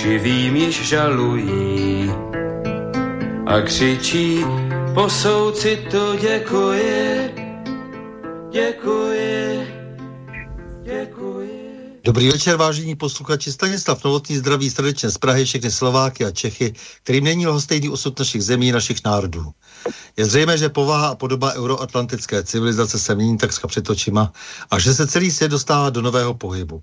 živým již žalují a křičí, po soucitu děkuji, děkuji, děkuji. Dobrý večer, vážení posluchači. Stanislav Novotný zdraví srdečně z Prahy, všechny Slováky a Čechy, kterým není lhostejný osud našich zemí, našich národů. Je zřejmé, že povaha a podoba euroatlantické civilizace se mění takřka před očima a že se celý svět dostává do nového pohybu.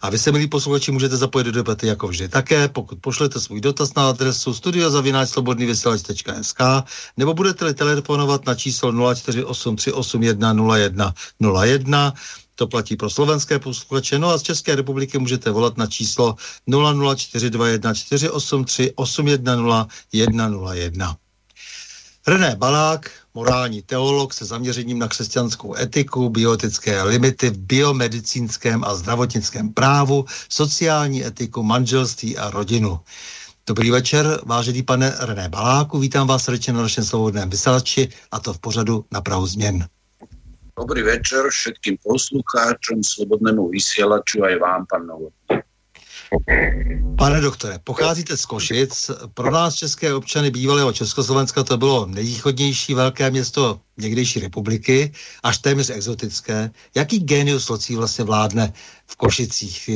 A vy se, milí posluchači, můžete zapojit do debaty jako vždy také, pokud pošlete svůj dotaz na adresu studiozavináčslobodnývysílač.sk nebo budete-li telefonovat na číslo 0483810101. To platí pro slovenské posluchače. No a z České republiky můžete volat na číslo 00421 René Balák, morální teolog se zaměřením na křesťanskou etiku, bioetické limity v biomedicínském a zdravotnickém právu, sociální etiku, manželství a rodinu. Dobrý večer, vážený pane René Baláku, vítám vás srdečně na našem svobodném vysílači a to v pořadu na Prahu změn. Dobrý večer všetkým poslucháčom, slobodnému vysielaču aj vám, pán Novotný. Pane doktore, pocházíte z Košic. Pro nás české občany bývalého Československa to bylo nejvýchodnější velké město někdejší republiky, až téměř exotické. Jaký genius locí vlastně vládne v Košicích?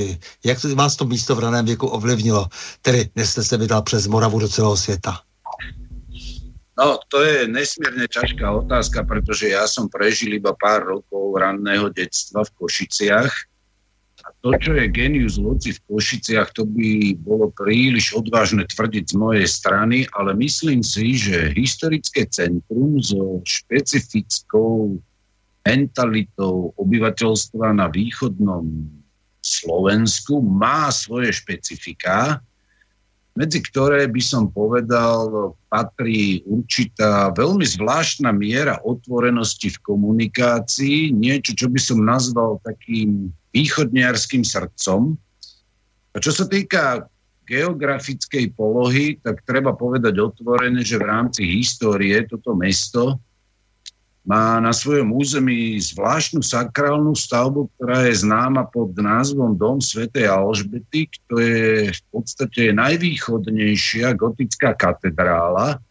Jak vás to místo v raném věku ovlivnilo? Tedy dnes jste se vydal přes Moravu do celého světa. No, to je nesmierne ťažká otázka, pretože ja som prežil iba pár rokov ranného detstva v Košiciach to, čo je genius loci v Košiciach, to by bolo príliš odvážne tvrdiť z mojej strany, ale myslím si, že historické centrum so špecifickou mentalitou obyvateľstva na východnom Slovensku má svoje špecifiká, medzi ktoré by som povedal patrí určitá veľmi zvláštna miera otvorenosti v komunikácii, niečo, čo by som nazval takým východniarským srdcom. A čo sa týka geografickej polohy, tak treba povedať otvorene, že v rámci histórie toto mesto má na svojom území zvláštnu sakrálnu stavbu, ktorá je známa pod názvom Dom svätej Alžbety, to je v podstate najvýchodnejšia gotická katedrála.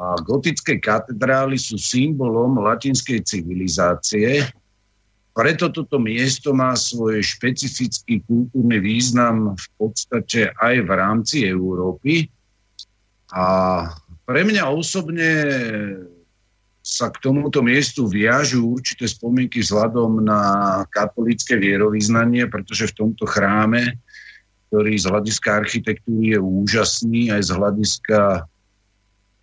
A gotické katedrály sú symbolom latinskej civilizácie, preto toto miesto má svoj špecifický kultúrny význam v podstate aj v rámci Európy. A pre mňa osobne sa k tomuto miestu viažú určité spomienky vzhľadom na katolické vierovýznanie, pretože v tomto chráme, ktorý z hľadiska architektúry je úžasný, aj z hľadiska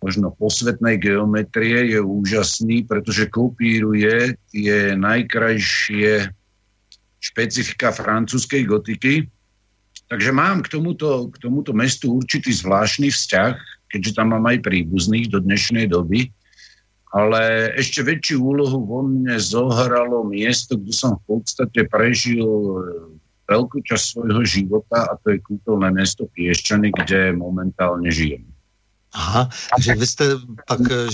možno posvetnej geometrie je úžasný, pretože kopíruje tie najkrajšie špecifika francúzskej gotiky. Takže mám k tomuto, k tomuto mestu určitý zvláštny vzťah, keďže tam mám aj príbuzných do dnešnej doby. Ale ešte väčšiu úlohu vo mne zohralo miesto, kde som v podstate prežil veľkú časť svojho života a to je kultúrne mesto Piešťany, kde momentálne žijem. Aha, takže vy jste pak eh,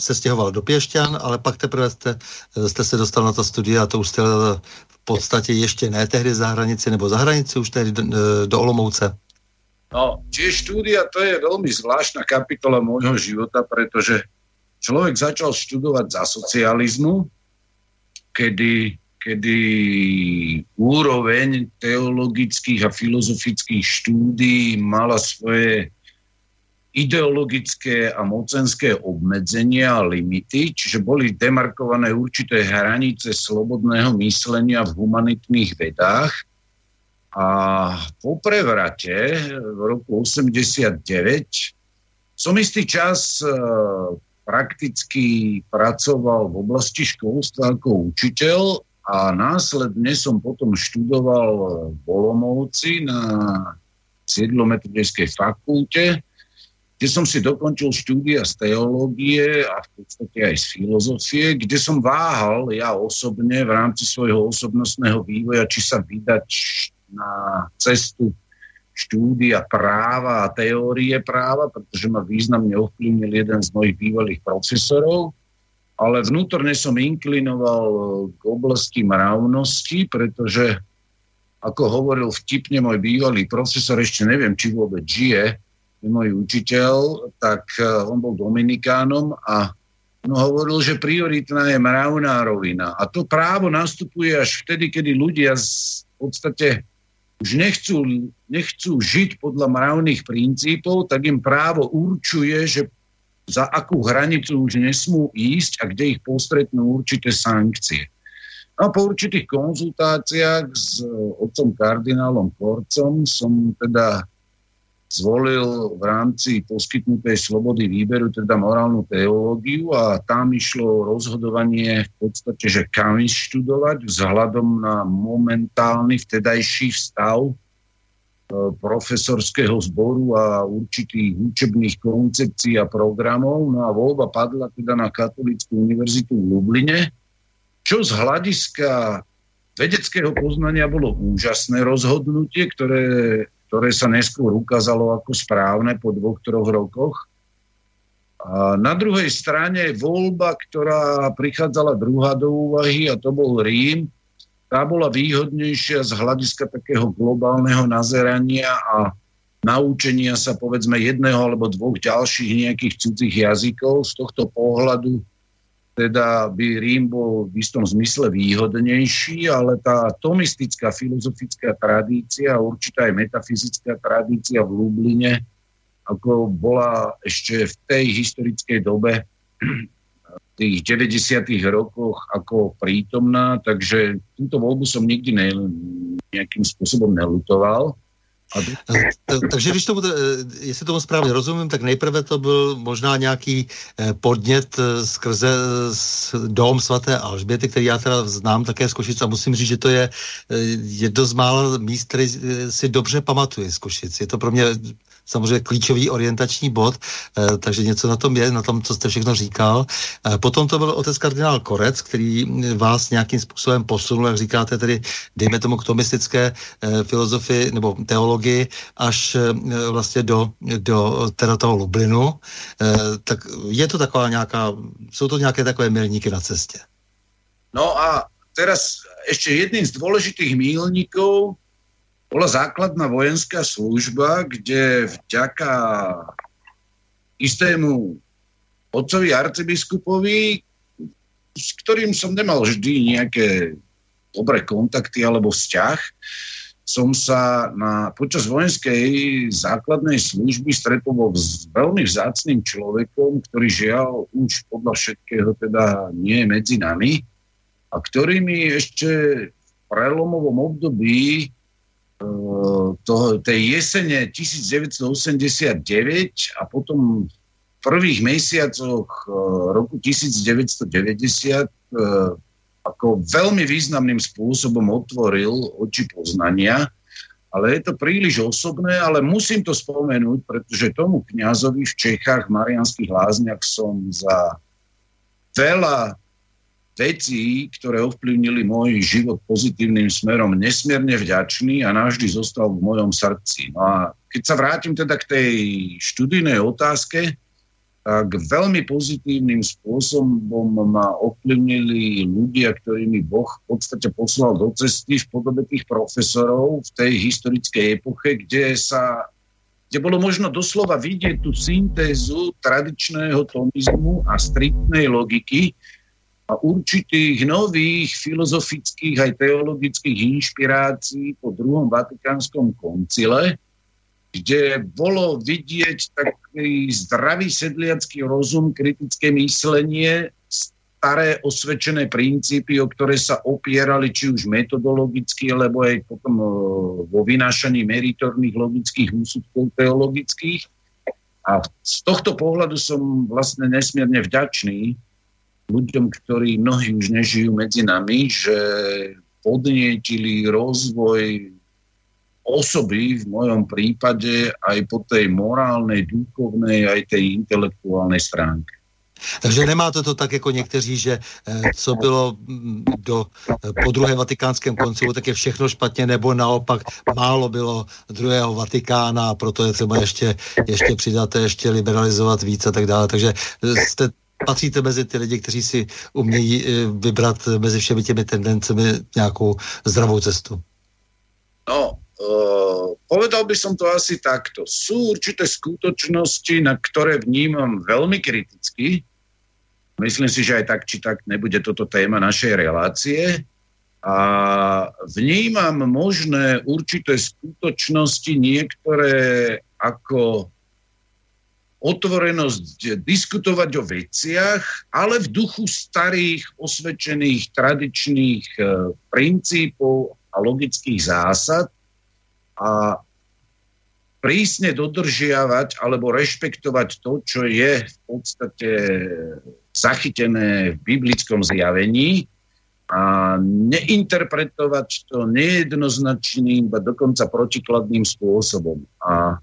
se stěhoval do Pěšťan, ale pak teprve jste, eh, jste se dostal na to studia a to už jste eh, v podstatě ještě ne tehdy za hranici, nebo za hranici už tehdy do, do Olomouce. No, tie štúdia, to je veľmi zvláštna kapitola môjho života, pretože človek začal študovať za socializmu, kedy, kedy úroveň teologických a filozofických štúdií mala svoje ideologické a mocenské obmedzenia a limity, čiže boli demarkované určité hranice slobodného myslenia v humanitných vedách. A po prevrate v roku 89 som istý čas e, prakticky pracoval v oblasti školstva ako učiteľ a následne som potom študoval v Bolomovci na Siedlometodejskej fakulte kde som si dokončil štúdia z teológie a v podstate aj z filozofie, kde som váhal ja osobne v rámci svojho osobnostného vývoja, či sa vydať na cestu štúdia práva a teórie práva, pretože ma významne ovplyvnil jeden z mojich bývalých profesorov, ale vnútorne som inklinoval k oblasti mravnosti, pretože ako hovoril vtipne môj bývalý profesor, ešte neviem, či vôbec žije, môj učiteľ, tak e, on bol dominikánom a on hovoril, že prioritná je mravná rovina. A to právo nastupuje až vtedy, kedy ľudia v podstate už nechcú, nechcú žiť podľa mravných princípov, tak im právo určuje, že za akú hranicu už nesmú ísť a kde ich postretnú určité sankcie. No a po určitých konzultáciách s otcom kardinálom Korcom som teda zvolil v rámci poskytnutej slobody výberu teda morálnu teológiu a tam išlo rozhodovanie v podstate, že kam študovať vzhľadom na momentálny vtedajší stav e, profesorského zboru a určitých učebných koncepcií a programov. No a voľba padla teda na Katolickú univerzitu v Lubline, čo z hľadiska vedeckého poznania bolo úžasné rozhodnutie, ktoré ktoré sa neskôr ukázalo ako správne po dvoch, troch rokoch. A na druhej strane voľba, ktorá prichádzala druhá do úvahy, a to bol Rím, tá bola výhodnejšia z hľadiska takého globálneho nazerania a naučenia sa povedzme jedného alebo dvoch ďalších nejakých cudzích jazykov. Z tohto pohľadu teda by Rím bol v istom zmysle výhodnejší, ale tá tomistická filozofická tradícia, určitá aj metafyzická tradícia v Lubline, ako bola ešte v tej historickej dobe v tých 90. rokoch ako prítomná, takže túto voľbu som nikdy ne, nejakým spôsobom nelutoval. Takže když tomu, jestli tomu správně rozumím, tak nejprve to byl možná nějaký eh, podnět eh, skrze dom svaté Alžběty, který já teda znám také z Košic a musím říct, že to je eh, jedno z mála míst, který si dobře pamatuje z Košic. Je to pro mě samozřejmě klíčový orientační bod, eh, takže něco na tom je, na tom, co jste všechno říkal. Eh, potom to byl otec kardinál Korec, který vás nějakým způsobem posunul, jak říkáte, tedy dejme tomu k tomistické eh, filozofii nebo teologii až vlastně do, do teda toho Lublinu. Tak je to taková nějaká, jsou to nějaké takové milníky na cestě? No a teraz ešte jedným z dôležitých mílnikov bola základná vojenská služba, kde vďaka istému otcovi arcibiskupovi, s ktorým som nemal vždy nejaké dobré kontakty alebo vzťah, som sa na, počas vojenskej základnej služby stretol s veľmi vzácným človekom, ktorý žiaľ už podľa všetkého teda nie je medzi nami a ktorý mi ešte v prelomovom období toho, tej jesene 1989 a potom v prvých mesiacoch e, roku 1990 ako veľmi významným spôsobom otvoril oči poznania, ale je to príliš osobné, ale musím to spomenúť, pretože tomu kňazovi v Čechách, Marianských lázniach som za veľa vecí, ktoré ovplyvnili môj život pozitívnym smerom, nesmierne vďačný a navždy zostal v mojom srdci. No a keď sa vrátim teda k tej študijnej otázke, tak veľmi pozitívnym spôsobom ma ovplyvnili ľudia, ktorými Boh v podstate poslal do cesty v podobe tých profesorov v tej historickej epoche, kde sa kde bolo možno doslova vidieť tú syntézu tradičného tomizmu a striktnej logiky, a určitých nových filozofických aj teologických inšpirácií po druhom Vatikánskom koncile, kde bolo vidieť taký zdravý sedliacký rozum, kritické myslenie, staré osvedčené princípy, o ktoré sa opierali či už metodologicky, alebo aj potom e, vo vynášaní meritorných logických úsudkov teologických. A z tohto pohľadu som vlastne nesmierne vďačný ľuďom, ktorí mnohí už nežijú medzi nami, že podnietili rozvoj osoby v mojom prípade aj po tej morálnej, duchovnej, aj tej intelektuálnej stránke. Takže nemáte to tak jako někteří, že eh, co bylo mm, do, eh, po druhé vatikánském koncilu, tak je všechno špatně, nebo naopak málo bylo druhého Vatikána a proto je třeba ještě, ještě přidat, ještě liberalizovat víc a tak dále. Takže jste patříte mezi ty lidi, kteří si umějí eh, vybrat mezi všemi těmi tendencemi nějakou zdravou cestu? No, uh, povedal by som to asi takto. Sú určité skutočnosti, na ktoré vnímam veľmi kriticky. Myslím si, že aj tak či tak nebude toto téma našej relácie. A vnímam možné určité skutočnosti, niektoré ako otvorenosť diskutovať o veciach, ale v duchu starých, osvedčených, tradičných e, princípov a logických zásad a prísne dodržiavať alebo rešpektovať to, čo je v podstate zachytené v biblickom zjavení a neinterpretovať to nejednoznačným, ba dokonca protikladným spôsobom. A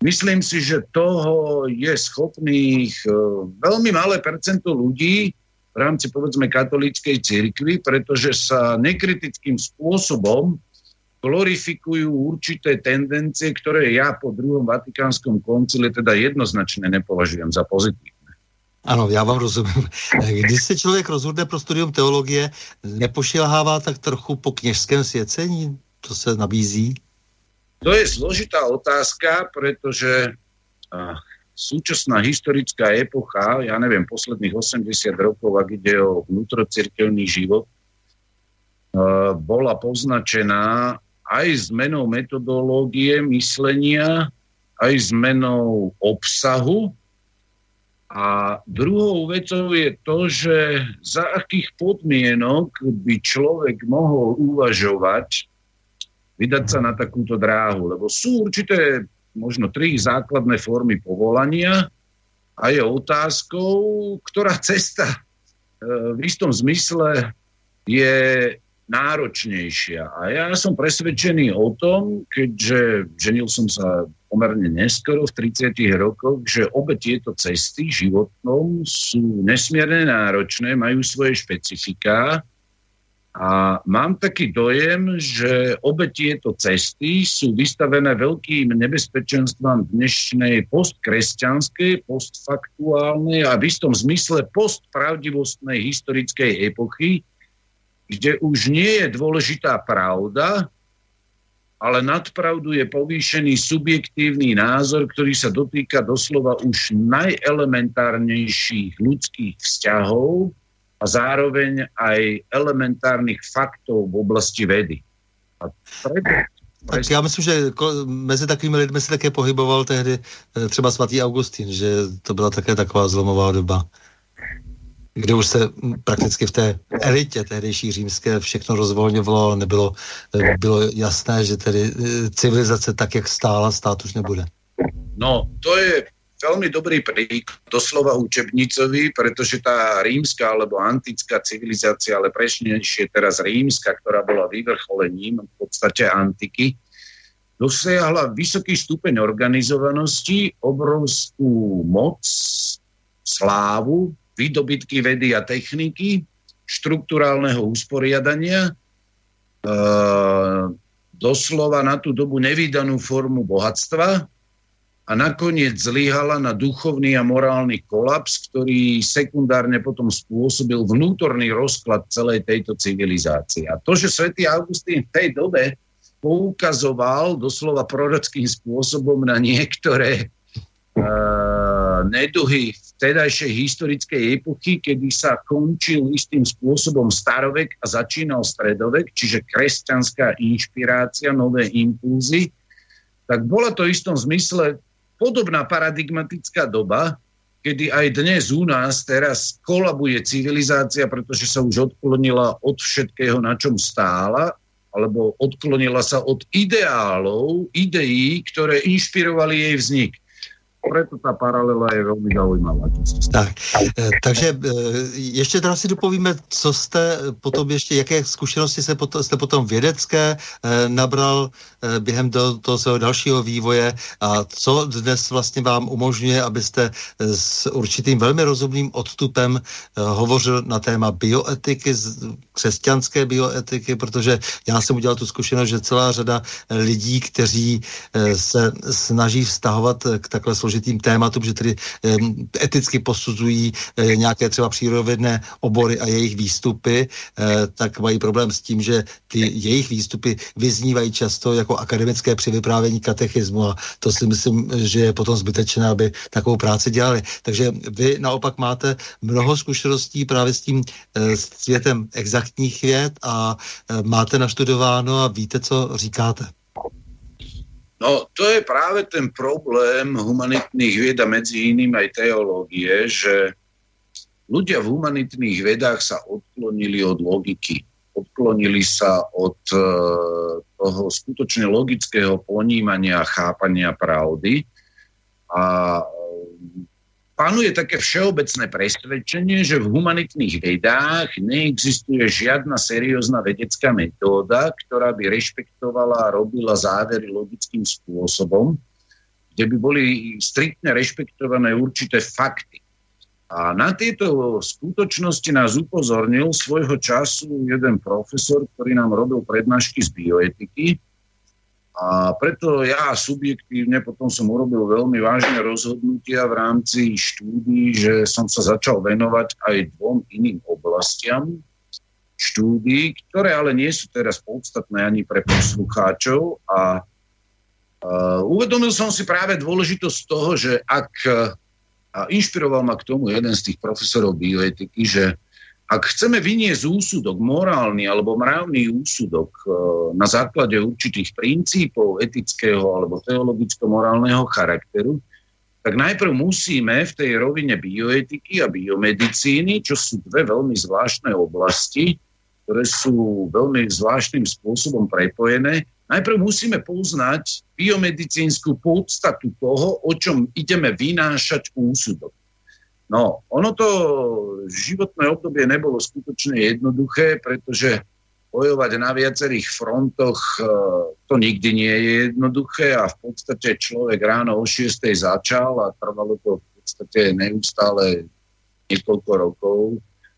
Myslím si, že toho je schopných e, veľmi malé percento ľudí v rámci povedzme katolíckej cirkvi, pretože sa nekritickým spôsobom glorifikujú určité tendencie, ktoré ja po druhom vatikánskom koncile teda jednoznačne nepovažujem za pozitívne. Ano, já vám rozumím. Když se člověk rozhodne pro studium teologie, nepošilhává tak trochu po kněžském svěcení? To se nabízí? To je zložitá otázka, pretože súčasná historická epocha, ja neviem, posledných 80 rokov, ak ide o vnútrocirkevný život, bola poznačená aj zmenou metodológie myslenia, aj zmenou obsahu. A druhou vecou je to, že za akých podmienok by človek mohol uvažovať vydať sa na takúto dráhu, lebo sú určité možno tri základné formy povolania a je otázkou, ktorá cesta e, v istom zmysle je náročnejšia. A ja som presvedčený o tom, keďže ženil som sa pomerne neskoro, v 30 rokoch, že obe tieto cesty životnom sú nesmierne náročné, majú svoje špecifiká a mám taký dojem, že obe tieto cesty sú vystavené veľkým nebezpečenstvám dnešnej postkresťanskej, postfaktuálnej a v istom zmysle postpravdivostnej historickej epochy, kde už nie je dôležitá pravda, ale nad pravdu je povýšený subjektívny názor, ktorý sa dotýka doslova už najelementárnejších ľudských vzťahov, a zároveň aj elementárnych faktov v oblasti vedy. A preto, tak já myslím, že mezi takovými lidmi se také pohyboval tehdy eh, třeba svatý Augustín, že to byla také taková zlomová doba, kde už se prakticky v té elitě tehdejší římské všechno rozvolňovalo, nebylo eh, bylo jasné, že tedy eh, civilizace tak, jak stála, stát už nebude. No, to je veľmi dobrý príklad, doslova učebnicový, pretože tá rímska alebo antická civilizácia, ale presnejšie teraz rímska, ktorá bola vyvrcholením v podstate antiky, dosiahla vysoký stupeň organizovanosti, obrovskú moc, slávu, výdobytky vedy a techniky, štruktúrálneho usporiadania, e, doslova na tú dobu nevýdanú formu bohatstva a nakoniec zlyhala na duchovný a morálny kolaps, ktorý sekundárne potom spôsobil vnútorný rozklad celej tejto civilizácie. A to, že svätý Augustín v tej dobe poukazoval doslova prorockým spôsobom na niektoré uh, neduhy vtedajšej historickej epochy, kedy sa končil istým spôsobom starovek a začínal stredovek, čiže kresťanská inšpirácia, nové impulzy, tak bola to v istom zmysle podobná paradigmatická doba, kedy aj dnes u nás teraz kolabuje civilizácia, pretože sa už odklonila od všetkého, na čom stála alebo odklonila sa od ideálov, ideí, ktoré inšpirovali jej vznik preto ta paralela je velmi zaujímavá. Tak, eh, takže ještě teda si dopovíme, co jste potom ještě, jaké zkušenosti se potom, jste potom vědecké eh, nabral během do toho svého dalšího vývoje a co dnes vlastně vám umožňuje, abyste s určitým velmi rozumným odstupem hovořil na téma bioetiky, křesťanské bioetiky, protože já jsem udělal tu zkušenost, že celá řada lidí, kteří se snaží vztahovat k takhle složitým tématům, že tedy eticky posuzují eh, nějaké třeba přírodovědné obory a jejich výstupy, eh, tak mají problém s tím, že ty jejich výstupy vyznívají často jako akademické při vyprávění katechismu a to si myslím, že je potom zbytečné, aby takovou práci dělali. Takže vy naopak máte mnoho zkušeností právě s tím eh, světem exaktních věd a máte naštudováno a víte, co říkáte. No, to je práve ten problém humanitných vied a medzi iným aj teológie, že ľudia v humanitných vedách sa odklonili od logiky. Odklonili sa od uh, toho skutočne logického ponímania a chápania pravdy a panuje také všeobecné presvedčenie, že v humanitných vedách neexistuje žiadna seriózna vedecká metóda, ktorá by rešpektovala a robila závery logickým spôsobom, kde by boli striktne rešpektované určité fakty. A na tieto skutočnosti nás upozornil svojho času jeden profesor, ktorý nám robil prednášky z bioetiky, a preto ja subjektívne potom som urobil veľmi vážne rozhodnutia v rámci štúdí, že som sa začal venovať aj dvom iným oblastiam štúdí, ktoré ale nie sú teraz podstatné ani pre poslucháčov. A uh, uvedomil som si práve dôležitosť toho, že ak a inšpiroval ma k tomu jeden z tých profesorov bioetiky, že ak chceme vyniesť úsudok, morálny alebo mravný úsudok e, na základe určitých princípov etického alebo teologicko-morálneho charakteru, tak najprv musíme v tej rovine bioetiky a biomedicíny, čo sú dve veľmi zvláštne oblasti, ktoré sú veľmi zvláštnym spôsobom prepojené, najprv musíme poznať biomedicínsku podstatu toho, o čom ideme vynášať úsudok. No, ono to životné obdobie nebolo skutočne jednoduché, pretože bojovať na viacerých frontoch e, to nikdy nie je jednoduché a v podstate človek ráno o 6. začal a trvalo to v podstate neustále niekoľko rokov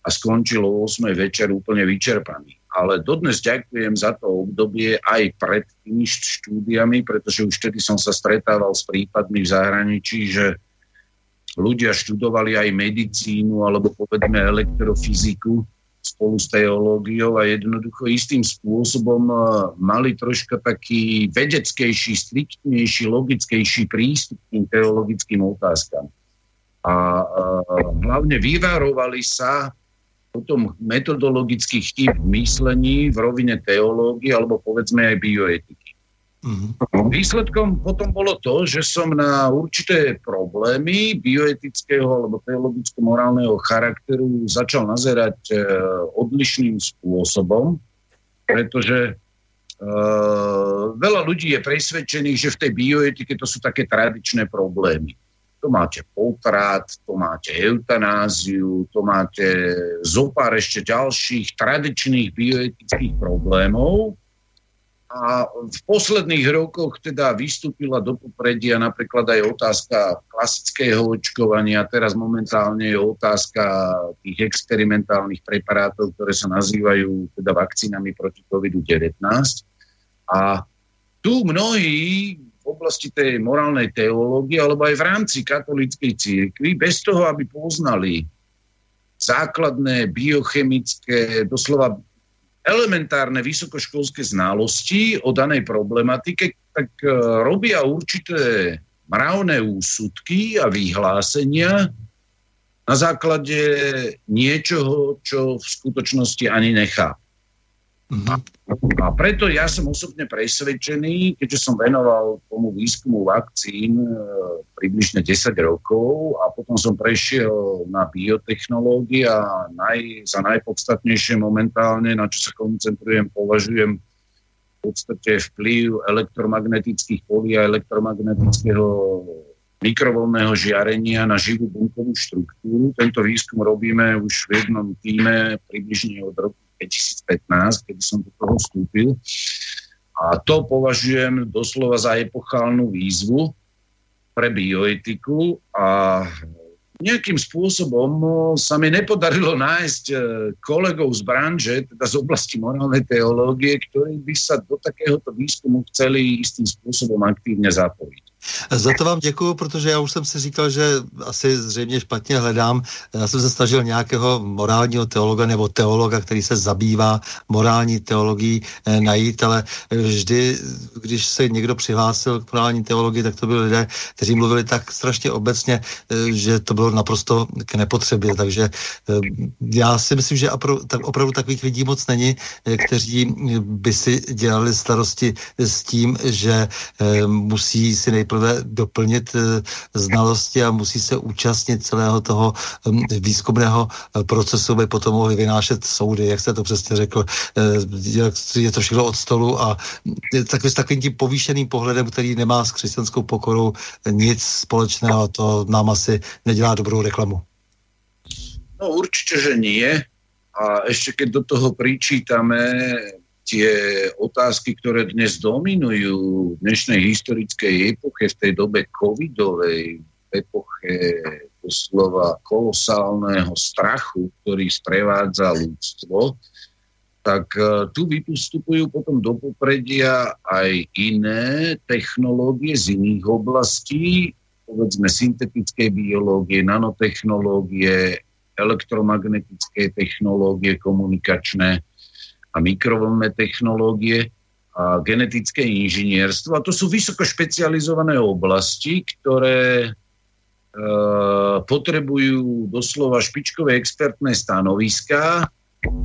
a skončilo o 8. večer úplne vyčerpaný. Ale dodnes ďakujem za to obdobie aj pred tými štúdiami, pretože už vtedy som sa stretával s prípadmi v zahraničí, že ľudia študovali aj medicínu alebo povedzme elektrofyziku spolu s teológiou a jednoducho istým spôsobom eh, mali troška taký vedeckejší, striktnejší, logickejší prístup k tým teologickým otázkam. A, eh, hlavne vyvarovali sa potom metodologických chýb myslení v rovine teológie alebo povedzme aj bioetiky. Mm-hmm. Výsledkom potom bolo to, že som na určité problémy bioetického alebo teologicko-morálneho charakteru začal nazerať e, odlišným spôsobom, pretože e, veľa ľudí je presvedčených, že v tej bioetike to sú také tradičné problémy. to máte potrat, to máte eutanáziu, to máte zopár ešte ďalších tradičných bioetických problémov. A v posledných rokoch teda vystúpila do popredia napríklad aj otázka klasického očkovania, teraz momentálne je otázka tých experimentálnych preparátov, ktoré sa nazývajú teda vakcínami proti COVID-19. A tu mnohí v oblasti tej morálnej teológie alebo aj v rámci katolíckej církvy, bez toho, aby poznali základné biochemické, doslova elementárne vysokoškolské znalosti o danej problematike, tak e, robia určité mravné úsudky a vyhlásenia na základe niečoho, čo v skutočnosti ani nechápu. Mm-hmm. A preto ja som osobne presvedčený, keďže som venoval tomu výskumu vakcín e, približne 10 rokov a potom som prešiel na biotechnológie a naj, za najpodstatnejšie momentálne, na čo sa koncentrujem, považujem v podstate vplyv elektromagnetických polí a elektromagnetického mikrovlnného žiarenia na živú bunkovú štruktúru. Tento výskum robíme už v jednom týme približne od roku 2015, kedy som do toho vstúpil. A to považujem doslova za epochálnu výzvu pre bioetiku a nejakým spôsobom sa mi nepodarilo nájsť e, kolegov z branže, teda z oblasti morálnej teológie, ktorí by sa do takéhoto výskumu chceli istým spôsobom aktívne zapojiť. Za to vám děkuju, protože já už jsem si říkal, že asi zřejmě špatně hledám. Já jsem se snažil nějakého morálního teologa nebo teologa, který se zabývá morální teologií eh, najít, ale vždy, když se někdo přihlásil k morální teologii, tak to byli lidé, kteří mluvili tak strašně obecně, eh, že to bylo naprosto k nepotřebě. Takže eh, já si myslím, že tak opravdu takových lidí moc není, kteří by si dělali starosti s tím, že musí si nejprve nejprve doplnit eh, znalosti a musí se účastnit celého toho výzkumného eh, procesu, aby potom mohli vynášet soudy, jak jste to přesně řekl, eh, je to všechno od stolu a takový, s takovým tím povýšeným pohledem, který nemá s křesťanskou pokorou nic společného, to nám asi nedělá dobrou reklamu. No určite, že nie. A ešte keď do toho pričítame tie otázky, ktoré dnes dominujú v dnešnej historickej epoche, v tej dobe covidovej, v epoche doslova kolosálneho strachu, ktorý sprevádza ľudstvo, tak e, tu vystupujú potom do popredia aj iné technológie z iných oblastí, povedzme syntetickej biológie, nanotechnológie, elektromagnetické technológie komunikačné, a mikrovlnné technológie a genetické inžinierstvo. A to sú vysoko špecializované oblasti, ktoré e, potrebujú doslova špičkové expertné stanoviská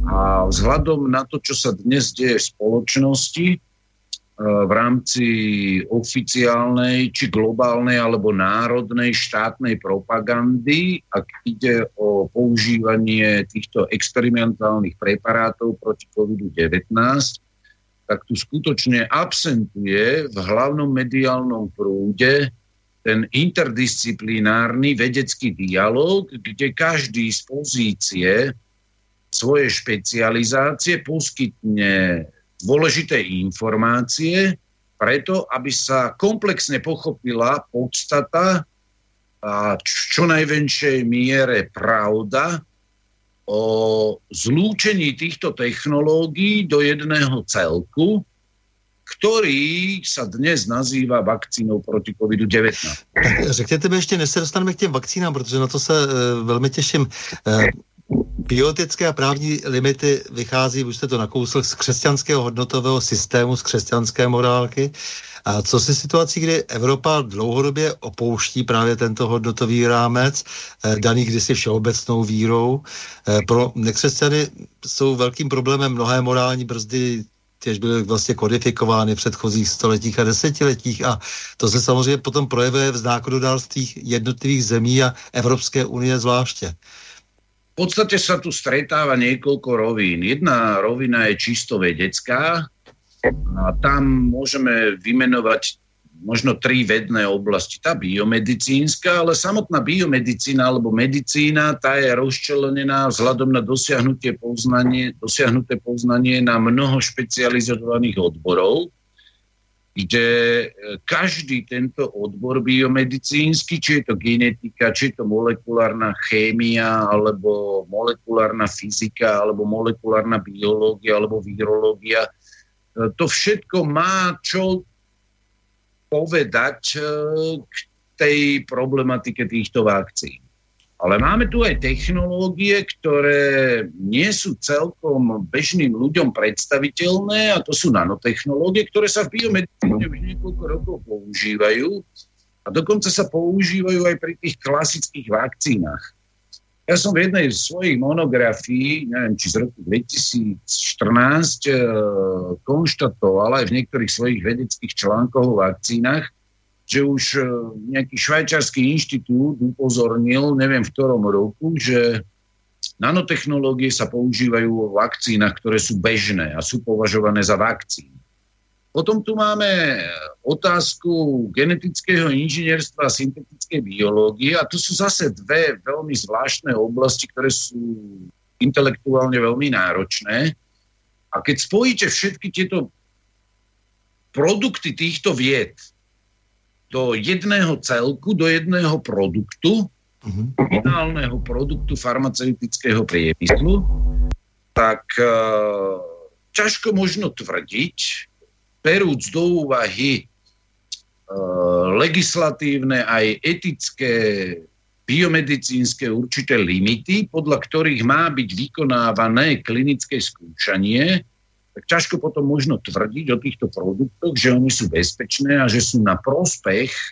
a vzhľadom na to, čo sa dnes deje v spoločnosti, v rámci oficiálnej či globálnej alebo národnej štátnej propagandy, ak ide o používanie týchto experimentálnych preparátov proti COVID-19, tak tu skutočne absentuje v hlavnom mediálnom prúde ten interdisciplinárny vedecký dialog, kde každý z pozície svojej špecializácie poskytne dôležité informácie, preto, aby sa komplexne pochopila podstata a čo najväčšej miere pravda o zlúčení týchto technológií do jedného celku, který sa dnes nazývá vakcínou proti COVID-19. Řekněte mi ještě, než se dostaneme k těm vakcínám, protože na to se e, velmi těším. E, Biotické a právní limity vychází, už jste to nakousl, z křesťanského hodnotového systému, z křesťanské morálky. A co si situací, kdy Evropa dlouhodobě opouští právě tento hodnotový rámec, eh, daný kdysi všeobecnou vírou. Eh, pro nekřesťany jsou velkým problémem mnohé morální brzdy, těž byly vlastně kodifikovány v předchozích stoletích a desetiletích a to se samozřejmě potom projevuje v zákonodárství jednotlivých zemí a Evropské unie zvláště podstate sa tu stretáva niekoľko rovín. Jedna rovina je čisto vedecká a tam môžeme vymenovať možno tri vedné oblasti. Tá biomedicínska, ale samotná biomedicína alebo medicína, tá je rozčelenená vzhľadom na dosiahnutie poznanie, dosiahnuté poznanie na mnoho špecializovaných odborov, kde e, každý tento odbor biomedicínsky, či je to genetika, či je to molekulárna chémia, alebo molekulárna fyzika, alebo molekulárna biológia, alebo virológia, e, to všetko má čo povedať e, k tej problematike týchto vakcín. Ale máme tu aj technológie, ktoré nie sú celkom bežným ľuďom predstaviteľné a to sú nanotechnológie, ktoré sa v biomedicíne už niekoľko rokov používajú a dokonca sa používajú aj pri tých klasických vakcínach. Ja som v jednej z svojich monografií, neviem, či z roku 2014, e, konštatoval aj v niektorých svojich vedeckých článkoch o vakcínach, že už e, nejaký švajčarský inštitút upozornil, neviem v ktorom roku, že nanotechnológie sa používajú vo vakcínach, ktoré sú bežné a sú považované za vakcíny. Potom tu máme otázku genetického inžinierstva a syntetickej biológie a to sú zase dve veľmi zvláštne oblasti, ktoré sú intelektuálne veľmi náročné. A keď spojíte všetky tieto produkty týchto vied, do jedného celku, do jedného produktu, uh-huh. finálneho produktu farmaceutického priemyslu, tak uh, ťažko možno tvrdiť, perúc do úvahy uh, legislatívne aj etické biomedicínske určité limity, podľa ktorých má byť vykonávané klinické skúšanie, tak ťažko potom možno tvrdiť o týchto produktoch, že oni sú bezpečné a že sú na prospech e,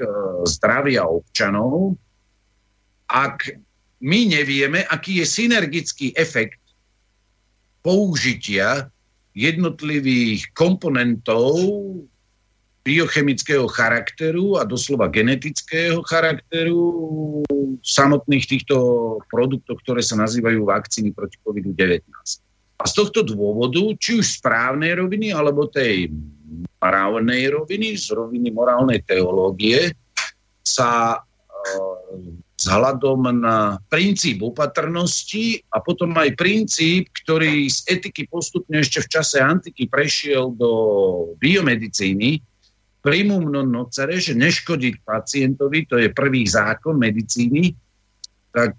zdravia občanov, ak my nevieme, aký je synergický efekt použitia jednotlivých komponentov biochemického charakteru a doslova genetického charakteru samotných týchto produktov, ktoré sa nazývajú vakcíny proti COVID-19. A z tohto dôvodu, či už správnej roviny, alebo tej morálnej roviny, z roviny morálnej teológie, sa vzhľadom na princíp opatrnosti a potom aj princíp, ktorý z etiky postupne ešte v čase antiky prešiel do biomedicíny, primum non nocere, že neškodiť pacientovi, to je prvý zákon medicíny, tak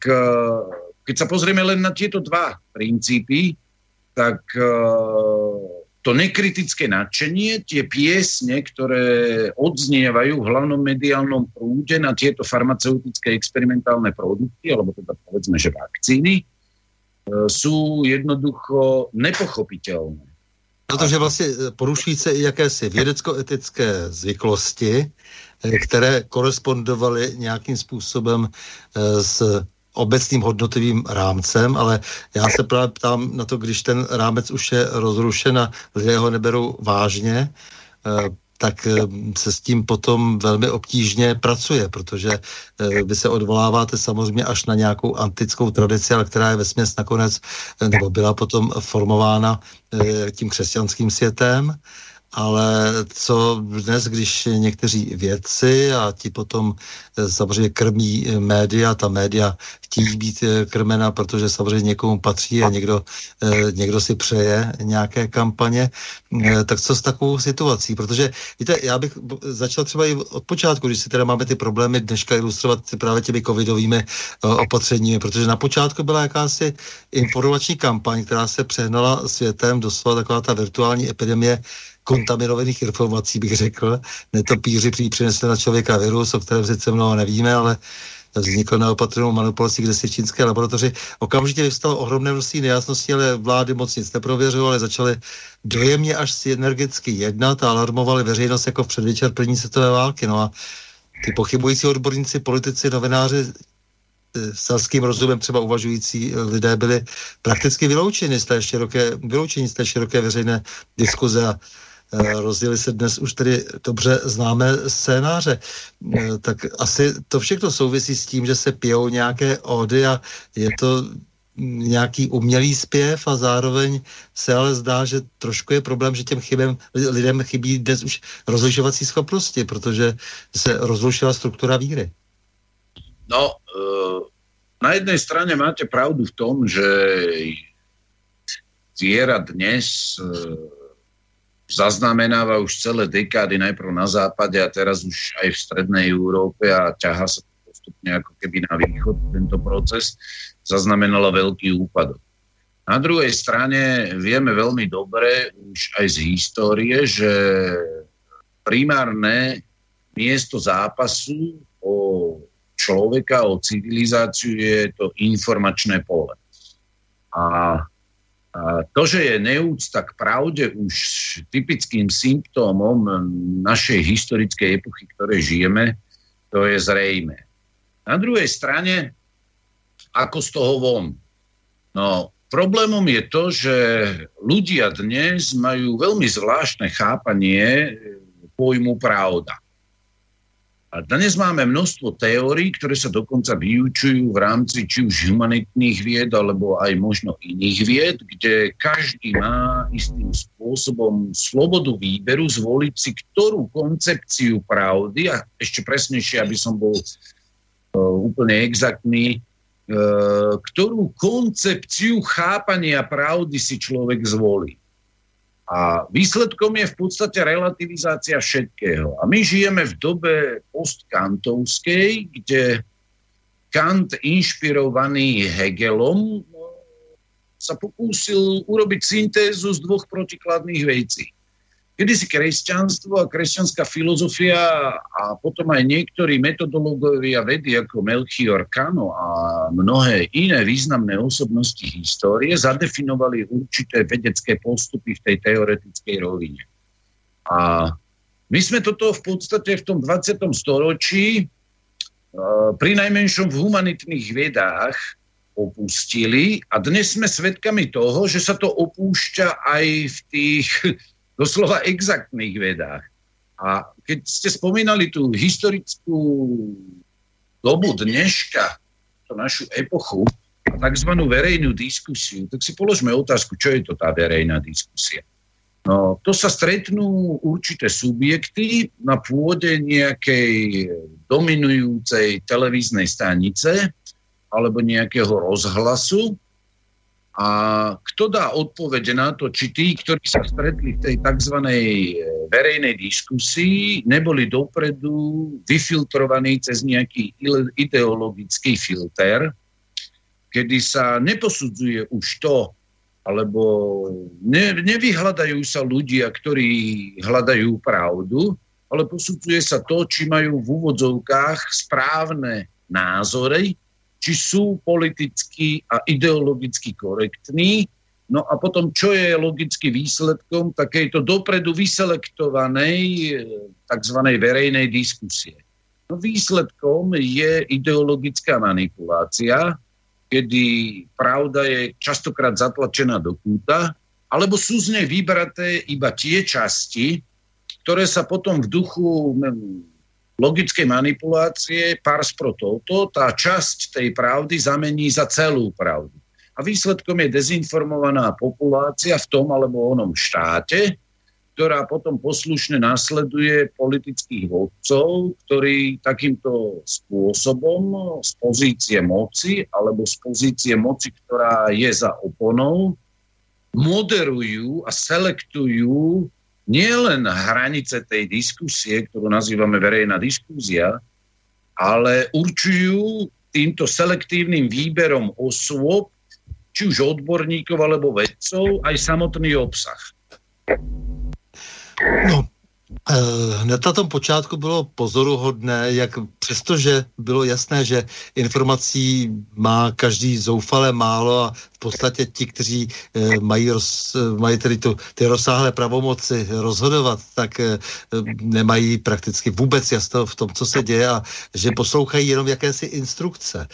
keď sa pozrieme len na tieto dva princípy, tak eh, to nekritické nadšenie, tie piesne, ktoré odznievajú v hlavnom mediálnom prúde na tieto farmaceutické experimentálne produkty, alebo teda povedzme, že vakcíny, eh, sú jednoducho nepochopiteľné. Protože vlastně eh, porušují se i jakési vědecko-etické zvyklosti, které korespondovaly nějakým způsobem s obecným hodnotovým rámcem, ale já se právě ptám na to, když ten rámec už je rozrušen a lidé ho neberou vážně, eh, tak eh, se s tím potom velmi obtížně pracuje, protože eh, vy se odvoláváte samozřejmě až na nějakou antickou tradici, ale která je vesměs nakonec, nebo byla potom formována tím křesťanským světem ale co dnes, když někteří vědci a ti potom eh, samozřejmě krmí eh, média, ta média chtějí být eh, krmena, protože samozřejmě někomu patří a někdo, někdo si přeje nějaké kampaně, tak co s takovou situací? Protože víte, já bych začal třeba i od počátku, když si teda máme ty problémy dneška ilustrovat právě těmi covidovými opatřeními, protože na počátku byla jakási informační kampaň, která se přehnala světem, doslova taková ta virtuální epidemie kontaminovaných informací, bych řekl. Netopíři prý přinesli na člověka virus, o kterém sice mnoho nevíme, ale vznikl neopatrnou manipulací, kde si čínské laboratoři. Okamžitě vystalo ohromné množství nejasností, ale vlády moc nic neprověřovaly, začaly dojemně až synergicky jednat a alarmovali veřejnost jako v předvečer první světové války. No a ty pochybující odborníci, politici, novináři, e, selským rozumem třeba uvažující lidé byli prakticky vyloučeni z té široké, vyloučeni z té široké veřejné diskuze Eh, rozjeli se dnes už tedy dobře známé scénáře. Eh, tak asi to všechno souvisí s tím, že se pijou nějaké ódy a je to nějaký umělý zpěv a zároveň se ale zdá, že trošku je problém, že těm chybem, lidem chybí dnes už rozlišovací schopnosti, protože se rozlišila struktura víry. No, uh, na jednej strane máte pravdu v tom, že viera dnes zaznamenáva už celé dekády najprv na západe a teraz už aj v strednej Európe a ťaha sa postupne ako keby na východ tento proces, zaznamenala veľký úpadok. Na druhej strane vieme veľmi dobre už aj z histórie, že primárne miesto zápasu o človeka, o civilizáciu je to informačné pole. A to, že je neúcta k pravde už typickým symptómom našej historickej epochy, ktorej žijeme, to je zrejme. Na druhej strane, ako z toho von? No, problémom je to, že ľudia dnes majú veľmi zvláštne chápanie pojmu pravda. A dnes máme množstvo teórií, ktoré sa dokonca vyučujú v rámci či už humanitných vied, alebo aj možno iných vied, kde každý má istým spôsobom slobodu výberu zvoliť si, ktorú koncepciu pravdy, a ešte presnejšie, aby som bol uh, úplne exaktný, uh, ktorú koncepciu chápania pravdy si človek zvolí. A výsledkom je v podstate relativizácia všetkého. A my žijeme v dobe postkantovskej, kde Kant, inšpirovaný Hegelom, sa pokúsil urobiť syntézu z dvoch protikladných vecí. Kedy si kresťanstvo a kresťanská filozofia a potom aj niektorí metodológovia vedy ako Melchior Kano a mnohé iné významné osobnosti histórie zadefinovali určité vedecké postupy v tej teoretickej rovine. A my sme toto v podstate v tom 20. storočí pri najmenšom v humanitných vedách opustili a dnes sme svedkami toho, že sa to opúšťa aj v tých doslova exaktných vedách. A keď ste spomínali tú historickú dobu dneška, tú našu epochu, tzv. verejnú diskusiu, tak si položme otázku, čo je to tá verejná diskusia. No, to sa stretnú určité subjekty na pôde nejakej dominujúcej televíznej stanice alebo nejakého rozhlasu a kto dá odpovede na to, či tí, ktorí sa stretli v tej tzv. E, verejnej diskusii, neboli dopredu vyfiltrovaní cez nejaký ideologický filter, kedy sa neposudzuje už to, alebo ne, nevyhľadajú sa ľudia, ktorí hľadajú pravdu, ale posudzuje sa to, či majú v úvodzovkách správne názory, či sú politicky a ideologicky korektní. No a potom, čo je logicky výsledkom takejto dopredu vyselektovanej e, tzv. verejnej diskusie? No výsledkom je ideologická manipulácia, kedy pravda je častokrát zatlačená do kúta, alebo sú z nej vybraté iba tie časti, ktoré sa potom v duchu logickej manipulácie pars pro toto, tá časť tej pravdy zamení za celú pravdu. A výsledkom je dezinformovaná populácia v tom alebo onom štáte, ktorá potom poslušne nasleduje politických vodcov, ktorí takýmto spôsobom z pozície moci alebo z pozície moci, ktorá je za oponou, moderujú a selektujú nielen hranice tej diskusie, ktorú nazývame verejná diskúzia, ale určujú týmto selektívnym výberom osôb, či už odborníkov alebo vedcov, aj samotný obsah. No, Eh, na tom počátku bylo pozoruhodné, jak přestože bylo jasné, že informací má každý zoufale málo a v podstatě ti, kteří eh, mají, roz, mají tedy tu, ty rozsáhlé pravomoci rozhodovat, tak eh, nemají prakticky vůbec jasno v tom, co se děje a že poslouchají jenom jakési instrukce.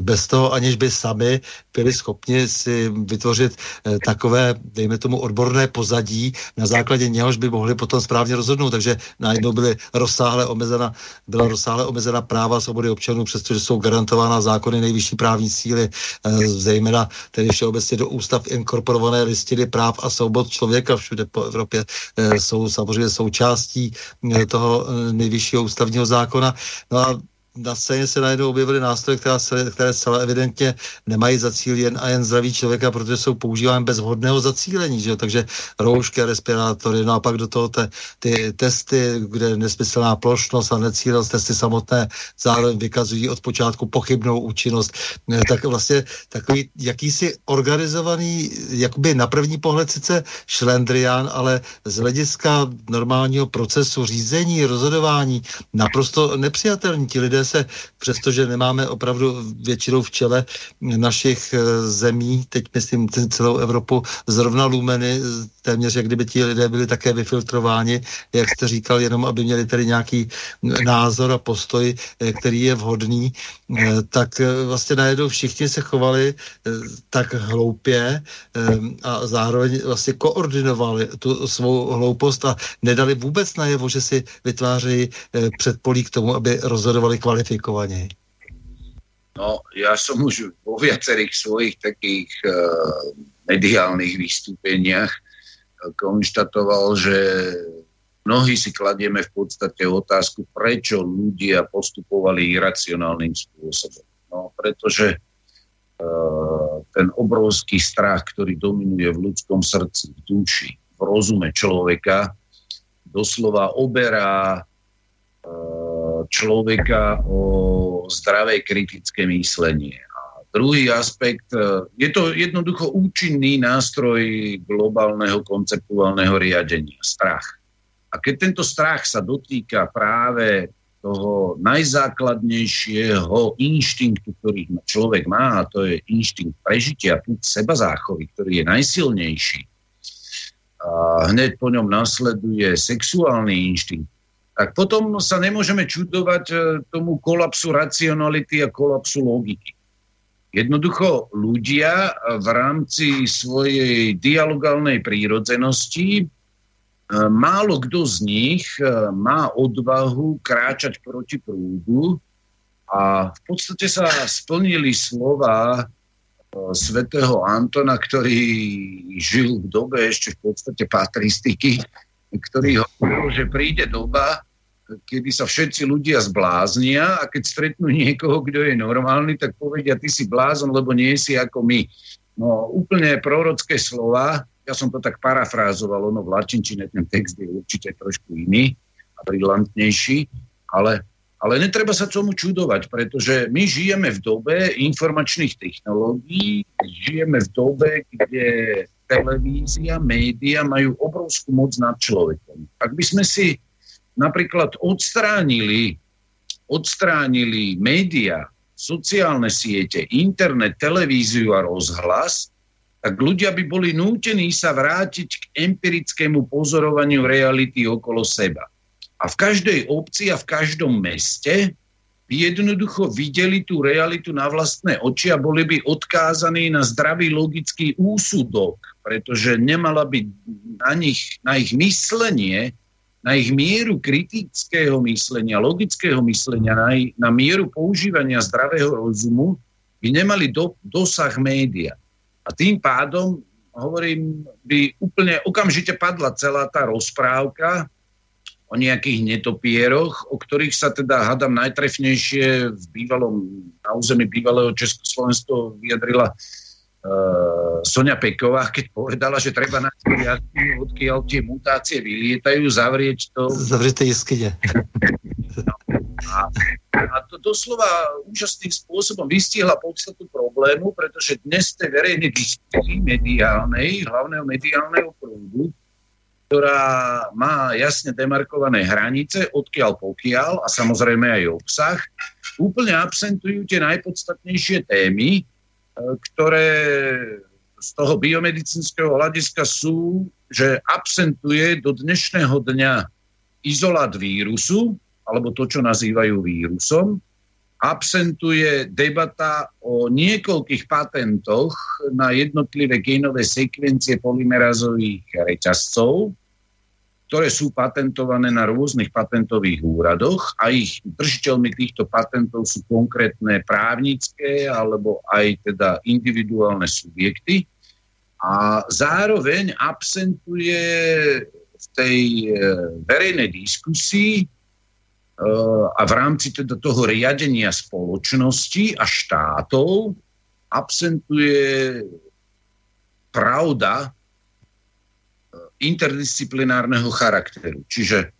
Bez toho, aniž by sami byli schopni si vytvořit takové, dejme tomu, odborné pozadí, na základě něhož by mohli potom správně rozhodnout, takže najednou byly rozsáhle omezena, byla rozsáhle omezena práva svobody občanů, přestože jsou garantována zákony nejvyšší právní síly, eh, zejména tedy všeobecně do ústav inkorporované listiny práv a svobod člověka všude po Evropě eh, jsou samozřejmě součástí eh, toho nejvyššího ústavního zákona. No a na scéně se najednou objevily nástroje, které, se, které zcela evidentně nemají za cíl jen a jen zdraví člověka, protože jsou používány bez vhodného zacílení, že takže roušky, respirátory, no a pak do toho te, ty testy, kde nesmyslná plošnost a necílenost, testy samotné zároveň vykazují od počátku pochybnou účinnost, tak vlastně takový jakýsi organizovaný, jakoby na první pohled sice šlendrián, ale z hlediska normálního procesu řízení, rozhodování naprosto nepřijatelní. Ti lidé se, přestože nemáme opravdu většinou v čele našich eh, zemí, teď myslím celou Evropu, zrovna lumeny, téměř jak kdyby ti lidé byli také vyfiltrováni, jak jste říkal, jenom aby měli tady nějaký názor a postoj, eh, který je vhodný, eh, tak vlastně najednou všichni se chovali tak hloupě a zároveň vlastně koordinovali tu svou hloupost a nedali vůbec najevo, že si vytvářejí předpolí k tomu, aby rozhodovali kvalitně kvalifikovaní? No, ja som už vo viacerých svojich takých uh, mediálnych vystúpeniach konštatoval, že mnohí si kladieme v podstate otázku, prečo ľudia postupovali iracionálnym spôsobom. No, pretože uh, ten obrovský strach, ktorý dominuje v ľudskom srdci, v duši, v rozume človeka, doslova oberá človeka o zdravé kritické myslenie. Druhý aspekt, e, je to jednoducho účinný nástroj globálneho konceptuálneho riadenia, strach. A keď tento strach sa dotýka práve toho najzákladnejšieho inštinktu, ktorý človek má, a to je inštinkt prežitia, púd seba záchovy, ktorý je najsilnejší. A hneď po ňom nasleduje sexuálny inštinkt, tak potom sa nemôžeme čudovať e, tomu kolapsu racionality a kolapsu logiky. Jednoducho ľudia v rámci svojej dialogálnej prírodzenosti, e, málo kto z nich e, má odvahu kráčať proti prúdu a v podstate sa splnili slova svätého Antona, ktorý žil v dobe ešte v podstate patristiky, ktorý hovoril, že príde doba, kedy sa všetci ľudia zbláznia a keď stretnú niekoho, kto je normálny, tak povedia, ty si blázon, lebo nie si ako my. No úplne prorocké slova, ja som to tak parafrázoval, ono v latinčine ten text je určite trošku iný a brilantnejší, ale, ale netreba sa tomu čudovať, pretože my žijeme v dobe informačných technológií, žijeme v dobe, kde televízia, média majú obrovskú moc nad človekom. Ak by sme si napríklad odstránili, odstránili média, sociálne siete, internet, televíziu a rozhlas, tak ľudia by boli nútení sa vrátiť k empirickému pozorovaniu reality okolo seba. A v každej obci a v každom meste by jednoducho videli tú realitu na vlastné oči a boli by odkázaní na zdravý logický úsudok, pretože nemala by na, nich, na ich myslenie na ich mieru kritického myslenia, logického myslenia, na, na mieru používania zdravého rozumu by nemali do, dosah média. A tým pádom, hovorím, by úplne okamžite padla celá tá rozprávka o nejakých netopieroch, o ktorých sa teda hadam najtrefnejšie v bývalom, na území bývalého Československa vyjadrila uh, Sonia Peková, keď povedala, že treba nájsť jasnú, odkiaľ tie mutácie vylietajú, zavrieť to. Zavrieť jeskyne. No. A, a to doslova úžasným spôsobom vystihla podstatu problému, pretože dnes tej verejnej diskusii mediálnej, hlavného mediálneho prúdu, ktorá má jasne demarkované hranice, odkiaľ pokiaľ a samozrejme aj obsah, úplne absentujú tie najpodstatnejšie témy, ktoré z toho biomedicínskeho hľadiska sú, že absentuje do dnešného dňa izolát vírusu, alebo to, čo nazývajú vírusom, absentuje debata o niekoľkých patentoch na jednotlivé genové sekvencie polymerazových reťazcov ktoré sú patentované na rôznych patentových úradoch a ich držiteľmi týchto patentov sú konkrétne právnické alebo aj teda individuálne subjekty. A zároveň absentuje v tej e, verejnej diskusii e, a v rámci teda toho riadenia spoločnosti a štátov absentuje pravda interdisciplinárneho charakteru. Čiže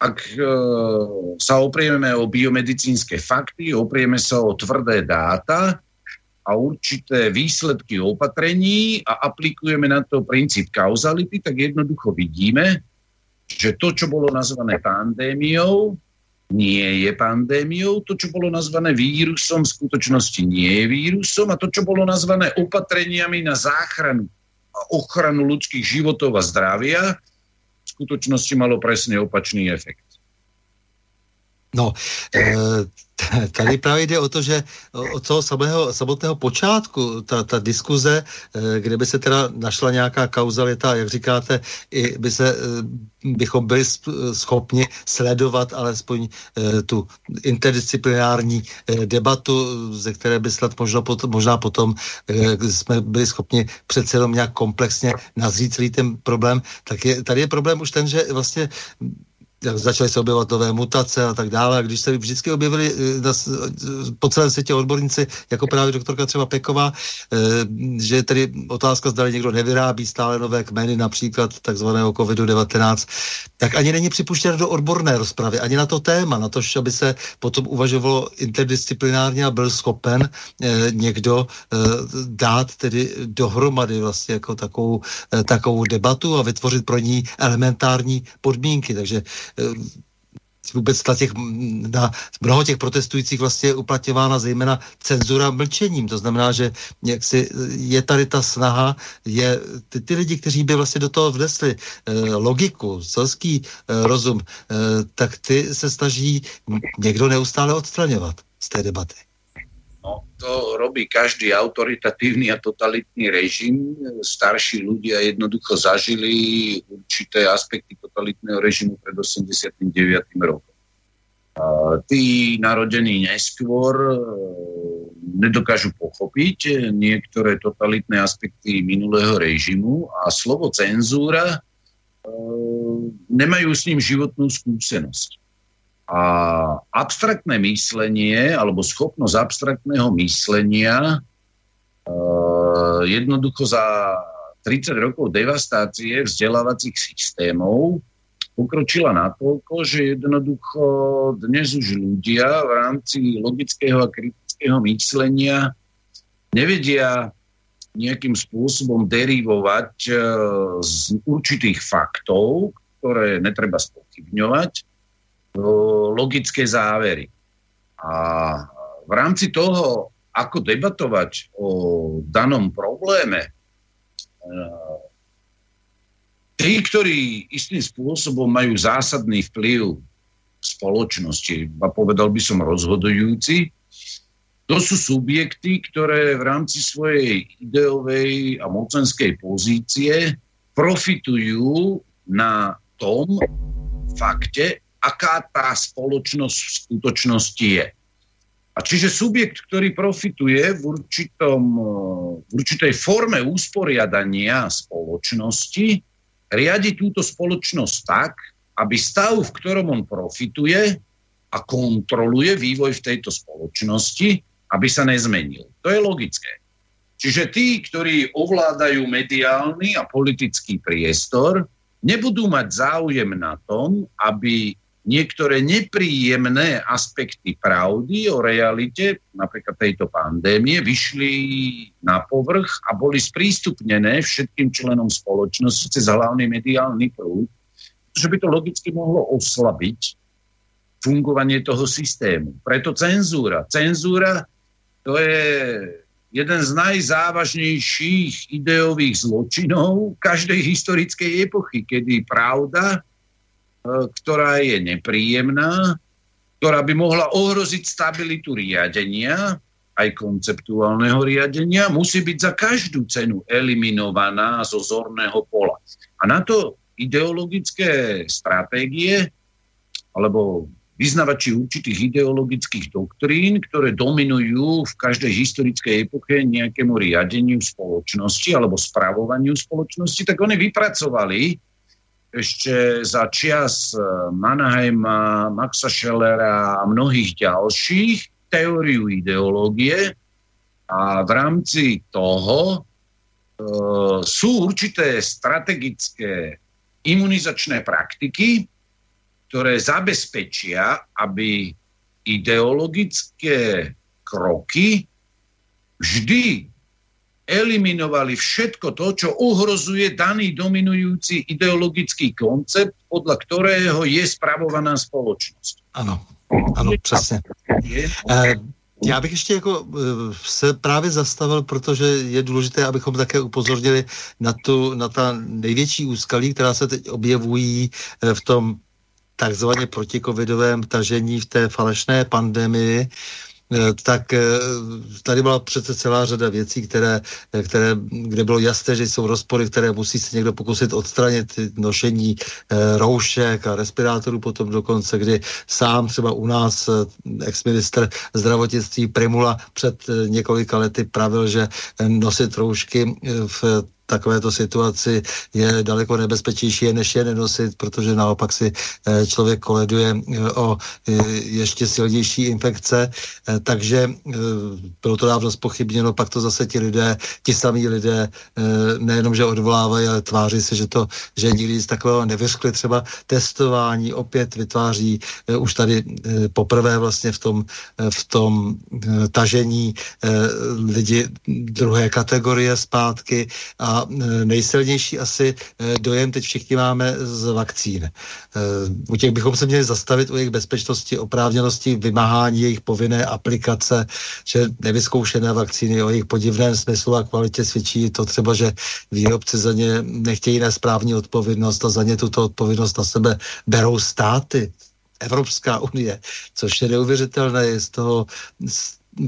ak e, sa oprieme o biomedicínske fakty, oprieme sa o tvrdé dáta a určité výsledky opatrení a aplikujeme na to princíp kauzality, tak jednoducho vidíme, že to, čo bolo nazvané pandémiou, nie je pandémiou, to, čo bolo nazvané vírusom, v skutočnosti nie je vírusom a to, čo bolo nazvané opatreniami na záchranu ochranu ľudských životov a zdravia, v skutočnosti malo presne opačný efekt. No, e, tady právě jde o to, že od toho samého, samotného počátku ta, ta diskuze, e, kde by se teda našla nějaká kauzalita, jak říkáte, i by se, e, bychom byli schopni sledovat alespoň tu interdisciplinární debatu, ze které by snad možno potom, možná potom jsme byli schopni přece jenom nějak komplexně nazřít celý ten problém, tak je, tady je problém už ten, že vlastně začaly se objevovat nové mutace a tak dále. A když se vždycky objevili eh, na, po celém světě odborníci, jako právě doktorka třeba Peková, eh, že tedy otázka, zda někdo nevyrábí stále nové kmeny, například takzvaného COVID-19, tak ani není připuštěno do odborné rozpravy, ani na to téma, na to, aby se potom uvažovalo interdisciplinárně a byl schopen eh, někdo dát tedy dohromady vlastně jako takovou, takovou debatu a vytvořit pro ní elementární podmínky. Takže vůbec na, těch, na mnoho těch protestujících vlastně je uplatňována zejména cenzura mlčením. To znamená, že si je tady ta snaha, je ty, ty lidi, kteří by vlastně do toho vnesli eh, logiku, selský eh, rozum, eh, tak ty se snaží někdo neustále odstraňovat z té debaty. To robí každý autoritatívny a totalitný režim. Starší ľudia jednoducho zažili určité aspekty totalitného režimu pred 89. rokom. tí narodení neskôr e, nedokážu pochopiť niektoré totalitné aspekty minulého režimu a slovo cenzúra e, nemajú s ním životnú skúsenosť. A abstraktné myslenie alebo schopnosť abstraktného myslenia uh, jednoducho za 30 rokov devastácie vzdelávacích systémov pokročila natoľko, že jednoducho dnes už ľudia v rámci logického a kritického myslenia nevedia nejakým spôsobom derivovať uh, z určitých faktov, ktoré netreba spochybňovať, logické závery. A v rámci toho, ako debatovať o danom probléme, e, tí, ktorí istým spôsobom majú zásadný vplyv v spoločnosti, a povedal by som rozhodujúci, to sú subjekty, ktoré v rámci svojej ideovej a mocenskej pozície profitujú na tom fakte, aká tá spoločnosť v skutočnosti je. A čiže subjekt, ktorý profituje v, určitom, v určitej forme usporiadania spoločnosti, riadi túto spoločnosť tak, aby stav, v ktorom on profituje a kontroluje vývoj v tejto spoločnosti, aby sa nezmenil. To je logické. Čiže tí, ktorí ovládajú mediálny a politický priestor, nebudú mať záujem na tom, aby niektoré nepríjemné aspekty pravdy o realite, napríklad tejto pandémie, vyšli na povrch a boli sprístupnené všetkým členom spoločnosti cez hlavný mediálny prúd, že by to logicky mohlo oslabiť fungovanie toho systému. Preto cenzúra. Cenzúra to je jeden z najzávažnejších ideových zločinov každej historickej epochy, kedy pravda ktorá je nepríjemná, ktorá by mohla ohroziť stabilitu riadenia, aj konceptuálneho riadenia, musí byť za každú cenu eliminovaná zo zorného pola. A na to ideologické stratégie alebo vyznavači určitých ideologických doktrín, ktoré dominujú v každej historickej epoche nejakému riadeniu spoločnosti alebo spravovaniu spoločnosti, tak oni vypracovali ešte za čias eh, Mannheima, Maxa Schellera a mnohých ďalších teóriu ideológie. A v rámci toho e, sú určité strategické imunizačné praktiky, ktoré zabezpečia, aby ideologické kroky vždy eliminovali všetko to, čo uhrozuje daný dominujúci ideologický koncept, podľa ktorého je spravovaná spoločnosť. Ano, ano, přesně. Eh, já bych ještě jako eh, se právě zastavil, protože je důležité, abychom také upozornili na, tu, na ta největší úskalí, která se teď objevují eh, v tom takzvaně protikovidovém tažení v té falešné pandemii, tak eh, tady byla přece celá řada věcí, které, eh, které, kde bylo jasné, že jsou rozpory, které musí se někdo pokusit odstranit, nošení roušek a respirátorů potom dokonce, kdy sám třeba u nás ex-minister zdravotnictví Primula před několika lety pravil, že nosit roušky v takovéto situaci je daleko nebezpečnější, než je nenosit, protože naopak si eh, člověk koleduje eh, o eh, ještě silnější infekce. Takže bylo to dávno spochybněno, pak to zase ti lidé, ti samí lidé nejenom, že odvolávají, ale tváří se, že to, že nikdy z takového nevyřkli třeba testování, opět vytváří už tady poprvé vlastně v tom, v tom tažení lidi druhé kategorie zpátky a E, nejsilnější asi e, dojem teď všichni máme z vakcín. E, u těch bychom se měli zastavit u jejich bezpečnosti, oprávněnosti, vymáhání jejich povinné aplikace, že nevyzkoušené vakcíny o jejich podivném smyslu a kvalitě svědčí to třeba, že výrobci za ně nechtějí nesprávní odpovědnost a za ně tuto odpovědnost na sebe berou státy. Evropská unie, což je neuvěřitelné, je z toho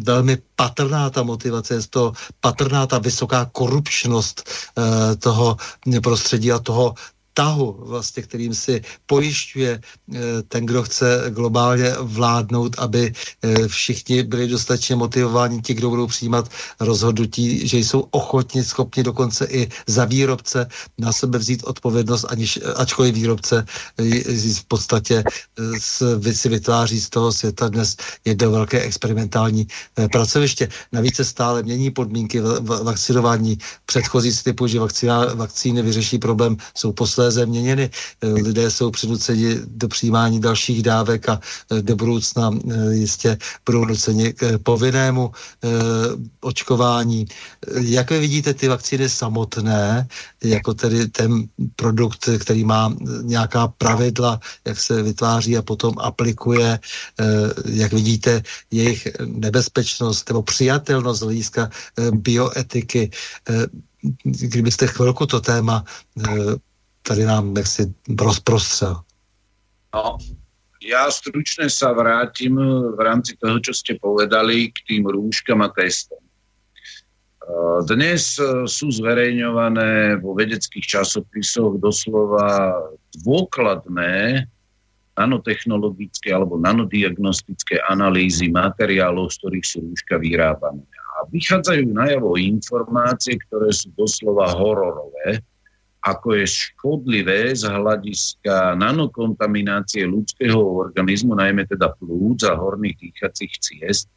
velmi patrná ta motivace, je to patrná ta vysoká korupčnost e, toho prostředí a toho tahu, vlastně, kterým si pojišťuje eh, ten, kdo chce globálně vládnout, aby eh, všichni byli dostatečně motivováni, ti, kdo budou přijímat rozhodnutí, že jsou ochotni, schopni dokonce i za výrobce na sebe vzít odpovědnost, aniž, ačkoliv výrobce eh, v podstatě si vytváří z toho světa dnes jedno velké experimentální pracoviště. Navíc se stále mění podmínky vakcinování. Předchozí typu, že vakcína, vakcíny vyřeší problém, jsou poslední posléze měněny. Eh, lidé jsou přinuceni do přijímání dalších dávek a eh, do budoucna eh, jistě budou nuceni k povinnému očkování. Jak vy vidíte ty vakcíny samotné, jako tedy ten produkt, který má nějaká pravidla, jak se vytváří a potom aplikuje, jak vidíte jejich nebezpečnost nebo přijatelnost z hlediska bioetiky, kdybyste chvilku to téma tady nám nechci rozprostřel. No, ja stručne sa vrátim v rámci toho, čo ste povedali, k tým rúškam a testom. Dnes sú zverejňované vo vedeckých časopisoch doslova dôkladné nanotechnologické alebo nanodiagnostické analýzy materiálov, z ktorých sú rúška vyrábané. A vychádzajú najavo informácie, ktoré sú doslova hororové, ako je škodlivé z hľadiska nanokontaminácie ľudského organizmu, najmä teda plúc a horných dýchacích ciest, e,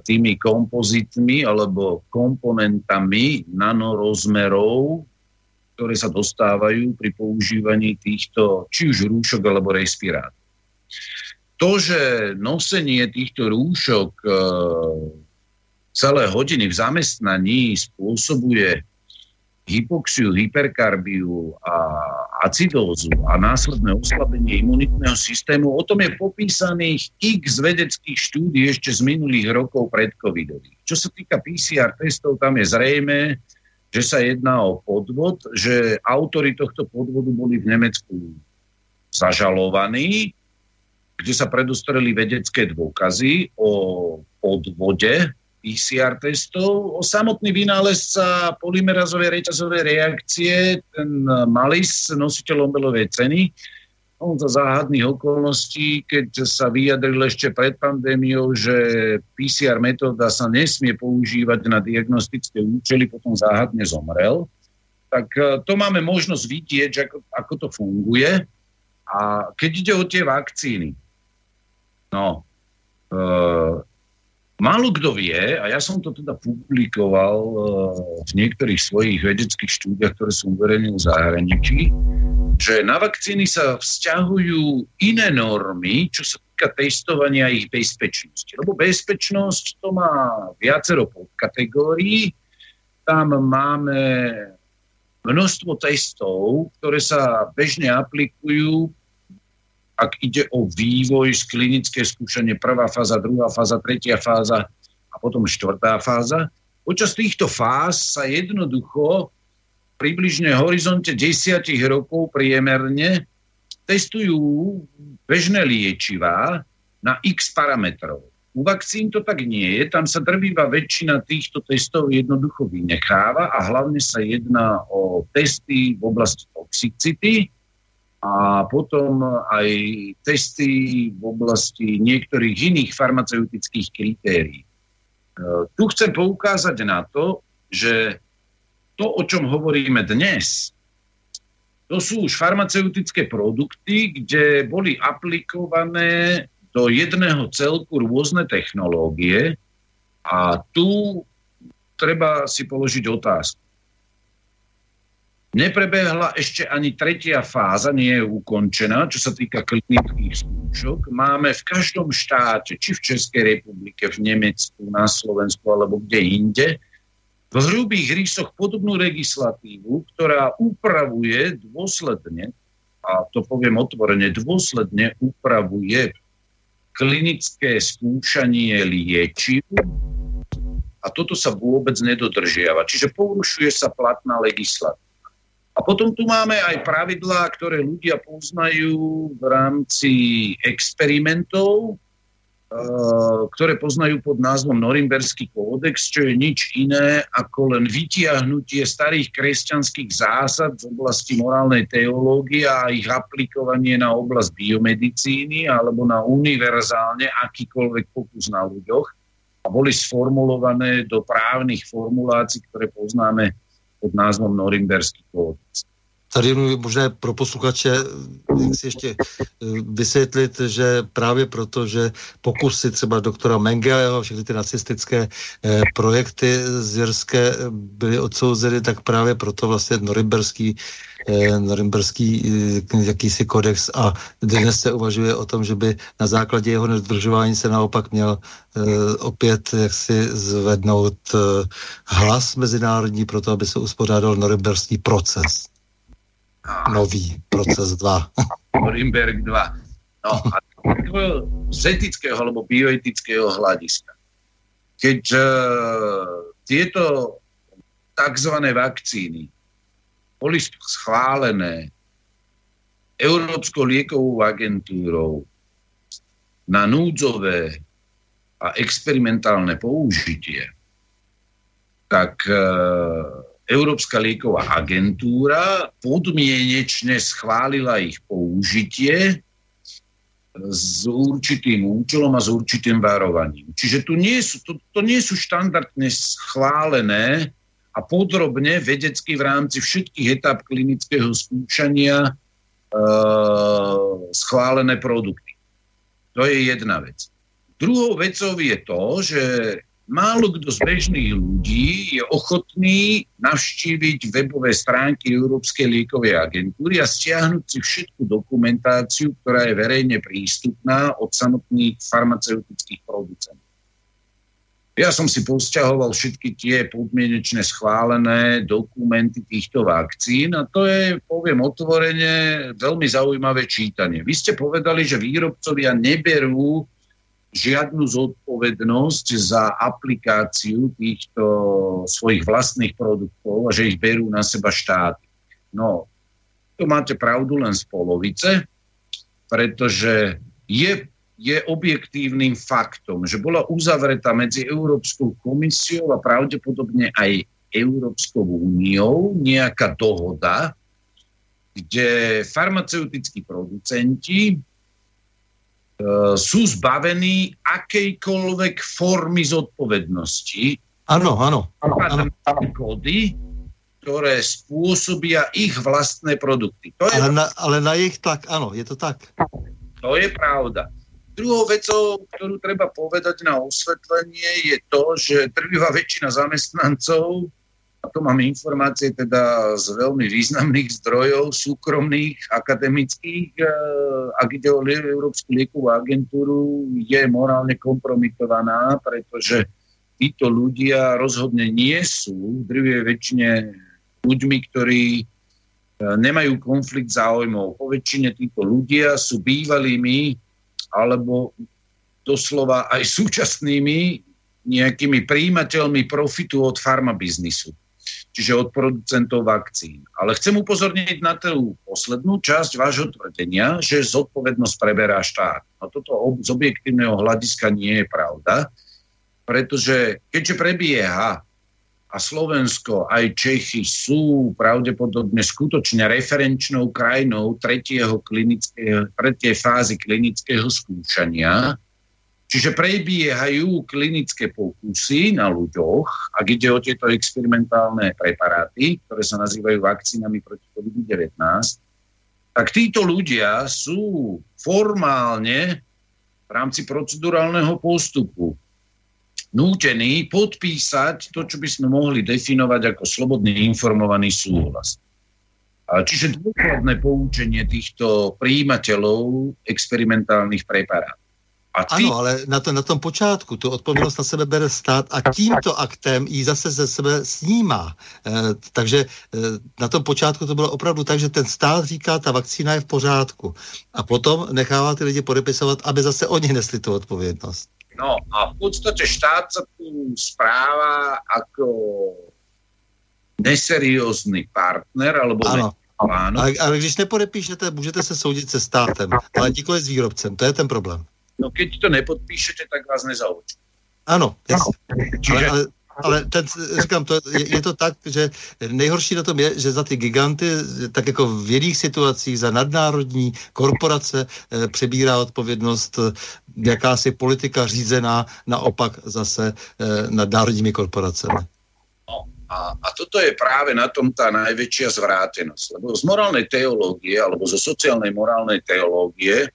tými kompozitmi alebo komponentami nanorozmerov, ktoré sa dostávajú pri používaní týchto či už rúšok alebo respirátorov. To, že nosenie týchto rúšok e, celé hodiny v zamestnaní spôsobuje hypoxiu, hyperkarbiu a acidózu a následné oslabenie imunitného systému, o tom je popísaných x vedeckých štúdí ešte z minulých rokov pred covidových. Čo sa týka PCR testov, tam je zrejme, že sa jedná o podvod, že autory tohto podvodu boli v Nemecku zažalovaní, kde sa predostreli vedecké dôkazy o podvode PCR testov. O samotný vynálezca polymerazovej reťazovej reakcie, ten Malis, nositeľ Nobelovej ceny, on za záhadných okolností, keď sa vyjadril ešte pred pandémiou, že PCR metóda sa nesmie používať na diagnostické účely, potom záhadne zomrel. Tak e, to máme možnosť vidieť, ako, ako to funguje. A keď ide o tie vakcíny, no, e, málo kto vie, a ja som to teda publikoval e, v niektorých svojich vedeckých štúdiách, ktoré som uverejnil v zahraničí, že na vakcíny sa vzťahujú iné normy, čo sa týka testovania ich bezpečnosti. Lebo bezpečnosť to má viacero podkategórií. Tam máme množstvo testov, ktoré sa bežne aplikujú, ak ide o vývoj z klinické skúšanie, prvá fáza, druhá fáza, tretia fáza a potom štvrtá fáza. Počas týchto fáz sa jednoducho približne horizonte desiatich rokov priemerne testujú bežné liečivá na x parametrov. U vakcín to tak nie je, tam sa drvíva väčšina týchto testov jednoducho vynecháva a hlavne sa jedná o testy v oblasti toxicity a potom aj testy v oblasti niektorých iných farmaceutických kritérií. E, tu chcem poukázať na to, že to, o čom hovoríme dnes, to sú už farmaceutické produkty, kde boli aplikované do jedného celku rôzne technológie a tu treba si položiť otázku. Neprebehla ešte ani tretia fáza, nie je ukončená, čo sa týka klinických skúšok. Máme v každom štáte, či v Českej republike, v Nemecku, na Slovensku alebo kde inde, v hrubých rysoch podobnú legislatívu, ktorá upravuje dôsledne, a to poviem otvorene, dôsledne upravuje klinické skúšanie liečiv a toto sa vôbec nedodržiava. Čiže porušuje sa platná legislatíva. A potom tu máme aj pravidlá, ktoré ľudia poznajú v rámci experimentov, Eh, ktoré poznajú pod názvom Norimberský kódex, čo je nič iné ako len vytiahnutie starých kresťanských zásad z oblasti morálnej teológie a ich aplikovanie na oblasť biomedicíny alebo na univerzálne akýkoľvek pokus na ľuďoch. A boli sformulované do právnych formulácií, ktoré poznáme pod názvom Norimberský kódex. Tady možná pro posluchače si ještě eh, vysvětlit, že právě proto, že pokusy třeba doktora Mengeleho, všechny ty nacistické eh, projekty zvěrské byly odsouzeny, tak právě proto vlastně norimberský eh, norimberský jakýsi kodex a dnes se uvažuje o tom, že by na základě jeho nedodržování se naopak měl opět jaksi zvednout hlas mezinárodní pro to, aby se uspořádal norimberský proces. Nový proces 2. Norimberg 2. No a z etického alebo bioetického hľadiska. Keď uh, tieto tzv. vakcíny boli schválené Európskou liekovou agentúrou na núdzové a experimentálne použitie, tak uh, Európska lieková agentúra podmienečne schválila ich použitie s určitým účelom a s určitým varovaním. Čiže tu nie sú, to, to nie sú štandardne schválené a podrobne vedecky v rámci všetkých etap klinického skúšania e, schválené produkty. To je jedna vec. Druhou vecou je to, že málo kto z bežných ľudí je ochotný navštíviť webové stránky Európskej liekovej agentúry a stiahnuť si všetku dokumentáciu, ktorá je verejne prístupná od samotných farmaceutických producentov. Ja som si posťahoval všetky tie podmienečne schválené dokumenty týchto vakcín a to je, poviem otvorene, veľmi zaujímavé čítanie. Vy ste povedali, že výrobcovia neberú žiadnu zodpovednosť za aplikáciu týchto svojich vlastných produktov a že ich berú na seba štáty. No, to máte pravdu len z polovice, pretože je je objektívnym faktom, že bola uzavretá medzi Európskou komisiou a pravdepodobne aj Európskou úniou nejaká dohoda, kde farmaceutickí producenti sú zbavení akejkoľvek formy zodpovednosti. Áno, áno. Kódy, ktoré spôsobia ich vlastné produkty. To je... ale, na, ale na ich tak, áno, je to tak. To je pravda. Druhou vecou, ktorú treba povedať na osvetlenie, je to, že drvivá väčšina zamestnancov, a to mám informácie teda z veľmi významných zdrojov, súkromných, akademických, e, ak ide o Európsku liekovú agentúru, je morálne kompromitovaná, pretože títo ľudia rozhodne nie sú v väčšine ľuďmi, ktorí e, nemajú konflikt záujmov. Po väčšine títo ľudia sú bývalými alebo doslova aj súčasnými nejakými príjimateľmi profitu od farmabiznisu, čiže od producentov vakcín. Ale chcem upozorniť na tú poslednú časť vášho tvrdenia, že zodpovednosť preberá štát. No toto z objektívneho hľadiska nie je pravda, pretože keďže prebieha a Slovensko aj Čechy sú pravdepodobne skutočne referenčnou krajinou tretieho tretej fázy klinického skúšania, čiže prebiehajú klinické pokusy na ľuďoch, ak ide o tieto experimentálne preparáty, ktoré sa nazývajú vakcínami proti COVID-19, tak títo ľudia sú formálne v rámci procedurálneho postupu nútení podpísať to, čo by sme mohli definovať ako slobodný informovaný súhlas. Čiže dôkladné poučenie týchto príjimateľov experimentálnych preparátov. A ty... Ano, ale na, to, na tom počátku tu odpovědnost na sebe bere stát a tímto aktem ji zase ze sebe snímá. E, takže e, na tom počátku to bylo opravdu tak, že ten stát říká, ta vakcína je v pořádku. A potom nechává ty lidi podepisovat, aby zase oni nesli tu odpovědnost. No a v podstate štát sa tu správa ako neseriózny partner, alebo ano. Áno. Ale, ale když nepodepíšete, můžete se soudit se státem, ale nikoli s výrobcem. To je ten problém. No keď to nepodpíšete, tak vás nezaučí. Ano, jasne. Čiže... Ale, ale ale ten, říkám, to, je, je to tak, že nejhorší na tom je, že za ty giganty, tak jako v jiných situacích, za nadnárodní korporace e, přebírá odpovědnost e, jakási politika řízená naopak zase e, nadnárodními korporacemi. No, a, a toto je práve na tom tá najväčšia zvrátenosť. Lebo z morálnej teológie, alebo zo sociálnej morálnej teológie,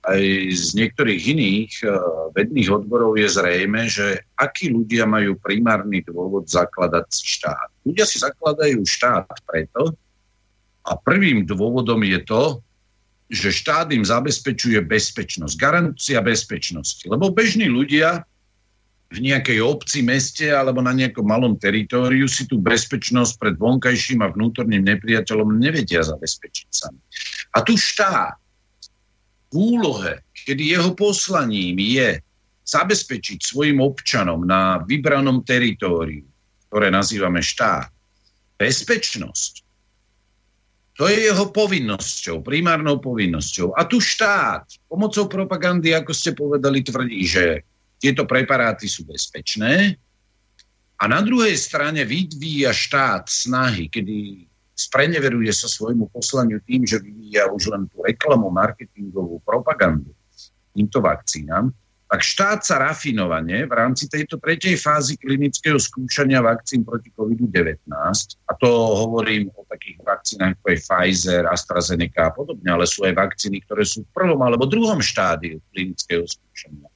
aj z niektorých iných uh, vedných odborov je zrejme, že akí ľudia majú primárny dôvod zakladať si štát. Ľudia si zakladajú štát preto, a prvým dôvodom je to, že štát im zabezpečuje bezpečnosť, garancia bezpečnosti. Lebo bežní ľudia v nejakej obci, meste alebo na nejakom malom teritóriu si tú bezpečnosť pred vonkajším a vnútorným nepriateľom nevedia zabezpečiť sami. A tu štát úlohe, kedy jeho poslaním je zabezpečiť svojim občanom na vybranom teritóriu, ktoré nazývame štát, bezpečnosť, to je jeho povinnosťou, primárnou povinnosťou. A tu štát pomocou propagandy, ako ste povedali, tvrdí, že tieto preparáty sú bezpečné. A na druhej strane vyvíja štát snahy, kedy spreneveruje sa svojmu poslaniu tým, že vyvíja už len tú reklamu, marketingovú propagandu týmto vakcínam, tak štát sa rafinovane v rámci tejto tretej fázy klinického skúšania vakcín proti COVID-19, a to hovorím o takých vakcínach ako je Pfizer, AstraZeneca a podobne, ale sú aj vakcíny, ktoré sú v prvom alebo druhom štádiu klinického skúšania.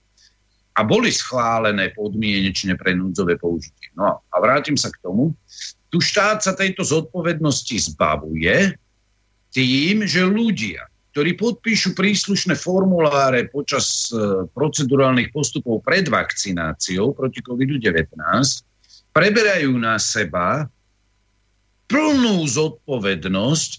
A boli schválené podmienečne pre núdzové použitie. No a vrátim sa k tomu, tu štát sa tejto zodpovednosti zbavuje tým, že ľudia, ktorí podpíšu príslušné formuláre počas e, procedurálnych postupov pred vakcináciou proti COVID-19, preberajú na seba plnú zodpovednosť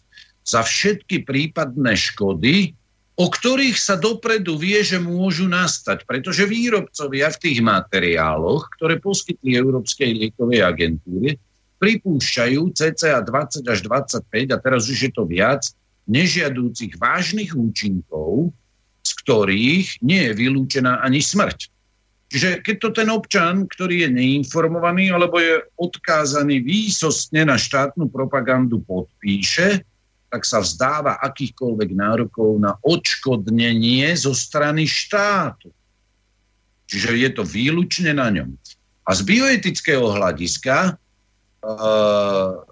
za všetky prípadné škody, o ktorých sa dopredu vie, že môžu nastať, pretože výrobcovia v tých materiáloch, ktoré poskytli Európskej liekovej agentúre, pripúšťajú cca 20 až 25, a teraz už je to viac, nežiadúcich vážnych účinkov, z ktorých nie je vylúčená ani smrť. Čiže keď to ten občan, ktorý je neinformovaný alebo je odkázaný výsostne na štátnu propagandu podpíše, tak sa vzdáva akýchkoľvek nárokov na odškodnenie zo strany štátu. Čiže je to výlučne na ňom. A z bioetického hľadiska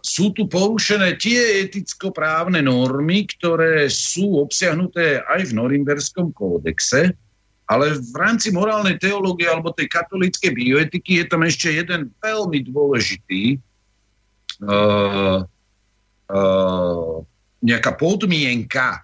sú tu porušené tie eticko-právne normy, ktoré sú obsiahnuté aj v Norimberskom kódexe, ale v rámci morálnej teológie alebo tej katolíckej bioetiky je tam ešte jeden veľmi dôležitý uh, uh, nejaká podmienka,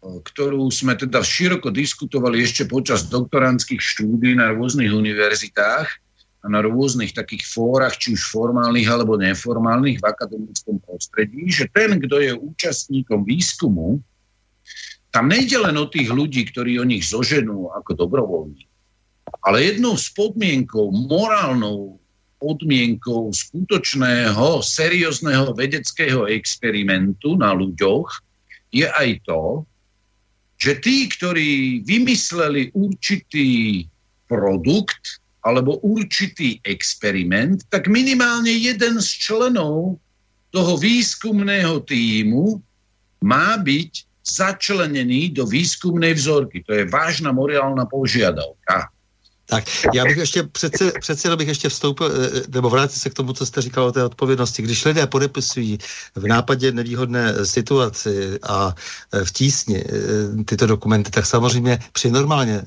ktorú sme teda široko diskutovali ešte počas doktorantských štúdí na rôznych univerzitách, na rôznych takých fórach, či už formálnych alebo neformálnych v akademickom prostredí, že ten, kto je účastníkom výskumu, tam nejde len o tých ľudí, ktorí o nich zoženú ako dobrovoľní, ale jednou z podmienkou, morálnou podmienkou skutočného, seriózneho vedeckého experimentu na ľuďoch je aj to, že tí, ktorí vymysleli určitý produkt, alebo určitý experiment, tak minimálne jeden z členov toho výskumného týmu má byť začlenený do výskumnej vzorky. To je vážna morálna požiadavka. Tak, já bych ještě, přece, přece bych ještě vstoupil, eh, nebo vrátil se k tomu, co jste říkal o té odpovědnosti. Když lidé podepisují v nápadě nevýhodné situaci a eh, v tísni eh, tyto dokumenty, tak samozřejmě při normálně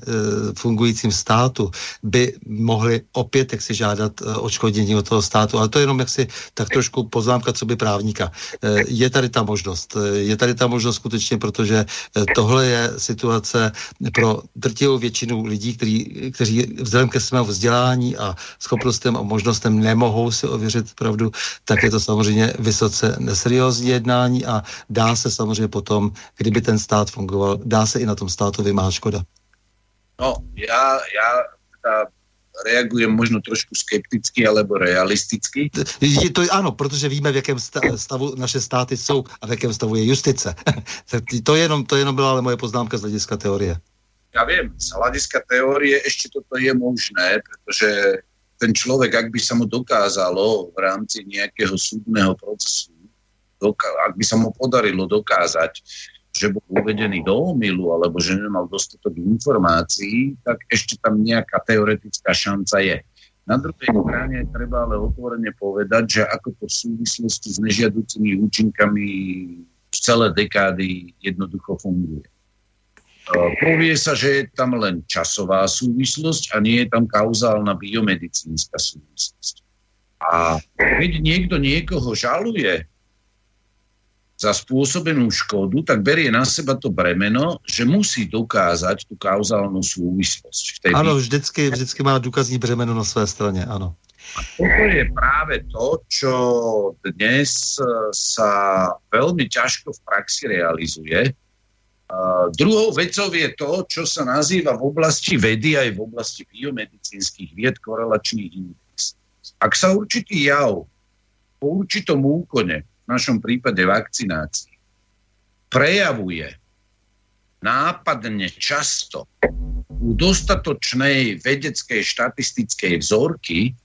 fungujícím státu by mohli opět jak si žádat odškodnění od toho státu, ale to je jenom jaksi tak trošku poznámka, co by právníka. Je tady ta možnost. Je tady ta možnost skutečně, protože tohle je situace pro drtivou většinu lidí, kteří vzhledem ke svému vzdělání a schopnostem a možnostem nemohou si ověřit pravdu, tak je to samozřejmě vysoce neseriózní jednání a dá se samozřejmě potom, kdyby ten stát fungoval, dá se i na tom státu vymáhat škoda. No, já, já ta reagujem možno trošku skepticky alebo realisticky. Je to ano, protože víme, v jakém stavu naše státy jsou a v jakém stavu je justice. to, jenom, to jenom byla ale moje poznámka z hlediska teorie ja viem, z hľadiska teórie ešte toto je možné, pretože ten človek, ak by sa mu dokázalo v rámci nejakého súdneho procesu, ak by sa mu podarilo dokázať, že bol uvedený do omilu alebo že nemal dostatok informácií, tak ešte tam nejaká teoretická šanca je. Na druhej strane treba ale otvorene povedať, že ako to v súvislosti s nežiaducimi účinkami celé dekády jednoducho funguje. Povie sa, že je tam len časová súvislosť a nie je tam kauzálna biomedicínska súvislosť. A keď niekto niekoho žaluje za spôsobenú škodu, tak berie na seba to bremeno, že musí dokázať tú kauzálnu súvislosť. Áno, vždycky, vždycky má důkazní bremeno na své straně, áno. A toto je práve to, čo dnes sa veľmi ťažko v praxi realizuje, Uh, druhou vecou je to, čo sa nazýva v oblasti vedy aj v oblasti biomedicínskych vied korelačný index. Ak sa určitý jav po určitom úkone, v našom prípade vakcinácii, prejavuje nápadne často u dostatočnej vedeckej štatistickej vzorky,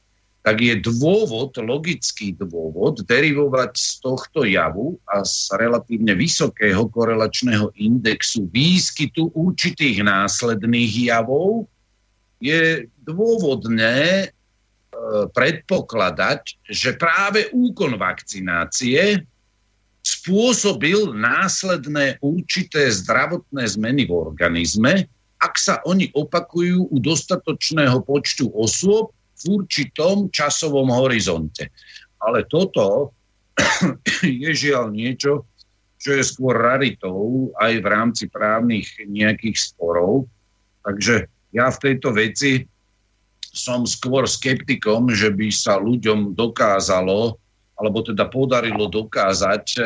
tak je dôvod, logický dôvod, derivovať z tohto javu a z relatívne vysokého korelačného indexu výskytu určitých následných javov je dôvodné e, predpokladať, že práve úkon vakcinácie spôsobil následné určité zdravotné zmeny v organizme, ak sa oni opakujú u dostatočného počtu osôb, určitom časovom horizonte. Ale toto je žiaľ niečo, čo je skôr raritou aj v rámci právnych nejakých sporov. Takže ja v tejto veci som skôr skeptikom, že by sa ľuďom dokázalo, alebo teda podarilo dokázať e,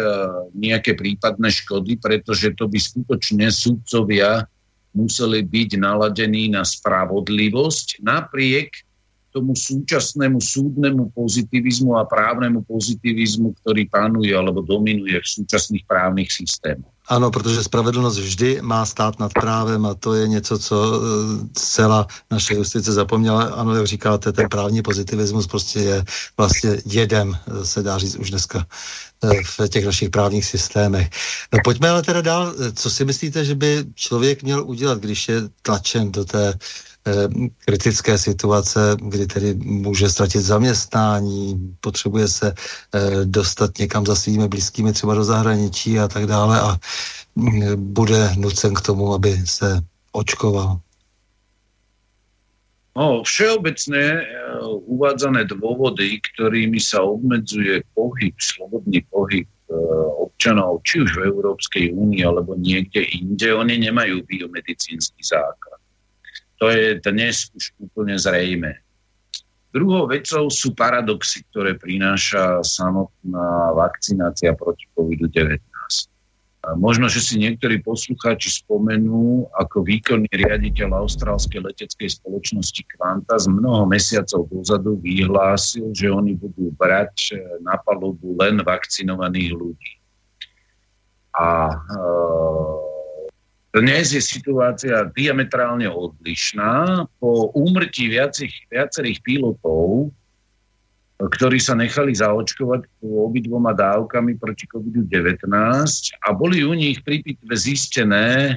nejaké prípadné škody, pretože to by skutočne súdcovia museli byť naladení na spravodlivosť napriek tomu súčasnému súdnemu pozitivizmu a právnemu pozitivizmu, ktorý panuje alebo dominuje v súčasných právnych systémoch. Ano, protože spravedlnost vždy má stát nad právem a to je něco, co eh, celá naše justice zapomněla. Ano, jak říkáte, ten právní pozitivismus prostě je vlastně jedem, se dá říct už dneska eh, v těch našich právních systémech. No, pojďme ale teda dál. Co si myslíte, že by člověk měl udělat, když je tlačen do té kritické situace, kdy tedy může ztratit zaměstnání, potřebuje se eh, dostat někam za svými blízkými třeba do zahraničí a tak dále a mm, bude nucen k tomu, aby se očkoval. No, všeobecne uh, uvádzané dôvody, ktorými sa obmedzuje pohyb, slobodný pohyb občanov, či už v Európskej únii alebo niekde inde, oni nemajú biomedicínsky základ. To je dnes už úplne zrejme. Druhou vecou sú paradoxy, ktoré prináša samotná vakcinácia proti COVID-19. Možno, že si niektorí poslucháči spomenú, ako výkonný riaditeľ austrálskej leteckej spoločnosti Qantas mnoho mesiacov dozadu vyhlásil, že oni budú brať na palubu len vakcinovaných ľudí. A e, dnes je situácia diametrálne odlišná. Po úmrtí viacich, viacerých pilotov, ktorí sa nechali zaočkovať obidvoma dávkami proti COVID-19 a boli u nich pri pitve zistené e,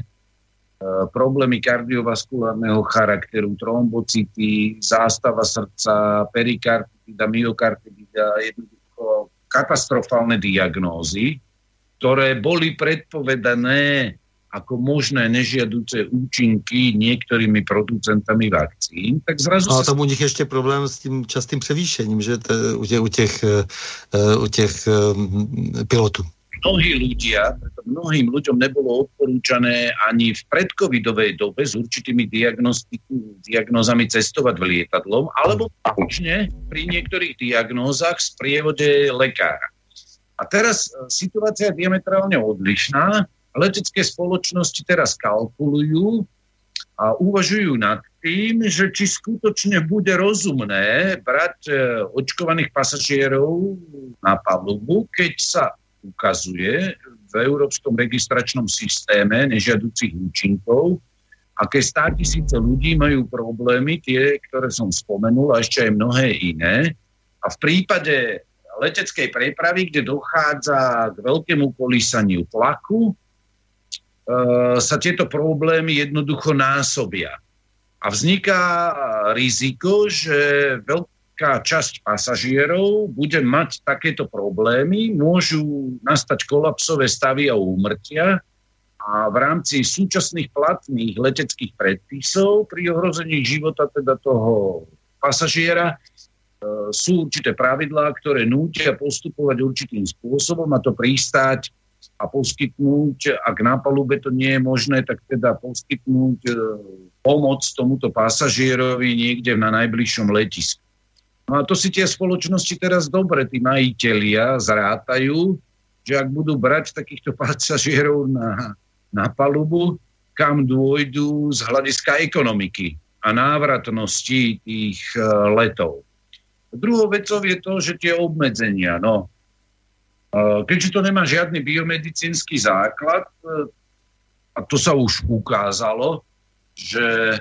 problémy kardiovaskulárneho charakteru, trombocity, zástava srdca, perikarditida, myokarditida, katastrofálne diagnózy, ktoré boli predpovedané ako možné nežiaduce účinky niektorými producentami vakcín, tak zrazu... No a tam u nich ještě problém s tím častým převýšením, že to, u těch, u těch, uh, u těch uh, pilotů. Mnohí ľudia, mnohým ľuďom nebolo odporúčané ani v predcovidovej dobe s určitými diagnózami cestovať v lietadlom, alebo páčne pri niektorých diagnózach v sprievode lekára. A teraz situácia je diametrálne odlišná letecké spoločnosti teraz kalkulujú a uvažujú nad tým, že či skutočne bude rozumné brať e, očkovaných pasažierov na palubu, keď sa ukazuje v Európskom registračnom systéme nežiaducich účinkov, aké stá tisíce ľudí majú problémy, tie, ktoré som spomenul, a ešte aj mnohé iné. A v prípade leteckej prepravy, kde dochádza k veľkému kolísaniu tlaku, sa tieto problémy jednoducho násobia. A vzniká riziko, že veľká časť pasažierov bude mať takéto problémy, môžu nastať kolapsové stavy a úmrtia a v rámci súčasných platných leteckých predpisov pri ohrození života teda toho pasažiera eh, sú určité pravidlá, ktoré nútia postupovať určitým spôsobom a to pristáť a poskytnúť, ak na palube to nie je možné, tak teda poskytnúť e, pomoc tomuto pasažierovi niekde na najbližšom letisku. No a to si tie spoločnosti teraz dobre, tí majiteľia zrátajú, že ak budú brať takýchto pasažierov na, na palubu, kam dôjdu z hľadiska ekonomiky a návratnosti tých uh, letov. Druhou vecou je to, že tie obmedzenia, no Keďže to nemá žiadny biomedicínsky základ, e, a to sa už ukázalo, že e,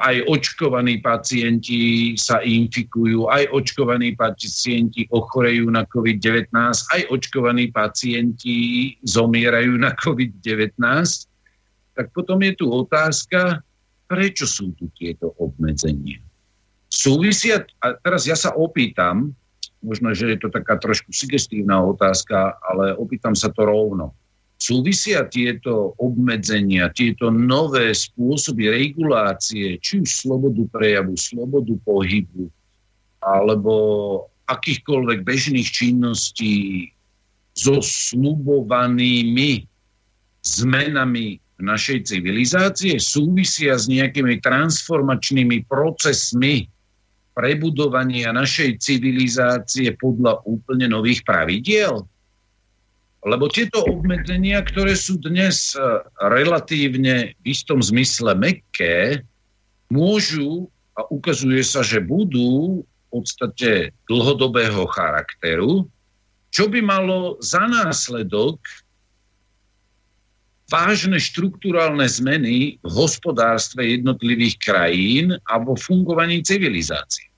aj očkovaní pacienti sa infikujú, aj očkovaní pacienti ochorejú na COVID-19, aj očkovaní pacienti zomierajú na COVID-19, tak potom je tu otázka, prečo sú tu tieto obmedzenia. Súvisia, a teraz ja sa opýtam, možno, že je to taká trošku sugestívna otázka, ale opýtam sa to rovno. Súvisia tieto obmedzenia, tieto nové spôsoby regulácie, či už slobodu prejavu, slobodu pohybu, alebo akýchkoľvek bežných činností so slubovanými zmenami našej civilizácie súvisia s nejakými transformačnými procesmi, prebudovania našej civilizácie podľa úplne nových pravidiel? Lebo tieto obmedzenia, ktoré sú dnes e, relatívne v istom zmysle mekké, môžu a ukazuje sa, že budú v podstate dlhodobého charakteru, čo by malo za následok vážne štruktúrálne zmeny v hospodárstve jednotlivých krajín a vo fungovaní civilizácie.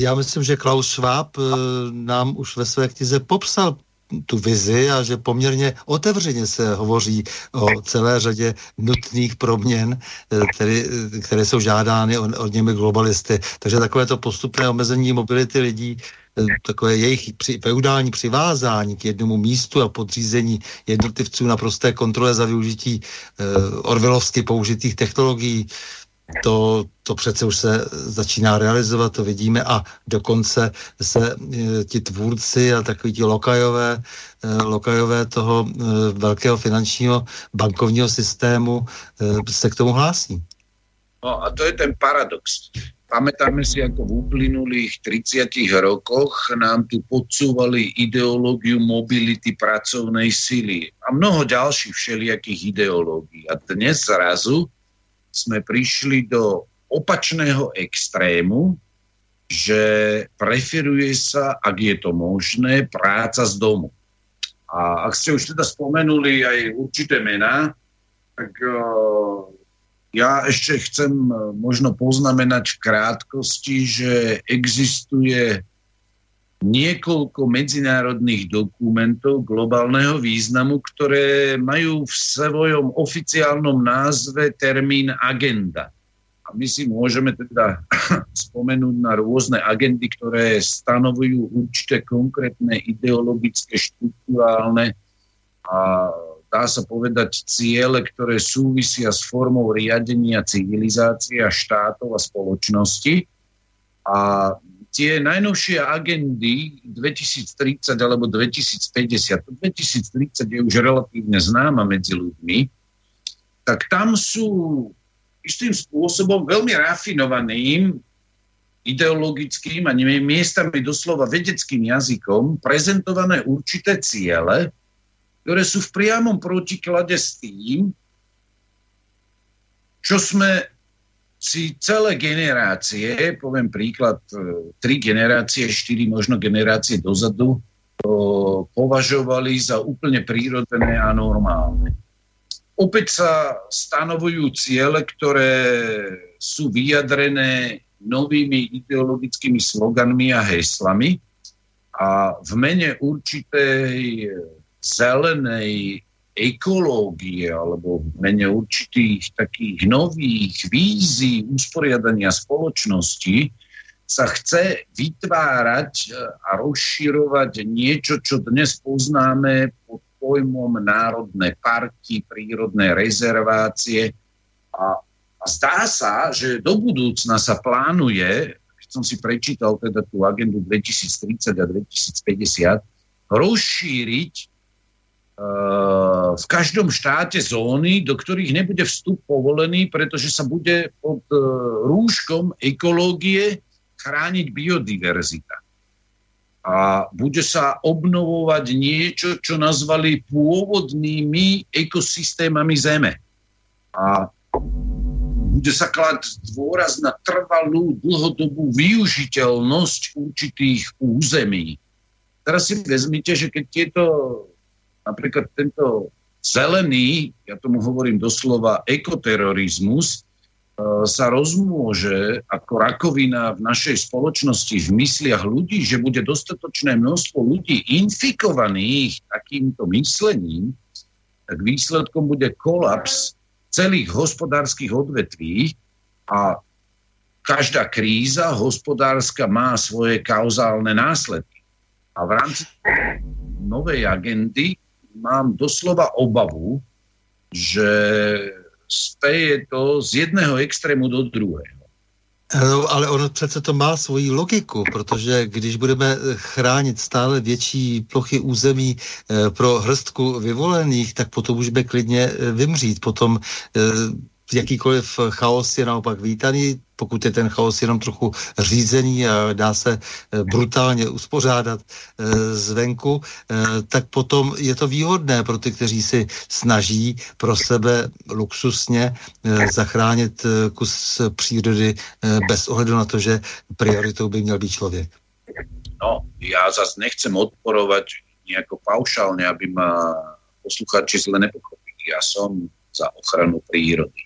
Já myslím, že Klaus Schwab nám už ve své knize popsal tu vizi a že poměrně otevřeně se hovoří o celé řadě nutných proměn, tedy, které jsou žádány od, od němi globalisty. Takže takové to postupné omezení mobility lidí takové jejich při, feudální přivázání k jednomu místu a podřízení jednotlivců na prosté kontrole za využití eh, orvelovsky použitých technologií, to, to přece už se začíná realizovat, to vidíme a dokonce se e, ti tvůrci a takový ti lokajové, e, lokajové toho e, velkého finančního bankovního systému e, se k tomu hlásí. No a to je ten paradox. Pamätáme si, ako v uplynulých 30 rokoch nám tu podsúvali ideológiu mobility pracovnej sily a mnoho ďalších všelijakých ideológií. A dnes zrazu sme prišli do opačného extrému, že preferuje sa, ak je to možné, práca z domu. A ak ste už teda spomenuli aj určité mená, tak uh, ja ešte chcem e, možno poznamenať v krátkosti, že existuje niekoľko medzinárodných dokumentov globálneho významu, ktoré majú v svojom oficiálnom názve termín agenda. A my si môžeme teda spomenúť na rôzne agendy, ktoré stanovujú určité konkrétne ideologické, štruktúrálne a dá sa povedať, ciele, ktoré súvisia s formou riadenia civilizácie a štátov a spoločnosti. A tie najnovšie agendy 2030 alebo 2050, 2030 je už relatívne známa medzi ľuďmi, tak tam sú istým spôsobom veľmi rafinovaným ideologickým a miestami doslova vedeckým jazykom prezentované určité ciele, ktoré sú v priamom protiklade s tým, čo sme si celé generácie, poviem príklad, e, tri generácie, štyri možno generácie dozadu, považovali za úplne prírodzené a normálne. Opäť sa stanovujú ciele, ktoré sú vyjadrené novými ideologickými sloganmi a heslami a v mene určitej zelenej ekológie alebo v mene určitých takých nových vízí usporiadania spoločnosti sa chce vytvárať e, a rozširovať niečo, čo dnes poznáme pod pojmom národné parky, prírodné rezervácie. A, a zdá sa, že do budúcna sa plánuje, keď som si prečítal teda tú agendu 2030 a 2050, rozšíriť v každom štáte zóny, do ktorých nebude vstup povolený, pretože sa bude pod e, rúškom ekológie chrániť biodiverzita. A bude sa obnovovať niečo, čo nazvali pôvodnými ekosystémami Zeme. A bude sa klať dôraz na trvalú dlhodobú využiteľnosť určitých území. Teraz si vezmite, že keď tieto napríklad tento zelený, ja tomu hovorím doslova ekoterorizmus, e, sa rozmôže ako rakovina v našej spoločnosti v mysliach ľudí, že bude dostatočné množstvo ľudí infikovaných takýmto myslením, tak výsledkom bude kolaps celých hospodárskych odvetví a každá kríza hospodárska má svoje kauzálne následky. A v rámci novej agendy mám doslova obavu, že speje to z jedného extrému do druhého. No, ale ono přece to má svoji logiku, protože když budeme chránit stále větší plochy území e, pro hrstku vyvolených, tak potom můžeme klidně e, vymřít. Potom e, jakýkoliv chaos je naopak vítaný, pokud je ten chaos jenom trochu řízený a dá se eh, brutálně uspořádat eh, zvenku, eh, tak potom je to výhodné pro ty, kteří si snaží pro sebe luxusně zachránit kus přírody bez ohledu na to, že prioritou by měl být člověk. No, já zase nechcem odporovat nejako paušálně, aby ma posluchači zle nepochopili Ja som za ochranu prírody.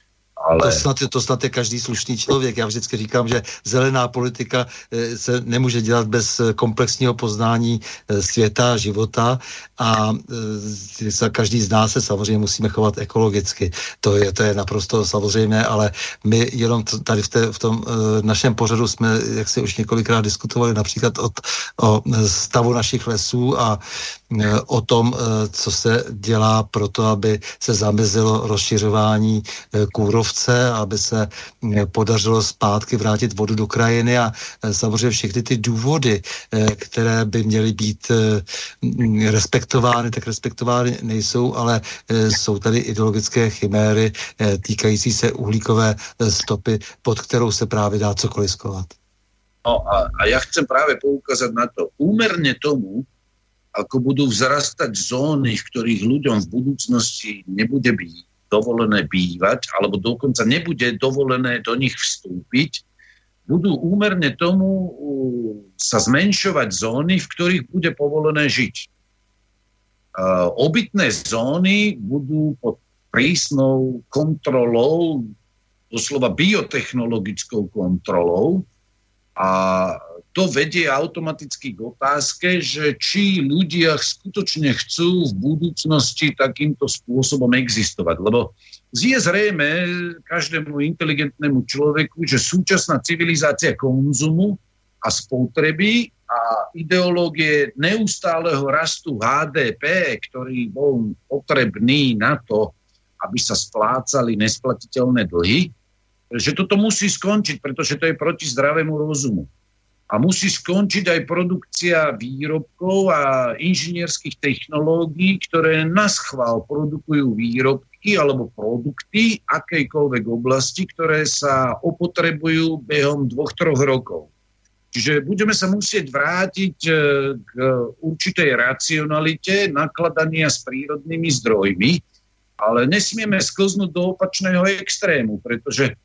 Ale... To, snad, to snad je každý slušný člověk. Já vždycky říkám, že zelená politika eh, se nemůže dělat bez eh, komplexního poznání eh, světa, života a každý z nás se samozřejmě musíme chovat ekologicky. To je, to je naprosto samozřejmé, ale my jenom tady v, té, v tom našem pořadu jsme, jak si už několikrát diskutovali, například od, o stavu našich lesů a o tom, co se dělá pro to, aby se zamezilo rozšiřování kůrov kůrovce, aby se eh, podařilo zpátky vrátit vodu do krajiny a eh, samozřejmě všechny ty důvody, eh, které by měly být respektovány, tak respektovány nejsou, ale jsou tady ideologické chiméry týkající se uhlíkové stopy, pod kterou se právě dá cokoliv skovat. No a, a ja chcem práve poukázať na to, úmerne tomu, ako budú vzrastať zóny, v ktorých ľuďom v budúcnosti nebude byť, dovolené bývať, alebo dokonca nebude dovolené do nich vstúpiť, budú úmerne tomu sa zmenšovať zóny, v ktorých bude povolené žiť. Obytné zóny budú pod prísnou kontrolou, doslova biotechnologickou kontrolou a to vedie automaticky k otázke, že či ľudia skutočne chcú v budúcnosti takýmto spôsobom existovať. Lebo je zrejme každému inteligentnému človeku, že súčasná civilizácia konzumu a spotreby a ideológie neustáleho rastu HDP, ktorý bol potrebný na to, aby sa splácali nesplatiteľné dlhy, že toto musí skončiť, pretože to je proti zdravému rozumu a musí skončiť aj produkcia výrobkov a inžinierských technológií, ktoré na schvál produkujú výrobky alebo produkty akejkoľvek oblasti, ktoré sa opotrebujú behom dvoch, troch rokov. Čiže budeme sa musieť vrátiť e, k určitej racionalite nakladania s prírodnými zdrojmi, ale nesmieme sklznúť do opačného extrému, pretože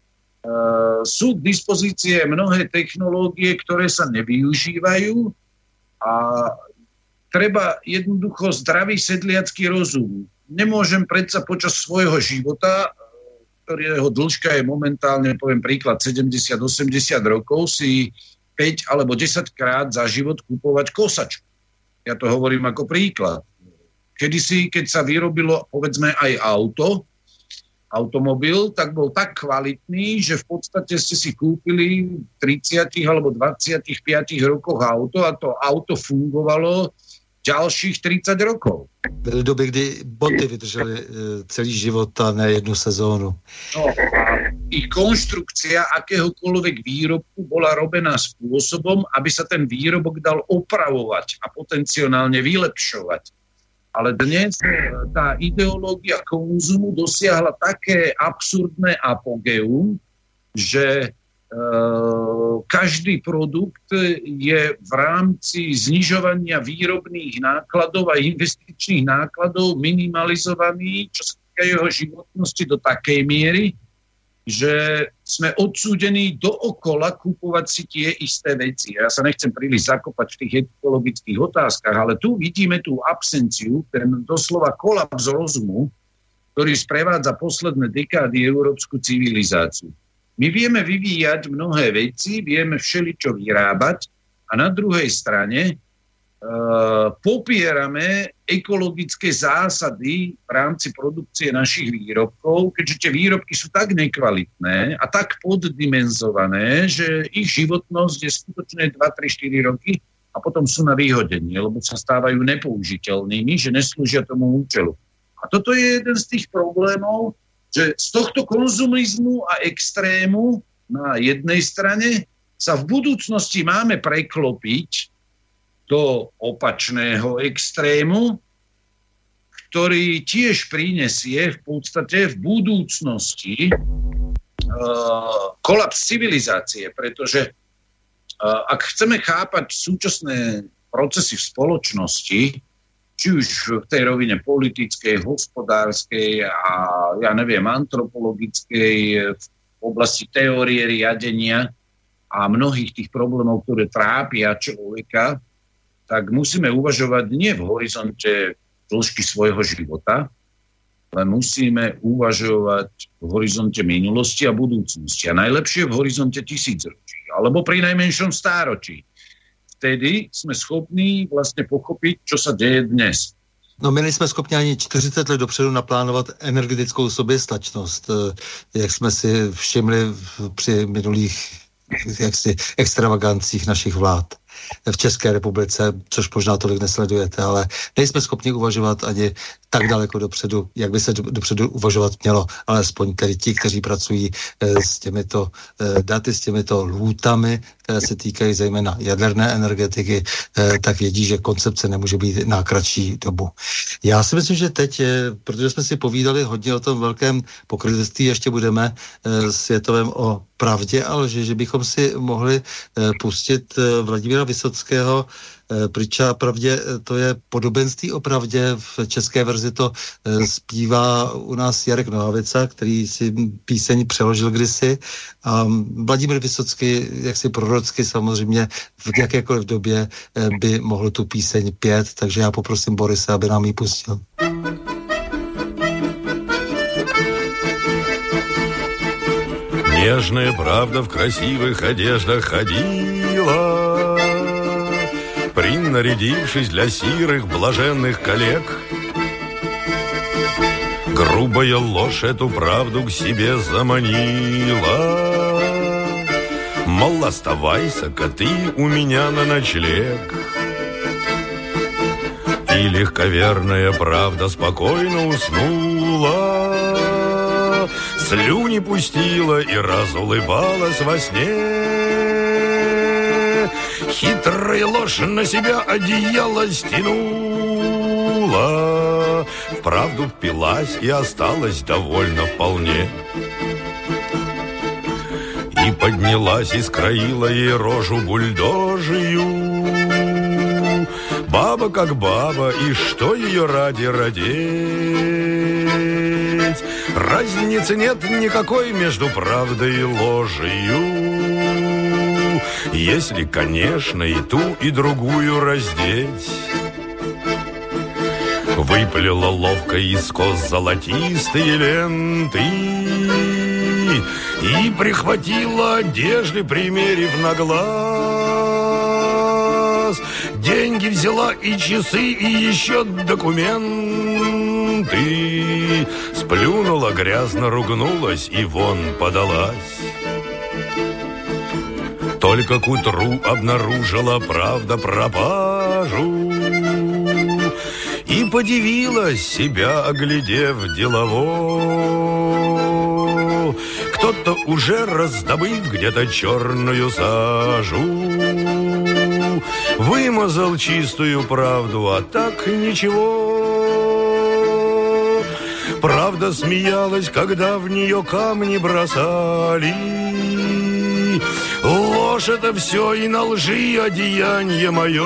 sú k dispozície mnohé technológie, ktoré sa nevyužívajú a treba jednoducho zdravý sedliacký rozum. Nemôžem predsa počas svojho života, eh, ktorého dĺžka je momentálne, poviem príklad, 70-80 rokov, si 5 alebo 10 krát za život kupovať kosač. Ja to hovorím ako príklad. Kedy si, keď sa vyrobilo, povedzme, aj auto, automobil, tak bol tak kvalitný, že v podstate ste si kúpili v 30 alebo 25 rokoch auto a to auto fungovalo ďalších 30 rokov. Byly doby, kdy boty vydrželi e, celý život a ne jednu sezónu. No a ich konštrukcia akéhokoľvek výrobku bola robená spôsobom, aby sa ten výrobok dal opravovať a potenciálne vylepšovať. Ale dnes e, tá ideológia konzumu dosiahla také absurdné apogeum, že e, každý produkt je v rámci znižovania výrobných nákladov a investičných nákladov minimalizovaný, čo sa týka jeho životnosti do takej miery, že sme odsúdení dookola kúpovať si tie isté veci. Ja sa nechcem príliš zakopať v tých ekologických otázkach, ale tu vidíme tú absenciu, ten doslova kolaps rozumu, ktorý sprevádza posledné dekády európsku civilizáciu. My vieme vyvíjať mnohé veci, vieme všeličo vyrábať a na druhej strane Eh, popierame ekologické zásady v rámci produkcie našich výrobkov, keďže tie výrobky sú tak nekvalitné a tak poddimenzované, že ich životnosť je skutočne 2, 3, 4 roky a potom sú na výhodenie, lebo sa stávajú nepoužiteľnými, že neslúžia tomu účelu. A toto je jeden z tých problémov, že z tohto konzumizmu a extrému na jednej strane sa v budúcnosti máme preklopiť do opačného extrému, ktorý tiež prinesie v podstate v budúcnosti uh, kolaps civilizácie, pretože uh, ak chceme chápať súčasné procesy v spoločnosti, či už v tej rovine politickej, hospodárskej a ja neviem, antropologickej, v oblasti teórie riadenia a mnohých tých problémov, ktoré trápia človeka, tak musíme uvažovať nie v horizonte dĺžky svojho života, len musíme uvažovať v horizonte minulosti a budúcnosti. A najlepšie v horizonte tisícročí, alebo pri najmenšom stáročí. Vtedy sme schopní vlastne pochopiť, čo sa deje dnes. No my nejsme schopni ani 40 let dopředu naplánovat energetickou soběstačnost, eh, jak jsme si všimli při minulých jaksi extravagancích našich vlád v České republice, což možná tolik nesledujete, ale nejsme schopni uvažovat ani tak daleko dopředu, jak by se dopředu uvažovat mělo, alespoň tedy ti, kteří pracují eh, s těmito eh, daty, s těmito lůtami, které se týkají zejména jaderné energetiky, eh, tak vědí, že koncepce nemůže být na kratší dobu. Já si myslím, že teď, protože jsme si povídali hodně o tom velkém pokrytectví, ještě budeme světovém o pravdě a lži, že bychom si mohli pustit Vladimíra Vysockého Eh, Priča pravdě, eh, to je podobenství o pravdě. V české verzi to eh, zpívá u nás Jarek Nohavica, který si píseň přeložil kdysi. A Vladimír Vysocký, jak si prorocky samozřejmě v jakékoliv době by mohl tu píseň pět, takže já poprosím Borise, aby nám ji pustil. Нежная правда в красивых одеждах ходила принарядившись для сирых блаженных коллег. Грубая ложь эту правду к себе заманила. Мол, оставайся-ка ты у меня на ночлег. И легковерная правда спокойно уснула, Слюни пустила и разулыбалась во сне. Хитрая ложь на себя одеяло стянула. Вправду впилась и осталась довольно вполне. И поднялась и скроила ей рожу бульдожию. Баба как баба, и что ее ради родить? Разницы нет никакой между правдой и ложью. Если, конечно, и ту, и другую раздеть. Выплела ловко из кос золотистые ленты И прихватила одежды, примерив на глаз. Деньги взяла и часы, и еще документы. Сплюнула, грязно ругнулась и вон подалась. Только к утру обнаружила правда пропажу. И подивилась себя, оглядев делово. Кто-то уже раздобыв где-то черную сажу. Вымазал чистую правду, а так ничего. Правда смеялась, когда в нее камни бросали Ложь это все и на лжи одеяние мое.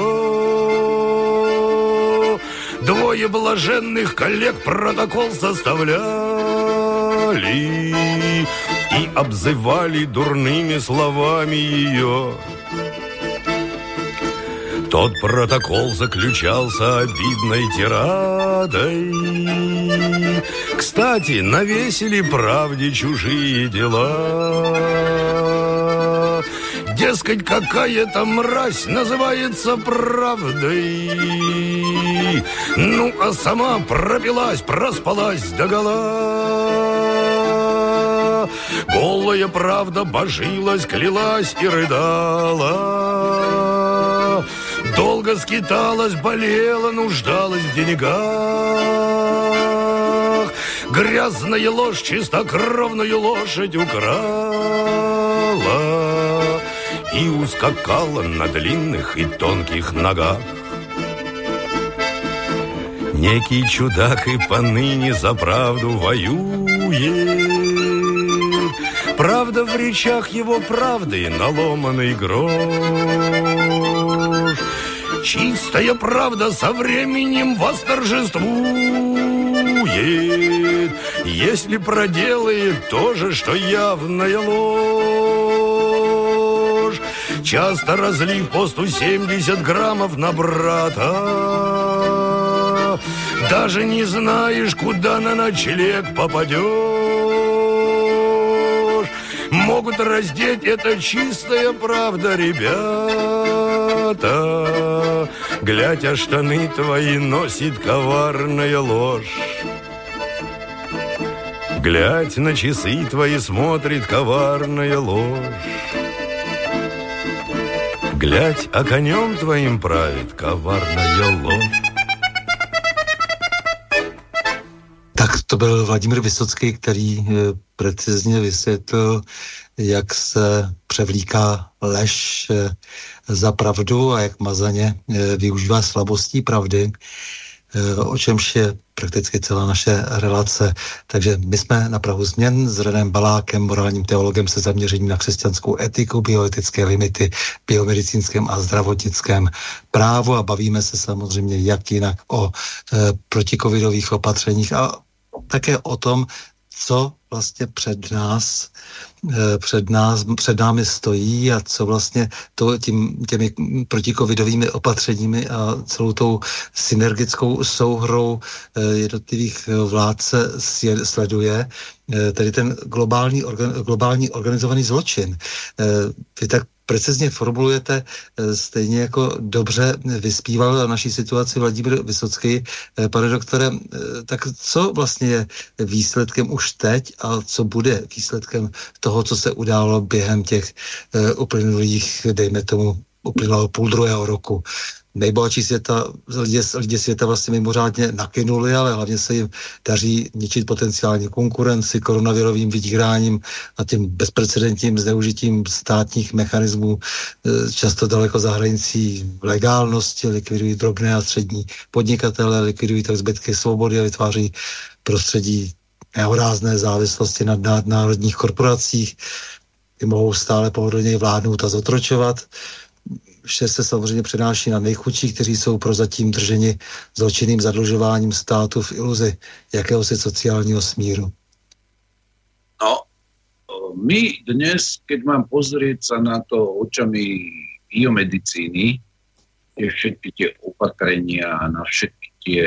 Двое блаженных коллег протокол составляли и обзывали дурными словами ее. Тот протокол заключался обидной тирадой. Кстати, навесили правде чужие дела. Дескать, какая-то мразь называется правдой. Ну, а сама пропилась, проспалась до гола. Голая правда божилась, клялась и рыдала. Долго скиталась, болела, нуждалась в деньгах. Грязная ложь чистокровную лошадь украла и ускакала на длинных и тонких ногах. Некий чудак и поныне за правду воюет. Правда в речах его правды наломанный грош. Чистая правда со временем восторжествует, Если проделает то же, что явная ложь. Часто разлив по 170 граммов на брата, Даже не знаешь, куда на ночлег попадешь. Могут раздеть, это чистая правда, ребята. Глядь, а штаны твои носит коварная ложь. Глядь, на часы твои смотрит коварная ложь. Глядь, а конем твоим правит коварная ложь. Tak to byl Vladimír Vysocký, který eh, precizně vysvětlil, jak se převlíká lež eh, za pravdu a jak mazaně eh, využívá slabostí pravdy, o čemž je prakticky celá naše relace. Takže my jsme na Prahu změn s Renem Balákem, morálním teologem se zaměřením na křesťanskou etiku, bioetické limity, biomedicínském a zdravotnickém právu a bavíme se samozřejmě jak jinak o e, protikovidových opatřeních a také o tom, co vlastně před nás, eh, před, nás, před námi stojí a co vlastně to, tím, těmi protikovidovými opatřeními a celou tou synergickou souhrou eh, jednotlivých vládce sleduje, eh, tedy ten globální, globální organizovaný zločin. Vy tak precizně formulujete, eh, stejně jako dobře vyspíval naší situaci Vladimír Vysocký. Eh, pane doktore, eh, tak co vlastně je výsledkem už teď a co bude výsledkem toho, co se událo během těch uplynulých, dejme tomu, uplynulého půl druhého roku nejbohatší světa, lidi, lidi světa vlastně mimořádně nakynuli, ale hlavně se jim daří ničit potenciální konkurenci koronavirovým vydíráním a tím bezprecedentním zneužitím státních mechanismů e, často daleko za hranicí legálnosti, likvidují drobné a střední podnikatele, likvidují tak zbytky svobody a vytváří prostředí nehorázné závislosti na národních korporacích, ty mohou stále pohodlně vládnout a zotročovat vše se samozřejmě přenáší na nejchudší, kteří jsou prozatím drženi zločinným zadlužováním státu v iluzi jakéhosi sociálního smíru. No, my dnes, keď mám pozrieť sa na to očami biomedicíny, tie všetky tie opatrenia, na všetky tie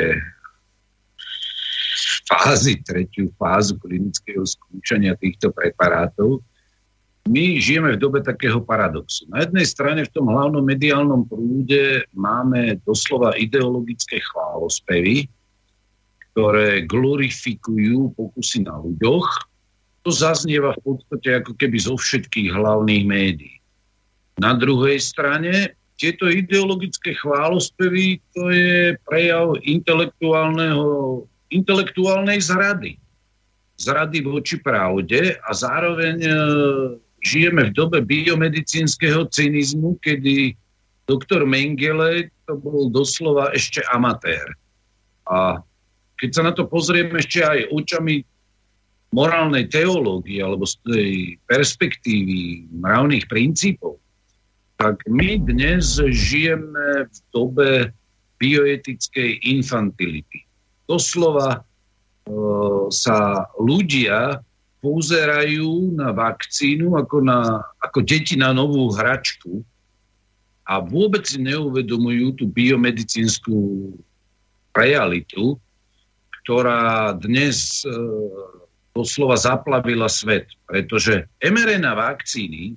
fázy, tretiu fázu klinického skúšania týchto preparátov, my žijeme v dobe takého paradoxu. Na jednej strane v tom hlavnom mediálnom prúde máme doslova ideologické chválospevy, ktoré glorifikujú pokusy na ľuďoch. To zaznieva v podstate ako keby zo všetkých hlavných médií. Na druhej strane tieto ideologické chválospevy to je prejav intelektuálneho, intelektuálnej zrady. Zrady voči pravde a zároveň e, žijeme v dobe biomedicínskeho cynizmu, kedy doktor Mengele to bol doslova ešte amatér. A keď sa na to pozrieme ešte aj očami morálnej teológie alebo z tej perspektívy mravných princípov, tak my dnes žijeme v dobe bioetickej infantility. Doslova e, sa ľudia pozerajú na vakcínu ako, na, ako deti na novú hračku a vôbec neuvedomujú tú biomedicínsku realitu, ktorá dnes e, doslova zaplavila svet. Pretože mRNA vakcíny, e,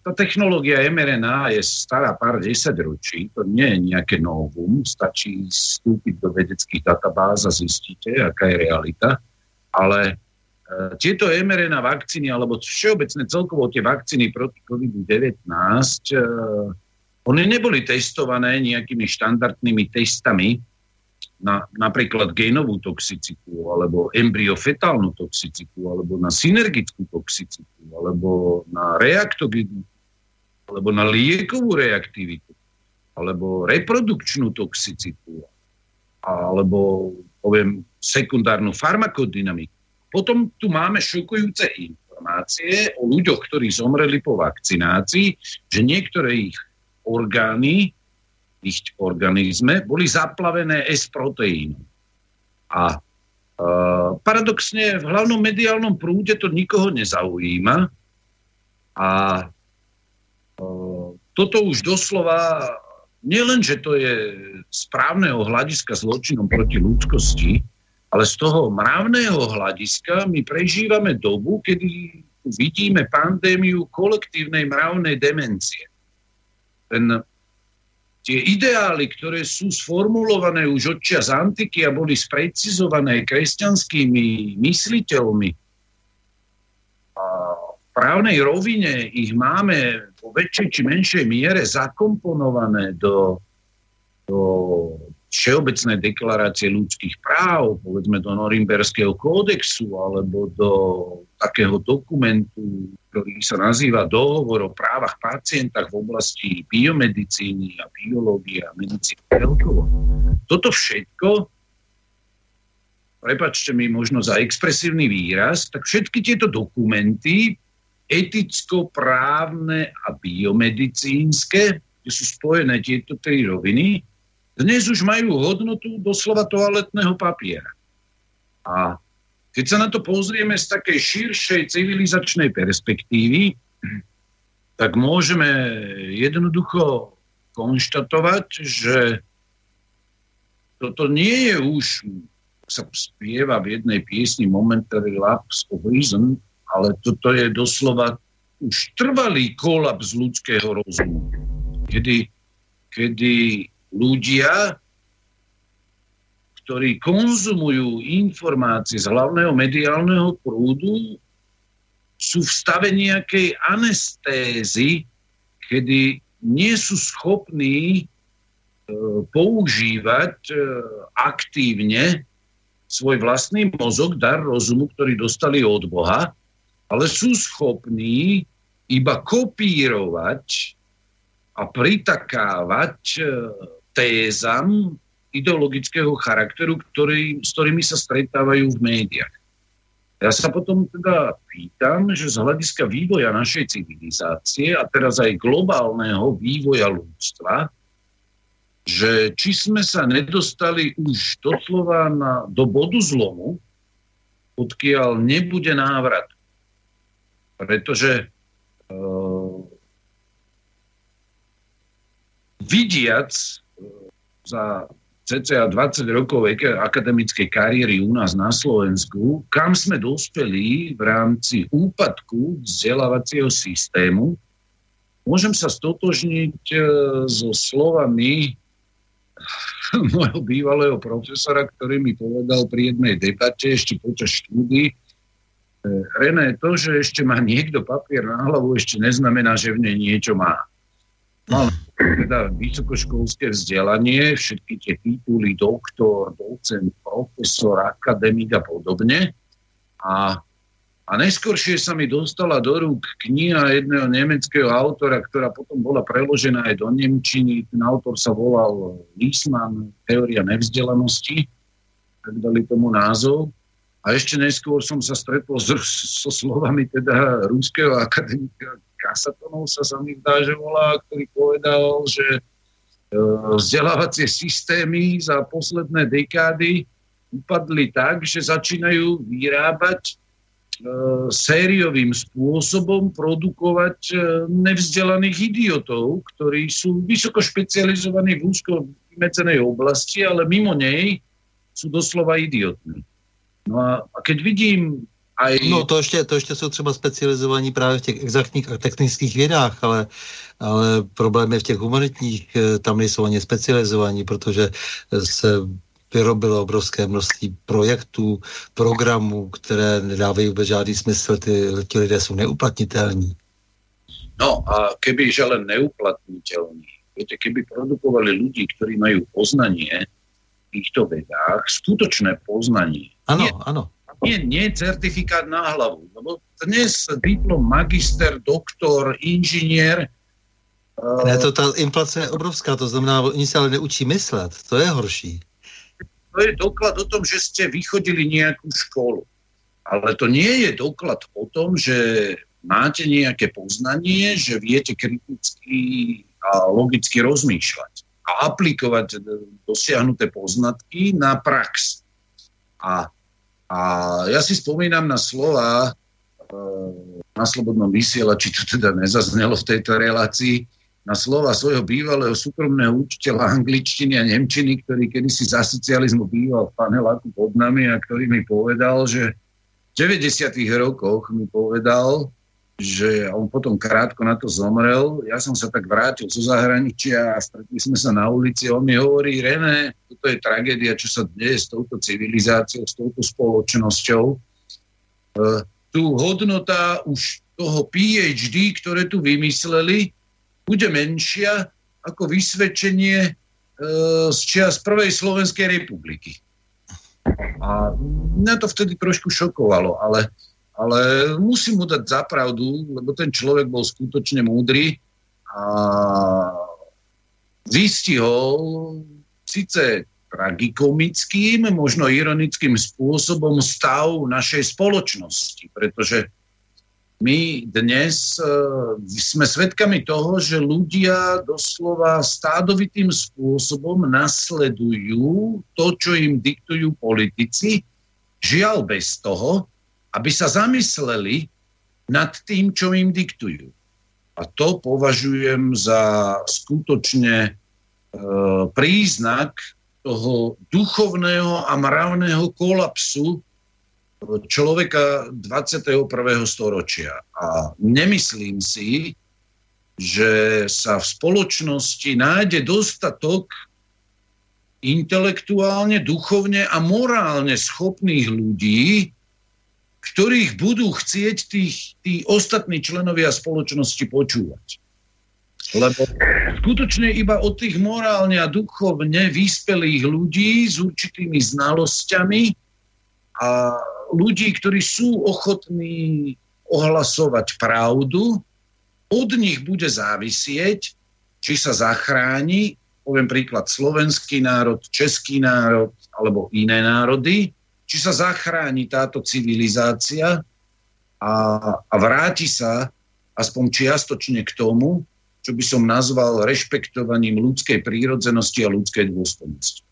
tá technológia mRNA je stará pár desaťročí, to nie je nejaké novum, stačí vstúpiť do vedeckých databáz a zistíte, aká je realita, ale tieto mRNA vakcíny, alebo všeobecne celkovo tie vakcíny proti COVID-19, e, oni neboli testované nejakými štandardnými testami, na napríklad genovú toxicitu, alebo embryofetálnu toxicitu, alebo na synergickú toxicitu, alebo na reaktogenitu, alebo na liekovú reaktivitu, alebo reprodukčnú toxicitu, alebo poviem sekundárnu farmakodynamiku. Potom tu máme šokujúce informácie o ľuďoch, ktorí zomreli po vakcinácii, že niektoré ich orgány, ich organizme, boli zaplavené S-proteínom. A e, paradoxne v hlavnom mediálnom prúde to nikoho nezaujíma a e, toto už doslova nielen, že to je správneho hľadiska zločinom proti ľudskosti, ale z toho mravného hľadiska my prežívame dobu, kedy vidíme pandémiu kolektívnej mravnej demencie. Ten, tie ideály, ktoré sú sformulované už od čas antiky a boli sprecizované kresťanskými mysliteľmi, a v právnej rovine ich máme vo väčšej či menšej miere zakomponované do, do Všeobecnej deklarácie ľudských práv, povedzme do Norimberského kódexu alebo do takého dokumentu, ktorý sa nazýva Dohovor o právach pacientách v oblasti biomedicíny a biológie a medicíny celkovo. Toto všetko, prepačte mi možno za expresívny výraz, tak všetky tieto dokumenty eticko-právne a biomedicínske, kde sú spojené tieto tri roviny, dnes už majú hodnotu doslova toaletného papiera. A keď sa na to pozrieme z takej širšej civilizačnej perspektívy, tak môžeme jednoducho konštatovať, že toto nie je už, sa spieva v jednej piesni Momentary Lapse of Reason, ale toto je doslova už trvalý kolaps ľudského rozumu, kedy, kedy ľudia, ktorí konzumujú informácie z hlavného mediálneho prúdu, sú v stave nejakej anestézy, kedy nie sú schopní e, používať e, aktívne svoj vlastný mozog, dar rozumu, ktorý dostali od Boha, ale sú schopní iba kopírovať a pritakávať e, tézam ideologického charakteru, ktorý, s ktorými sa stretávajú v médiách. Ja sa potom teda pýtam, že z hľadiska vývoja našej civilizácie a teraz aj globálneho vývoja ľudstva, že či sme sa nedostali už doslova na, do bodu zlomu, odkiaľ nebude návrat. Pretože uh, vidiac za cca 20 rokov akademickej kariéry u nás na Slovensku, kam sme dospeli v rámci úpadku vzdelávacieho systému, môžem sa stotožniť e, so slovami môjho bývalého profesora, ktorý mi povedal pri jednej debate ešte počas štúdy, e, René, to, že ešte má niekto papier na hlavu, ešte neznamená, že v nej niečo má. Mal teda vysokoškolské vzdelanie, všetky tie tituly doktor, docent, profesor, akademik a podobne. A, a neskôršie sa mi dostala do rúk kniha jedného nemeckého autora, ktorá potom bola preložená aj do Nemčiny. Ten autor sa volal Liesmann, Teória nevzdelanosti, tak dali tomu názov. A ešte neskôr som sa stretol so, so slovami teda ruského akademika Kasatonov sa sa mi zdá, že volá, ktorý povedal, že e, vzdelávacie systémy za posledné dekády upadli tak, že začínajú vyrábať e, sériovým spôsobom produkovať e, nevzdelaných idiotov, ktorí sú vysoko špecializovaní v úzko vymedzenej oblasti, ale mimo nej sú doslova idiotní. No a, a keď vidím aj... No to ještě, to ještě jsou třeba specializovaní právě v těch exaktních a technických vědách, ale, ale problém je v těch humanitních, eh, tam nejsou ani specializovaní, protože se vyrobilo obrovské množství projektů, programů, které nedávají vůbec žádný smysl, ty, ti lidé jsou neuplatnitelní. No a keby že len neuplatniteľní, viete, keby produkovali ľudí, ktorí majú poznanie týchto vedách, skutočné poznanie. Áno, áno nie, nie certifikát na hlavu. Lebo dnes diplom magister, doktor, inžinier... Ne, to ta inflace je obrovská, to znamená, oni se ale neučí myslet, to je horší. To je doklad o tom, že ste vychodili nejakú školu. Ale to nie je doklad o tom, že máte nejaké poznanie, že viete kriticky a logicky rozmýšľať a aplikovať dosiahnuté poznatky na prax. A a ja si spomínam na slova e, na slobodnom vysielači, čo teda nezaznelo v tejto relácii, na slova svojho bývalého súkromného učiteľa angličtiny a nemčiny, ktorý kedysi za socializmu býval v paneláku pod nami a ktorý mi povedal, že v 90. rokoch mi povedal, že on potom krátko na to zomrel. Ja som sa tak vrátil zo zahraničia a stretli sme sa na ulici. On mi hovorí, René, toto je tragédia, čo sa deje s touto civilizáciou, s touto spoločnosťou. E, tu hodnota už toho PhD, ktoré tu vymysleli, bude menšia ako vysvedčenie e, z čias prvej Slovenskej republiky. A mňa to vtedy trošku šokovalo, ale ale musím mu dať zapravdu, lebo ten človek bol skutočne múdry a vystihol síce tragikomickým, možno ironickým spôsobom stav našej spoločnosti, pretože my dnes uh, sme svedkami toho, že ľudia doslova stádovitým spôsobom nasledujú to, čo im diktujú politici, žiaľ bez toho, aby sa zamysleli nad tým, čo im diktujú. A to považujem za skutočne e, príznak toho duchovného a mravného kolapsu človeka 21. storočia. A nemyslím si, že sa v spoločnosti nájde dostatok intelektuálne, duchovne a morálne schopných ľudí, ktorých budú chcieť tých, tí ostatní členovia spoločnosti počúvať. Lebo skutočne iba od tých morálne a duchovne vyspelých ľudí s určitými znalosťami a ľudí, ktorí sú ochotní ohlasovať pravdu, od nich bude závisieť, či sa zachráni, poviem príklad, slovenský národ, český národ alebo iné národy, či sa zachráni táto civilizácia a, a vráti sa aspoň čiastočne k tomu, čo by som nazval rešpektovaním ľudskej prírodzenosti a ľudskej dôstojnosti.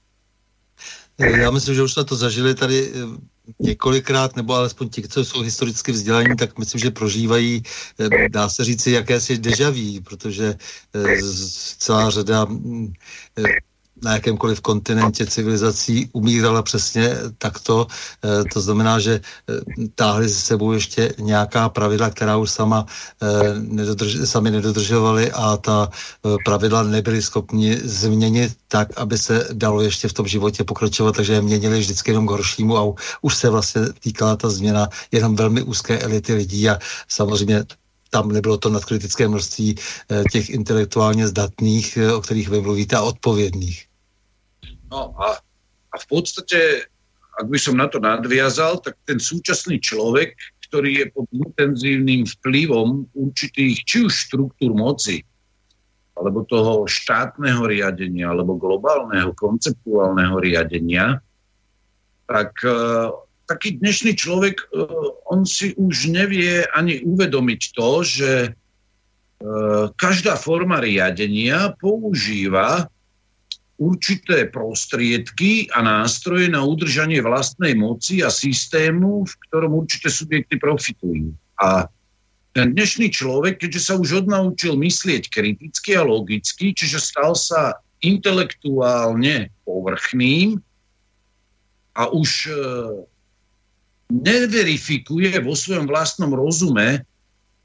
Já myslím, že už jsme to zažili tady eh, několikrát, nebo alespoň ti, co jsou historicky vzdělaní, tak myslím, že prožívají, eh, dá se říci, jakési dejaví, protože eh, celá řada mm, na jakémkoliv kontinentě civilizací umírala přesně takto. Eh, to znamená, že eh, táhli se sebou ještě nějaká pravidla, která už sama eh, nedodrž, sami nedodržovali a ta pravidla nebyli schopni změnit tak, aby se dalo ještě v tom životě pokračovat, takže je měnili vždycky jenom k horšímu a už se vlastně týkala ta změna jenom velmi úzké elity lidí a samozřejmě tam nebylo to nadkritické množství těch intelektuálně zdatných, o kterých vy mluvíte, a odpovědných. No a, a v podstate, ak by som na to nadviazal, tak ten súčasný človek, ktorý je pod intenzívnym vplyvom určitých či už štruktúr moci, alebo toho štátneho riadenia, alebo globálneho konceptuálneho riadenia, tak uh, taký dnešný človek, uh, on si už nevie ani uvedomiť to, že uh, každá forma riadenia používa určité prostriedky a nástroje na udržanie vlastnej moci a systému, v ktorom určité subjekty profitujú. A ten dnešný človek, keďže sa už odnaučil myslieť kriticky a logicky, čiže stal sa intelektuálne povrchným a už e, neverifikuje vo svojom vlastnom rozume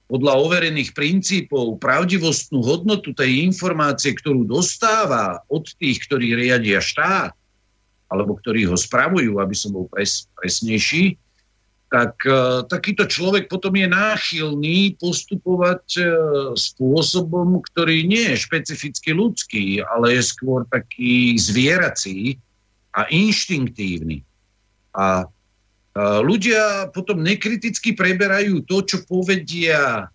podľa overených princípov pravdivostnú hodnotu tej informácie, ktorú dostáva od tých, ktorí riadia štát, alebo ktorí ho spravujú, aby som bol pres, presnejší, tak uh, takýto človek potom je náchylný postupovať uh, spôsobom, ktorý nie je špecificky ľudský, ale je skôr taký zvierací a inštinktívny. A Ľudia potom nekriticky preberajú to, čo povedia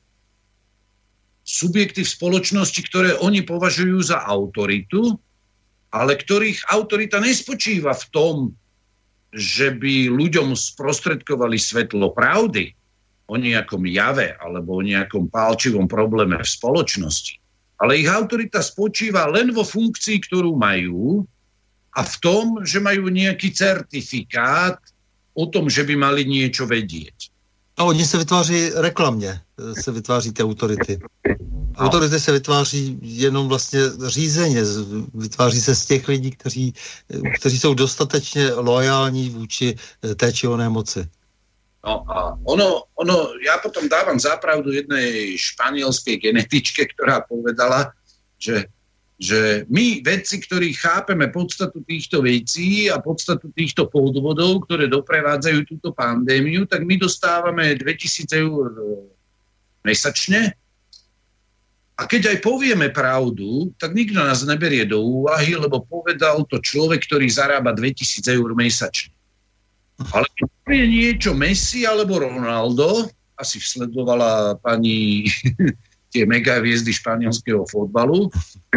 subjekty v spoločnosti, ktoré oni považujú za autoritu, ale ktorých autorita nespočíva v tom, že by ľuďom sprostredkovali svetlo pravdy o nejakom jave alebo o nejakom pálčivom probléme v spoločnosti. Ale ich autorita spočíva len vo funkcii, ktorú majú a v tom, že majú nejaký certifikát o tom, že by mali niečo vedieť. A oni se vytváří reklamně, se vytváří ty autority. Autority se vytváří jenom vlastně řízeně, vytváří se z těch lidí, kteří, kteří jsou dostatečně loajální vůči té či oné moci. No a ono, ono, ja potom dávam zapravdu jednej španielskej genetičke, ktorá povedala, že že my vedci, ktorí chápeme podstatu týchto vecí a podstatu týchto podvodov, ktoré doprevádzajú túto pandémiu, tak my dostávame 2000 eur e, mesačne. A keď aj povieme pravdu, tak nikto nás neberie do úvahy, lebo povedal to človek, ktorý zarába 2000 eur mesačne. Ale keď povie niečo Messi alebo Ronaldo, asi sledovala pani tie mega hviezdy španielského fotbalu,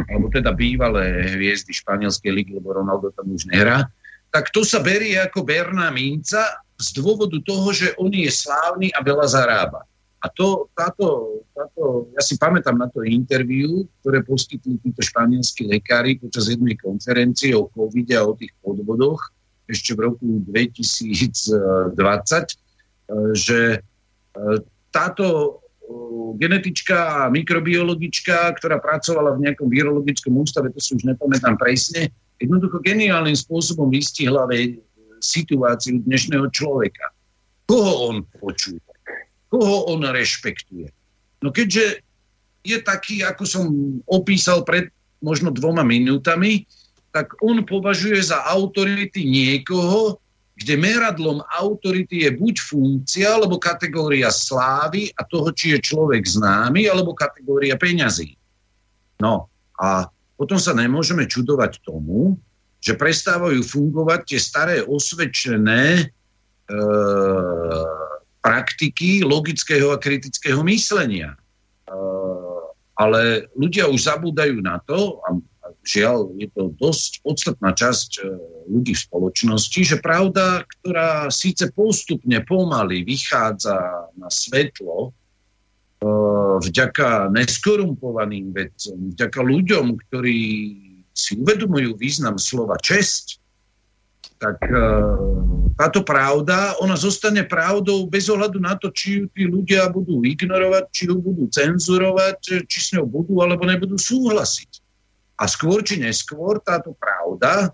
alebo teda bývalé hviezdy španielskej ligy, lebo Ronaldo tam už nehrá, tak to sa berie ako berná minca z dôvodu toho, že on je slávny a veľa zarába. A to, táto, táto, ja si pamätám na to interviu, ktoré poskytli títo španielskí lekári počas jednej konferencie o covid a o tých podvodoch ešte v roku 2020, že e, táto genetička a mikrobiologička, ktorá pracovala v nejakom virologickom ústave, to si už nepamätám presne, jednoducho geniálnym spôsobom vystihla situáciu dnešného človeka. Koho on počúva? Koho on rešpektuje? No keďže je taký, ako som opísal pred možno dvoma minútami, tak on považuje za autority niekoho, kde meradlom autority je buď funkcia, alebo kategória slávy a toho, či je človek známy, alebo kategória peňazí. No a potom sa nemôžeme čudovať tomu, že prestávajú fungovať tie staré osvedčené e, praktiky logického a kritického myslenia. E, ale ľudia už zabúdajú na to, a žiaľ, je to dosť podstatná časť e, ľudí v spoločnosti, že pravda, ktorá síce postupne pomaly vychádza na svetlo, e, vďaka neskorumpovaným vedcom, vďaka ľuďom, ktorí si uvedomujú význam slova česť, tak e, táto pravda, ona zostane pravdou bez ohľadu na to, či ju tí ľudia budú ignorovať, či ju budú cenzurovať, či s ňou budú alebo nebudú súhlasiť. A skôr či neskôr táto pravda e,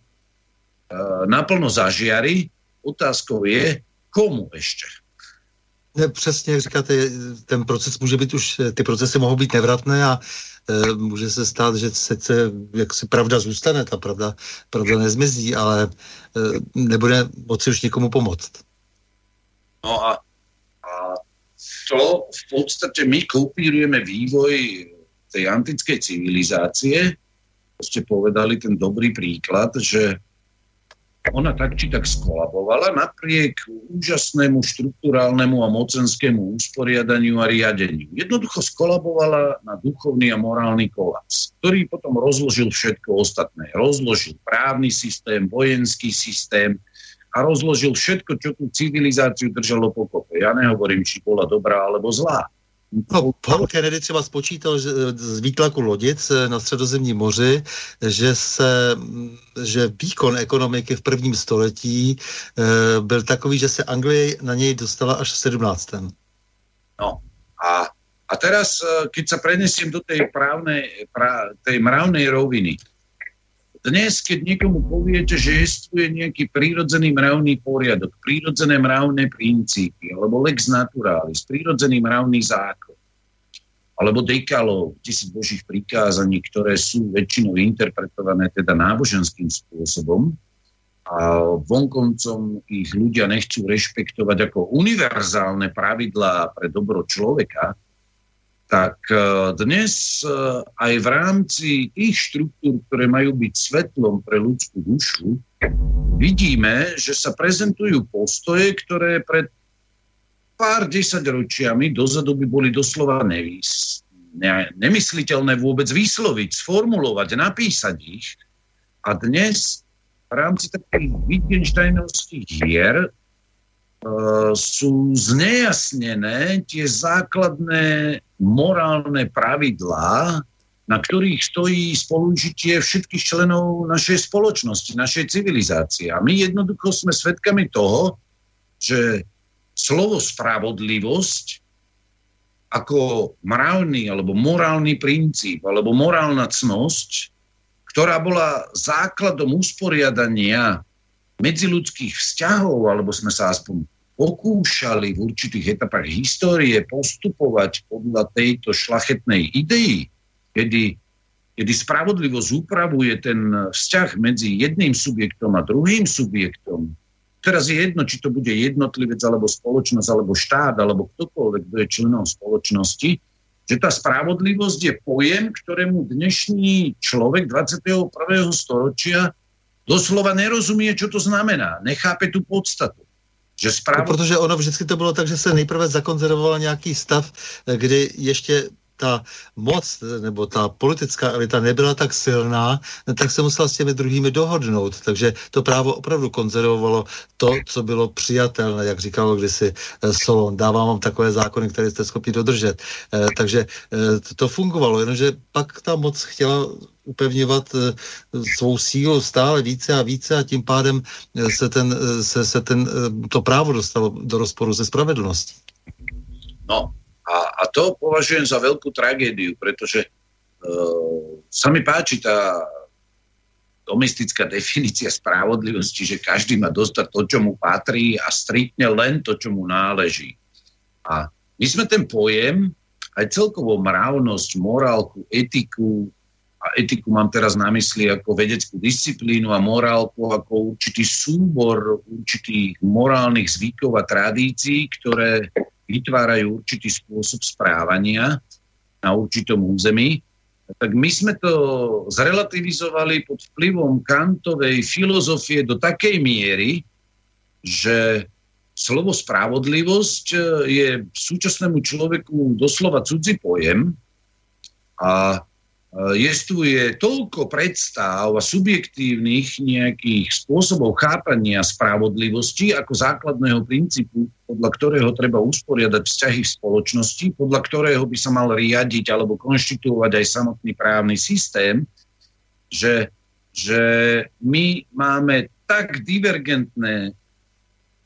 naplno zažiari. Otázkou je, komu ešte. Ne, přesně, jak říkáte, ten proces může být už, ty procesy mohou být nevratné a e, může se stát, že sice jak si pravda zůstane, ta pravda, pravda nezmizí, ale e, nebude moci už nikomu pomoct. No a, a to v podstate my kopírujeme vývoj tej antickej civilizácie, ste povedali ten dobrý príklad, že ona tak či tak skolabovala napriek úžasnému štruktúrálnemu a mocenskému usporiadaniu a riadeniu. Jednoducho skolabovala na duchovný a morálny kolaps, ktorý potom rozložil všetko ostatné. Rozložil právny systém, vojenský systém a rozložil všetko, čo tú civilizáciu držalo pokope. Ja nehovorím, či bola dobrá alebo zlá. No, Paul Kennedy třeba spočítal že z výtlaku lodic na středozemním moři, že, se, že výkon ekonomiky v prvním století e, byl takový, že se Anglie na něj dostala až v 17. No a, a teraz, eh, keď sa prenesiem do tej, právnej, pra, tej mravnej roviny, dnes, keď niekomu poviete, že existuje nejaký prírodzený mravný poriadok, prírodzené mravné princípy, alebo lex naturalis, prírodzený mravný zákon, alebo dekalov, tisíc božích prikázaní, ktoré sú väčšinou interpretované teda náboženským spôsobom, a vonkoncom ich ľudia nechcú rešpektovať ako univerzálne pravidlá pre dobro človeka, tak e, dnes e, aj v rámci tých štruktúr, ktoré majú byť svetlom pre ľudskú dušu, vidíme, že sa prezentujú postoje, ktoré pred pár desaťročiami dozadu by boli doslova nevys, ne, nemysliteľné vôbec vysloviť, sformulovať, napísať ich. A dnes v rámci takých Wittgensteinovských hier sú znejasnené tie základné morálne pravidlá, na ktorých stojí spolužitie všetkých členov našej spoločnosti, našej civilizácie. A my jednoducho sme svedkami toho, že slovo spravodlivosť ako mravný alebo morálny princíp alebo morálna cnosť, ktorá bola základom usporiadania medziludských vzťahov, alebo sme sa aspoň pokúšali v určitých etapách histórie postupovať podľa tejto šlachetnej idei, kedy, kedy spravodlivosť upravuje ten vzťah medzi jedným subjektom a druhým subjektom. Teraz je jedno, či to bude jednotlivec, alebo spoločnosť, alebo štát, alebo ktokoľvek, kto je členom spoločnosti, že tá spravodlivosť je pojem, ktorému dnešný človek 21. storočia doslova nerozumie, čo to znamená. Nechápe tú podstatu. Že správod... no, protože ono vždycky to bylo tak, že se nejprve zakonzervoval nějaký stav, kdy ještě ta moc nebo ta politická elita nebyla tak silná, tak se musela s těmi druhými dohodnout. Takže to právo opravdu konzervovalo to, co bylo přijatelné, jak říkalo kdysi eh, Solon. Dávám vám takové zákony, které jste schopni dodržet. Eh, takže eh, to fungovalo, jenomže pak ta moc chtěla upevňovat svou sílu stále více a více a tím pádem se, ten, se, se ten, to právo dostalo do rozporu se spravedlností. No, a, a to považujem za veľkú tragédiu, pretože uh, sa mi páči tá domestická definícia spravodlivosti, že každý má dostať to, čo mu patrí a striktne len to, čo mu náleží. A my sme ten pojem, aj celkovo mravnosť, morálku, etiku, a etiku mám teraz na mysli ako vedeckú disciplínu a morálku ako určitý súbor určitých morálnych zvykov a tradícií, ktoré vytvárajú určitý spôsob správania na určitom území, tak my sme to zrelativizovali pod vplyvom kantovej filozofie do takej miery, že slovo spravodlivosť e, je súčasnému človeku doslova cudzí pojem a Eh, jestvuje toľko predstav a subjektívnych nejakých spôsobov chápania spravodlivosti ako základného princípu, podľa ktorého treba usporiadať vzťahy v spoločnosti, podľa ktorého by sa mal riadiť alebo konštituovať aj samotný právny systém, že, že my máme tak divergentné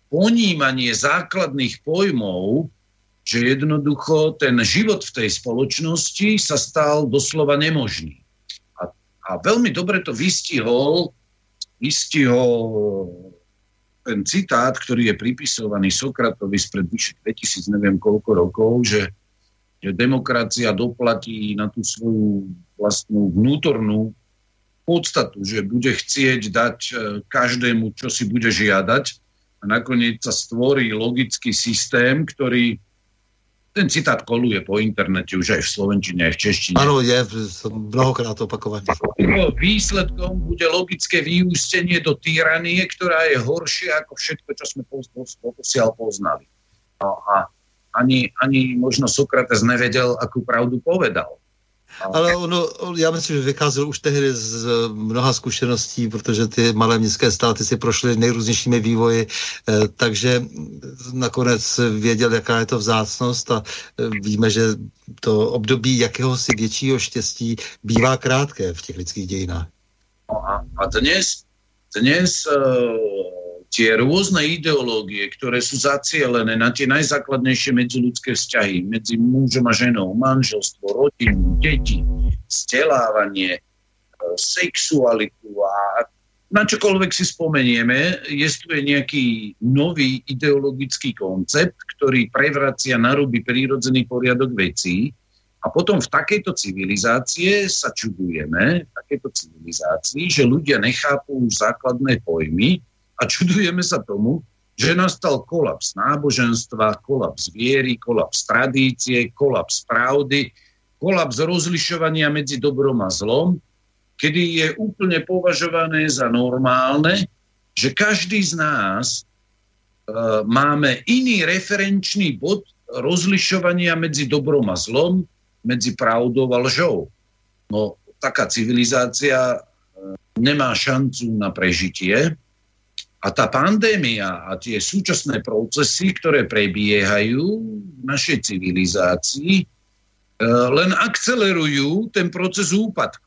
ponímanie základných pojmov, že jednoducho ten život v tej spoločnosti sa stal doslova nemožný. A, a veľmi dobre to vystihol, vystihol ten citát, ktorý je pripisovaný Sokratovi spred vyše 2000 neviem koľko rokov, že, že demokracia doplatí na tú svoju vlastnú vnútornú podstatu, že bude chcieť dať e, každému, čo si bude žiadať a nakoniec sa stvorí logický systém, ktorý ten citát koluje po internete už aj v Slovenčine, aj v Češtine. Áno, je mnohokrát opakovaný. Výsledkom bude logické vyústenie do tyranie, ktorá je horšia ako všetko, čo sme posiaľ poznali. No a ani, ani možno Sokrates nevedel, akú pravdu povedal. Ale ono, já myslím, že vycházel už tehdy z mnoha zkušeností, protože ty malé městské státy si prošly nejrůznějšími vývoji, eh, takže nakonec věděl, jaká je to vzácnost a eh, víme, že to období jakéhosi většího štěstí bývá krátké v těch lidských dějinách. A, dnes, dnes tie rôzne ideológie, ktoré sú zacielené na tie najzákladnejšie medziludské vzťahy, medzi mužom a ženou, manželstvo, rodinu, deti, vzdelávanie, e, sexualitu a na čokoľvek si spomenieme, je nejaký nový ideologický koncept, ktorý prevracia na ruby prírodzený poriadok vecí a potom v takejto civilizácie sa čudujeme, v takejto civilizácii, že ľudia nechápu základné pojmy, a čudujeme sa tomu, že nastal kolaps náboženstva, kolaps viery, kolaps tradície, kolaps pravdy, kolaps rozlišovania medzi dobrom a zlom, kedy je úplne považované za normálne, že každý z nás e, máme iný referenčný bod rozlišovania medzi dobrom a zlom, medzi pravdou a lžou. No, taká civilizácia e, nemá šancu na prežitie, a tá pandémia a tie súčasné procesy, ktoré prebiehajú v našej civilizácii, e, len akcelerujú ten proces úpadku.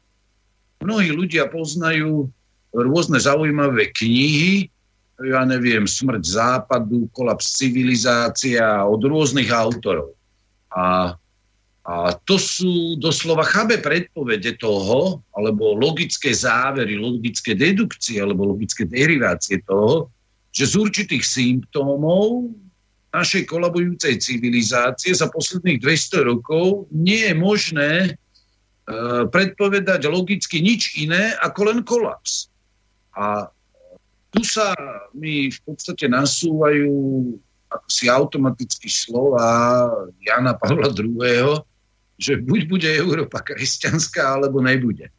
Mnohí ľudia poznajú rôzne zaujímavé knihy ja neviem, smrť západu, kolaps civilizácia od rôznych autorov. A, a to sú doslova chabé predpovede toho, alebo logické závery, logické dedukcie, alebo logické derivácie toho, že z určitých symptómov našej kolabujúcej civilizácie za posledných 200 rokov nie je možné e, predpovedať logicky nič iné ako len kolaps. A tu sa mi v podstate nasúvajú si automaticky slova Jana Pavla II., že buď bude Európa kresťanská, alebo nebude.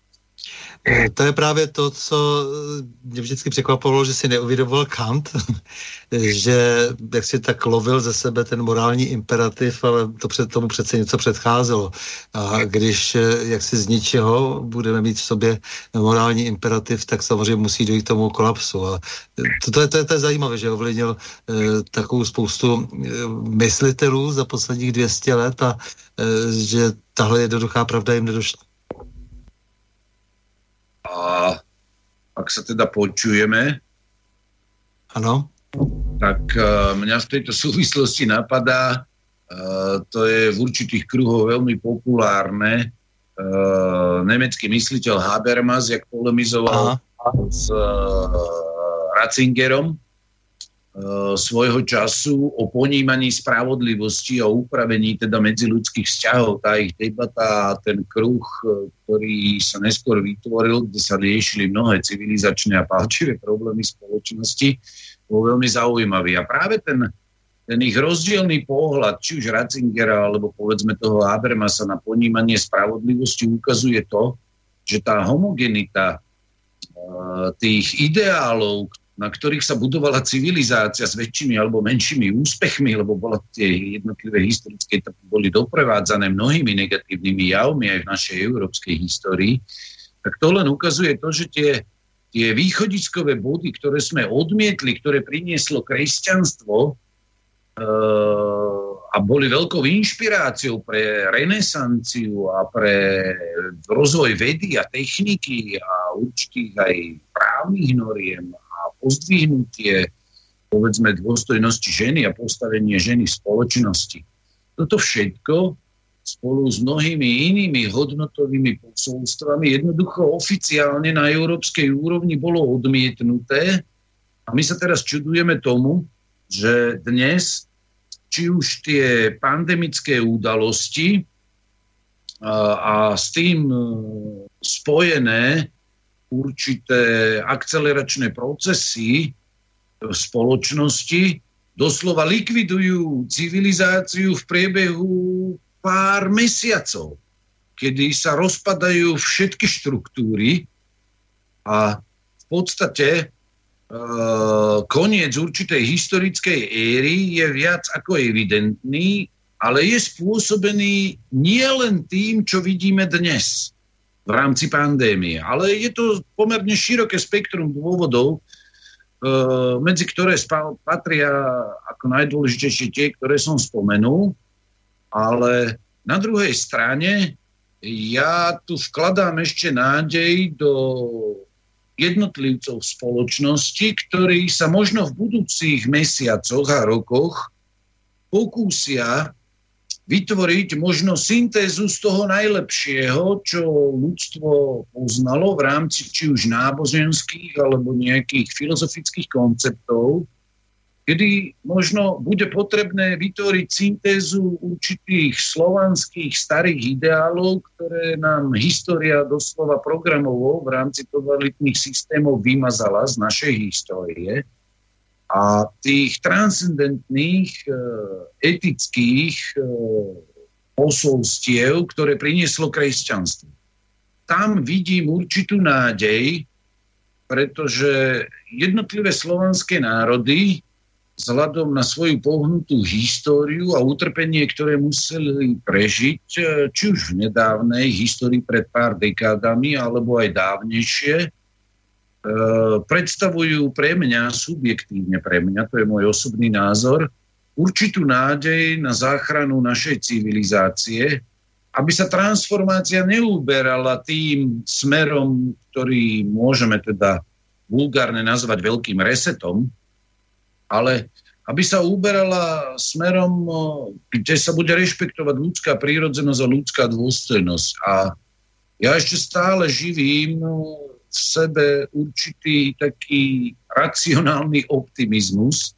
Eh, to je právě to, co eh, mě vždycky překvapovalo, že si neuvědomoval Kant, že jak si tak lovil ze sebe ten morální imperativ, ale to před tomu přece něco předcházelo. A když eh, jak si z ničeho budeme mít v sobě morální imperativ, tak samozřejmě musí dojít k tomu kolapsu. A to, to, je, to, je, to je zajímavé, že ovlivnil eh, takovou spoustu eh, myslitelů za posledních 200 let a eh, že tahle jednoduchá pravda jim nedošla. A ak sa teda počujeme, ano. tak uh, mňa v tejto súvislosti napadá, uh, to je v určitých kruhoch veľmi populárne, uh, nemecký mysliteľ Habermas, jak polemizoval Aha. s uh, Ratzingerom, E, svojho času o ponímaní spravodlivosti a upravení teda medziludských vzťahov. Tá ich debata ten kruh, e, ktorý sa neskôr vytvoril, kde sa riešili mnohé civilizačné a palčivé problémy spoločnosti, bol veľmi zaujímavý. A práve ten, ten ich rozdielný pohľad, či už Ratzingera, alebo povedzme toho Habermasa na ponímanie spravodlivosti ukazuje to, že tá homogenita e, tých ideálov, na ktorých sa budovala civilizácia s väčšími alebo menšími úspechmi, lebo bola tie jednotlivé historické etapy boli doprevádzané mnohými negatívnymi javmi aj v našej európskej histórii, tak to len ukazuje to, že tie, tie východiskové body, ktoré sme odmietli, ktoré prinieslo kresťanstvo, e, a boli veľkou inšpiráciou pre renesanciu a pre rozvoj vedy a techniky a určitých aj právnych noriem pozdvihnutie povedzme dôstojnosti ženy a postavenie ženy v spoločnosti. Toto všetko spolu s mnohými inými hodnotovými posolstvami jednoducho oficiálne na európskej úrovni bolo odmietnuté a my sa teraz čudujeme tomu, že dnes či už tie pandemické udalosti a, a s tým e, spojené určité akceleračné procesy v spoločnosti doslova likvidujú civilizáciu v priebehu pár mesiacov, kedy sa rozpadajú všetky štruktúry a v podstate e, koniec určitej historickej éry je viac ako evidentný, ale je spôsobený nielen tým, čo vidíme dnes v rámci pandémie. Ale je to pomerne široké spektrum dôvodov, e, medzi ktoré patria ako najdôležitejšie tie, ktoré som spomenul, ale na druhej strane ja tu vkladám ešte nádej do jednotlivcov spoločnosti, ktorí sa možno v budúcich mesiacoch a rokoch pokúsia vytvoriť možno syntézu z toho najlepšieho, čo ľudstvo poznalo v rámci či už náboženských alebo nejakých filozofických konceptov, kedy možno bude potrebné vytvoriť syntézu určitých slovanských starých ideálov, ktoré nám história doslova programovo v rámci totalitných systémov vymazala z našej histórie a tých transcendentných e, etických e, posolstiev, ktoré prinieslo kresťanstvo. Tam vidím určitú nádej, pretože jednotlivé slovanské národy vzhľadom na svoju pohnutú históriu a utrpenie, ktoré museli prežiť, e, či už v nedávnej histórii pred pár dekádami, alebo aj dávnejšie, predstavujú pre mňa, subjektívne pre mňa, to je môj osobný názor, určitú nádej na záchranu našej civilizácie, aby sa transformácia neuberala tým smerom, ktorý môžeme teda vulgárne nazvať veľkým resetom, ale aby sa uberala smerom, kde sa bude rešpektovať ľudská prírodzenosť a ľudská dôstojnosť. A ja ešte stále živím v sebe určitý taký racionálny optimizmus,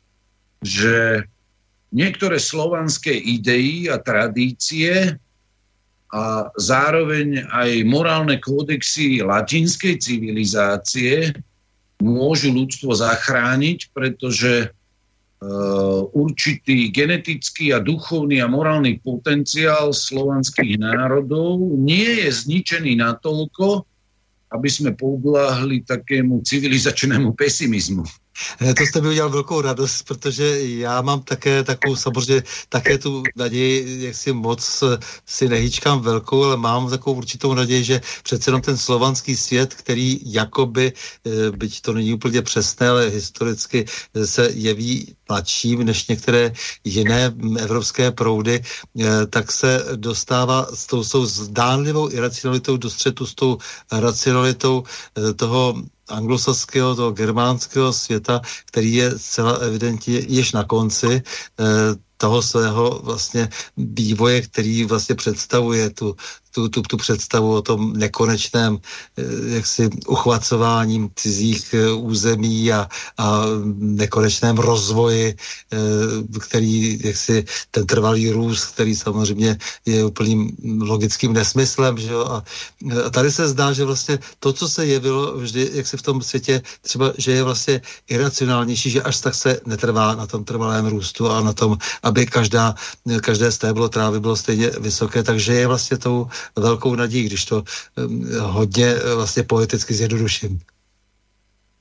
že niektoré slovanské idei a tradície a zároveň aj morálne kódexy latinskej civilizácie môžu ľudstvo zachrániť, pretože uh, určitý genetický a duchovný a morálny potenciál slovanských národov nie je zničený natoľko, aby sme podláhli takému civilizačnému pesimizmu. Eh, to jste mi udělal velkou radost, protože já mám také takovou, samozřejmě také tu naději, jak si moc eh, si nehýčkám velkou, ale mám takovou určitou naději, že přece jenom ten slovanský svět, který jakoby, eh, byť to není úplně přesné, ale historicky se jeví mladším než některé jiné evropské proudy, tak se dostává s tou, s tou zdánlivou iracionalitou do střetu s tou racionalitou toho anglosaského, toho germánského světa, který je zcela evidentně již na konci. Eh, toho svého vlastně vývoje, který vlastně představuje tu, tu, tu, tu představu o tom nekonečném eh, jaksi uchvacováním cizích eh, území a, a nekonečném rozvoji, eh, který jaksi ten trvalý růst, který samozřejmě je úplným logickým nesmyslem. Že jo? A, tady se zdá, že vlastně to, co se jevilo vždy, jak se v tom světě třeba, že je vlastně iracionálnější, že až tak se netrvá na tom trvalém růstu a na tom, aby každá, každé stéblo trávy bylo stejně vysoké, takže je vlastně tou velkou nadějí, když to hodně eh, vlastně poeticky zjednoduším.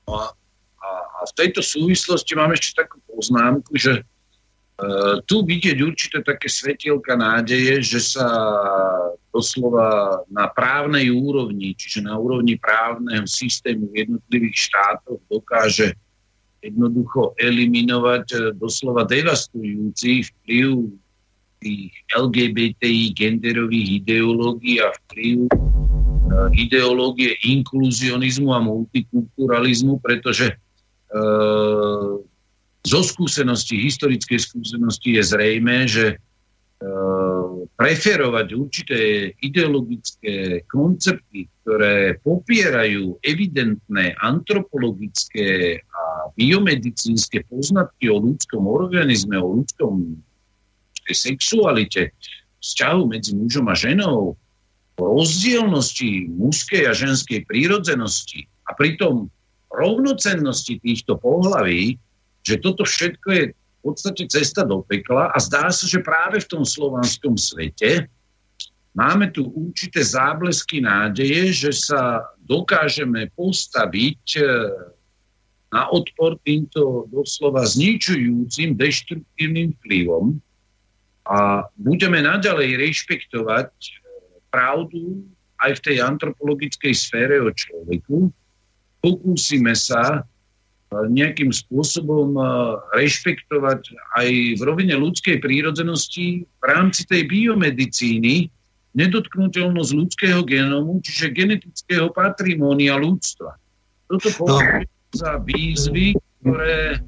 No a, a v tejto súvislosti mám ešte takú poznámku, že uh, tu vidieť určité také svetielka nádeje, že sa doslova na právnej úrovni, čiže na úrovni právneho systému jednotlivých štátoch dokáže jednoducho eliminovať e, doslova devastujúci vplyv tých LGBTI genderových ideológií a vplyv e, ideológie inkluzionizmu a multikulturalizmu, pretože e, zo skúsenosti, historickej skúsenosti je zrejme, že e, preferovať určité ideologické koncepty, ktoré popierajú evidentné antropologické a biomedicínske poznatky o ľudskom organizme, o ľudskom sexualite, vzťahu medzi mužom a ženou, rozdielnosti mužskej a ženskej prírodzenosti a pritom rovnocennosti týchto pohlaví, že toto všetko je v podstate cesta do pekla a zdá sa, že práve v tom slovanskom svete máme tu určité záblesky nádeje, že sa dokážeme postaviť e, na odpor týmto doslova zničujúcim, deštruktívnym vplyvom, a budeme naďalej rešpektovať e, pravdu aj v tej antropologickej sfére o človeku. Pokúsime sa e, nejakým spôsobom e, rešpektovať aj v rovine ľudskej prírodzenosti v rámci tej biomedicíny nedotknutelnosť ľudského genómu, čiže genetického patrimónia ľudstva. Toto no. považujem za výzvy, ktoré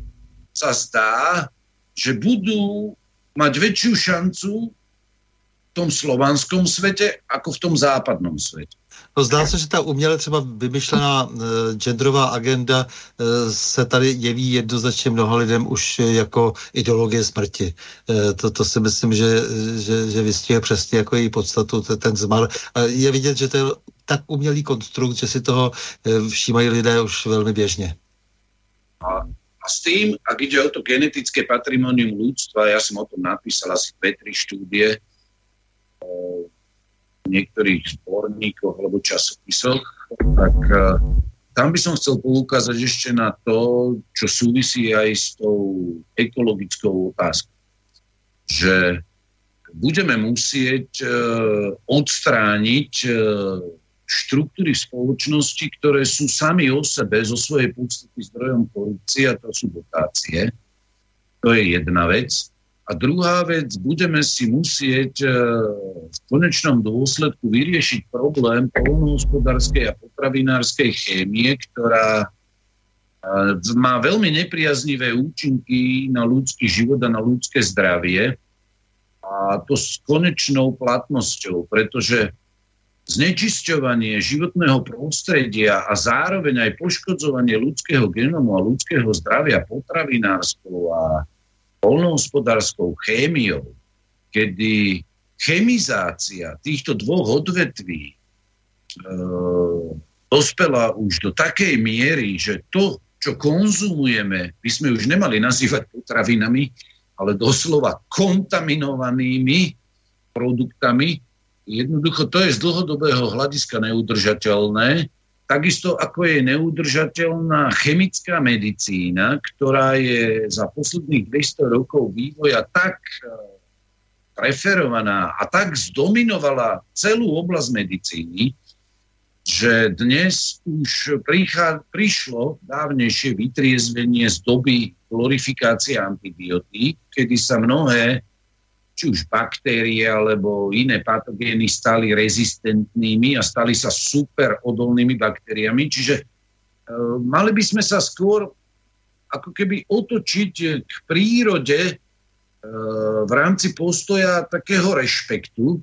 sa zdá, že budú mať väčšiu šancu v tom slovanskom svete ako v tom západnom svete. No zdá se, že ta uměle třeba vymyšlená e, genderová agenda e, se tady jeví jednoznačně mnoha lidem už jako ideologie smrti. E, to, to si myslím, že, že, že vystihuje přesně jako její podstatu, ten zmar. A je vidět, že to je tak umělý konstrukt, že si toho e, všímají lidé už velmi běžně. A a s tým, ak ide o to genetické patrimonium ľudstva, ja som o tom napísal asi dve, tri štúdie v niektorých zborníkoch alebo časopisoch, tak e, tam by som chcel poukázať ešte na to, čo súvisí aj s tou ekologickou otázkou. Že budeme musieť e, odstrániť e, štruktúry spoločnosti, ktoré sú sami o sebe zo svojej podstaty zdrojom korupcie a to sú dotácie. To je jedna vec. A druhá vec, budeme si musieť e, v konečnom dôsledku vyriešiť problém polnohospodárskej a potravinárskej chémie, ktorá má veľmi nepriaznivé účinky na ľudský život a na ľudské zdravie a to s konečnou platnosťou, pretože znečisťovanie životného prostredia a zároveň aj poškodzovanie ľudského genomu a ľudského zdravia potravinárskou a polnohospodárskou chémiou, kedy chemizácia týchto dvoch odvetví e, dospela už do takej miery, že to, čo konzumujeme, by sme už nemali nazývať potravinami, ale doslova kontaminovanými produktami. Jednoducho to je z dlhodobého hľadiska neudržateľné, takisto ako je neudržateľná chemická medicína, ktorá je za posledných 200 rokov vývoja tak e, preferovaná a tak zdominovala celú oblasť medicíny, že dnes už prichá, prišlo dávnejšie vytriezvenie z doby glorifikácie antibiotík, kedy sa mnohé, či už baktérie alebo iné patogény stali rezistentnými a stali sa super odolnými baktériami. Čiže e, mali by sme sa skôr ako keby otočiť k prírode e, v rámci postoja takého rešpektu,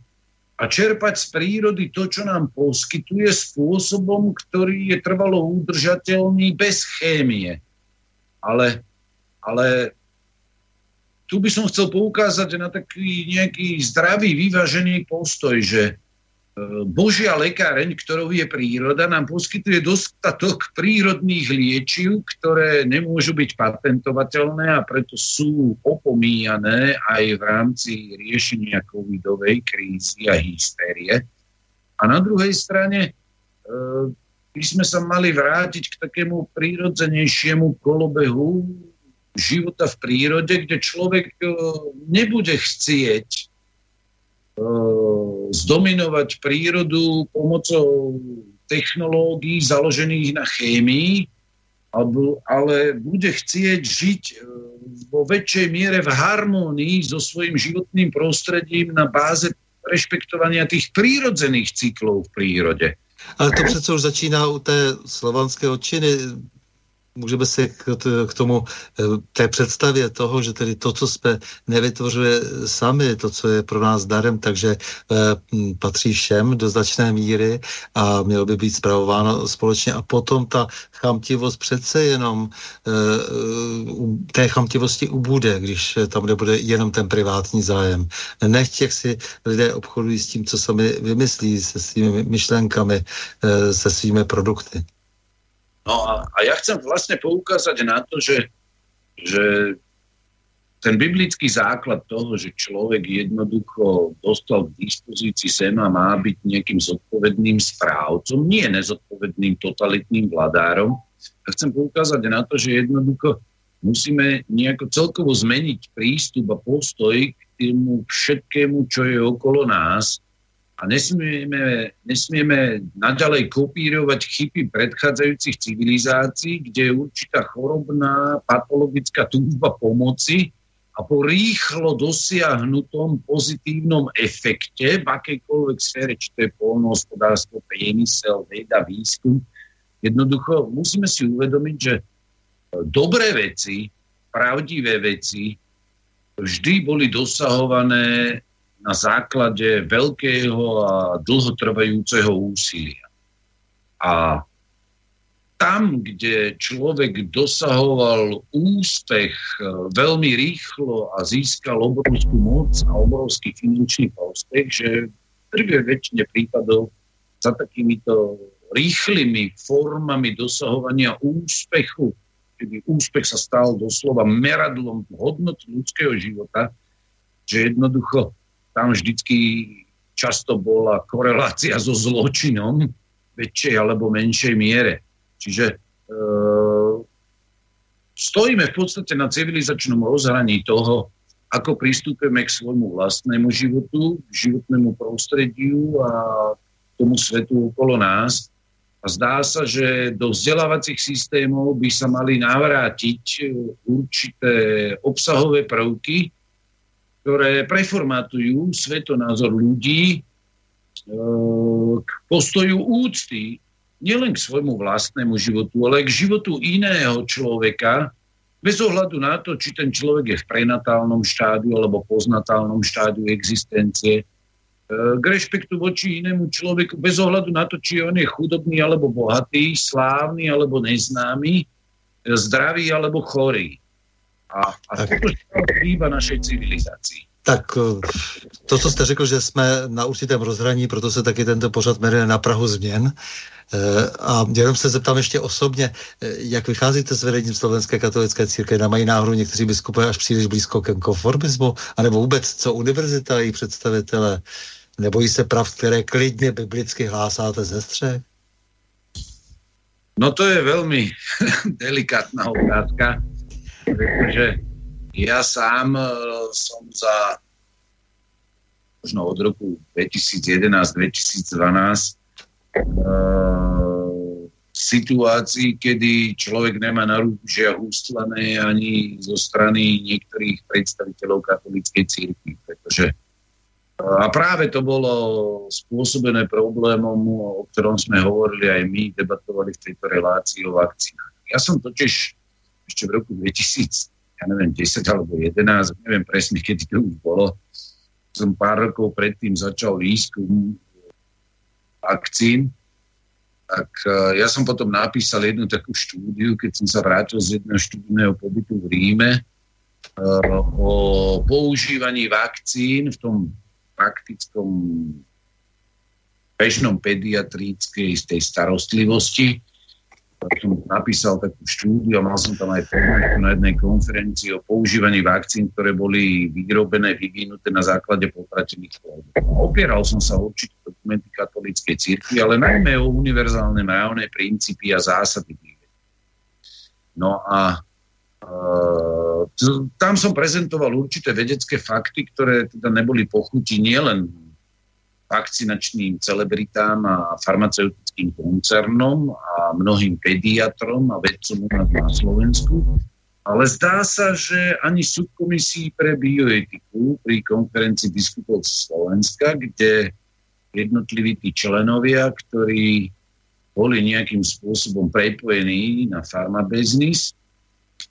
a čerpať z prírody to, čo nám poskytuje spôsobom, ktorý je trvalo udržateľný bez chémie. Ale, ale tu by som chcel poukázať na taký nejaký zdravý, vyvážený postoj, že Božia lekáreň, ktorou je príroda, nám poskytuje dostatok prírodných liečiv, ktoré nemôžu byť patentovateľné a preto sú opomíjané aj v rámci riešenia covidovej krízy a hystérie. A na druhej strane e, by sme sa mali vrátiť k takému prírodzenejšiemu kolobehu života v prírode, kde človek e, nebude chcieť zdominovať prírodu pomocou technológií založených na chémii, ale bude chcieť žiť e, vo väčšej miere v harmónii so svojím životným prostredím na báze rešpektovania tých prírodzených cyklov v prírode. Ale to přece už začíná u té slovanské odčiny můžeme se k, k tomu, eh, té představě toho, že tedy to, co jsme nevytvořili sami, to, co je pro nás darem, takže eh, patří všem do značné míry a mělo by být zpravováno společně. A potom ta chamtivost přece jenom eh, té chamtivosti ubude, když tam nebude jenom ten privátní zájem. Nechť, jak si lidé obchodují s tím, co sami vymyslí, se svými myšlenkami, se svými produkty. No a, a ja chcem vlastne poukázať na to, že, že ten biblický základ toho, že človek jednoducho dostal k dispozícii sema, má byť nejakým zodpovedným správcom, nie nezodpovedným totalitným vladárom. Ja chcem poukázať na to, že jednoducho musíme nejako celkovo zmeniť prístup a postoj k tomu všetkému, čo je okolo nás a nesmieme, nesmieme naďalej kopírovať chyby predchádzajúcich civilizácií, kde je určitá chorobná patologická túžba pomoci a po rýchlo dosiahnutom pozitívnom efekte v akejkoľvek sfére, či to je polnohospodárstvo, priemysel, veda, výskum, jednoducho musíme si uvedomiť, že dobré veci, pravdivé veci vždy boli dosahované na základe veľkého a dlhotrvajúceho úsilia. A tam, kde človek dosahoval úspech e, veľmi rýchlo a získal obrovskú moc a obrovský finančný úspech, že v prvej väčšine prípadov za takýmito rýchlymi formami dosahovania úspechu, kedy úspech sa stal doslova meradlom hodnoty ľudského života, že jednoducho tam vždycky často bola korelácia so zločinom väčšej alebo menšej miere. Čiže e, stojíme v podstate na civilizačnom rozhraní toho, ako pristúpime k svojmu vlastnému životu, životnému prostrediu a tomu svetu okolo nás. A zdá sa, že do vzdelávacích systémov by sa mali navrátiť určité obsahové prvky, ktoré preformátujú svetonázor ľudí e, k postoju úcty nielen k svojmu vlastnému životu, ale k životu iného človeka, bez ohľadu na to, či ten človek je v prenatálnom štádiu alebo poznatálnom štádiu existencie, e, k rešpektu voči inému človeku, bez ohľadu na to, či on je chudobný alebo bohatý, slávny alebo neznámy, e, zdravý alebo chorý. A, a chýba našej civilizácii. Tak eh, to, co jste řekl, že jsme na určitém rozhraní, proto se taky tento pořad jmenuje Na Prahu změn. Eh, a jenom se zeptám ještě osobně, eh, jak vycházíte s vedením Slovenské katolické církve? Nemají náhodou někteří biskupy až příliš blízko ke konformismu? A nebo vůbec, co univerzita a její představitele? Nebojí se prav, které klidně biblicky hlásáte ze střech? No to je veľmi delikátna otázka, pretože ja sám e, som za možno od roku 2011-2012 v situácii, kedy človek nemá na rúžia ústlané ani zo strany niektorých predstaviteľov katolíckej církvy, pretože a práve to bolo spôsobené problémom, o ktorom sme hovorili aj my, debatovali v tejto relácii o vakcínach. Ja som totiž ešte v roku 2000 ja neviem, 10 alebo 11, neviem presne, kedy to už bolo. Som pár rokov predtým začal výskum vakcín, tak uh, ja som potom napísal jednu takú štúdiu, keď som sa vrátil z jedného štúdneho pobytu v Ríme uh, o používaní vakcín v tom praktickom bežnom pediatrickej tej starostlivosti som napísal takú štúdiu mal som tam aj na jednej konferencii o používaní vakcín, ktoré boli vyrobené, vyvinuté na základe potratených plodov. Opieral som sa o určité dokumenty katolíckej cirkvi, ale najmä o univerzálne mravné princípy a zásady No a uh, tam som prezentoval určité vedecké fakty, ktoré teda neboli pochutí nielen vakcinačným celebritám a farmaceutickým koncernom a mnohým pediatrom a vedcom na Slovensku. Ale zdá sa, že ani subkomisii pre bioetiku pri konferencii biskupov Slovenska, kde jednotliví tí členovia, ktorí boli nejakým spôsobom prepojení na farmabiznis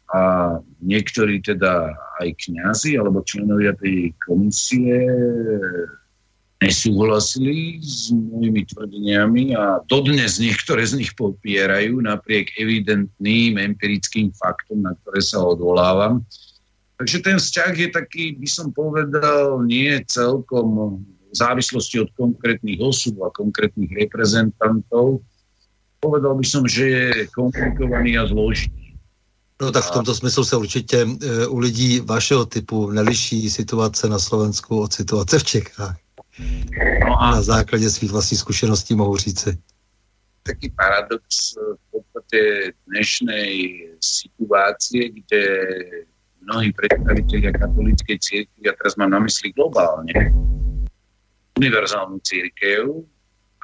a niektorí teda aj kňazi alebo členovia tej komisie nesúhlasili s mojimi tvrdeniami a dodnes niektoré z nich popierajú napriek evidentným empirickým faktom, na ktoré sa odvolávam. Takže ten vzťah je taký, by som povedal, nie celkom v závislosti od konkrétnych osôb a konkrétnych reprezentantov. Povedal by som, že je komplikovaný a zložitý. No tak v tomto smyslu se určitě e, u lidí vašeho typu neliší situace na Slovensku od situace v Čechách. No a na základě svých vlastních zkušeností mohu říci. Taký paradox v podstate dnešnej situácie, kde mnohí predstaviteľia katolíckej církvy, a teraz mám na mysli globálne, univerzálnu církev,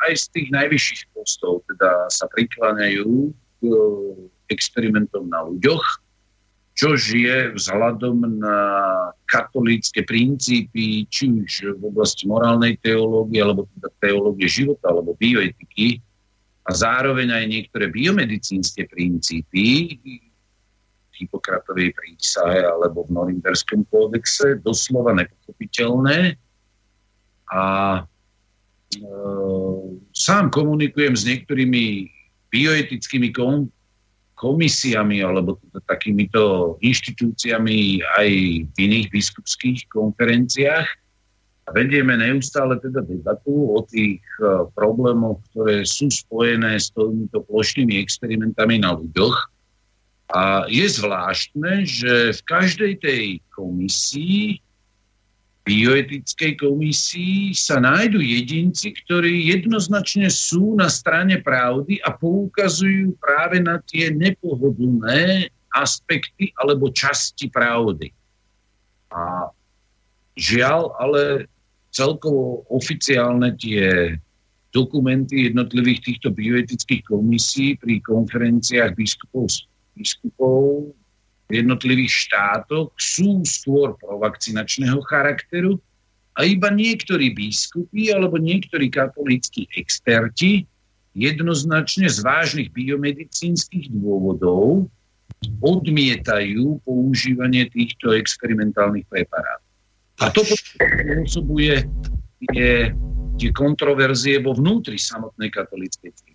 aj z tých najvyšších postov teda sa prikláňajú k experimentom na ľuďoch, čo je vzhľadom na katolícke princípy, či už v oblasti morálnej teológie, alebo teda teológie života, alebo bioetiky, a zároveň aj niektoré biomedicínske princípy, Hippokratovej prísahe alebo v Norimberskom kódexe, doslova nepochopiteľné. A e, sám komunikujem s niektorými bioetickými kom, komisiami alebo teda takýmito inštitúciami aj v iných biskupských konferenciách. Vedieme neustále teda debatu o tých uh, problémoch, ktoré sú spojené s týmito plošnými experimentami na ľuďoch. A je zvláštne, že v každej tej komisii bioetickej komisii sa nájdu jedinci, ktorí jednoznačne sú na strane pravdy a poukazujú práve na tie nepohodlné aspekty alebo časti pravdy. A žiaľ, ale celkovo oficiálne tie dokumenty jednotlivých týchto bioetických komisí pri konferenciách biskupov, biskupov jednotlivých štátoch sú skôr provakcinačného charakteru a iba niektorí biskupy alebo niektorí katolíckí experti jednoznačne z vážnych biomedicínskych dôvodov odmietajú používanie týchto experimentálnych preparátov. A to spôsobuje tie, tie kontroverzie vo vnútri samotnej katolíckej církve.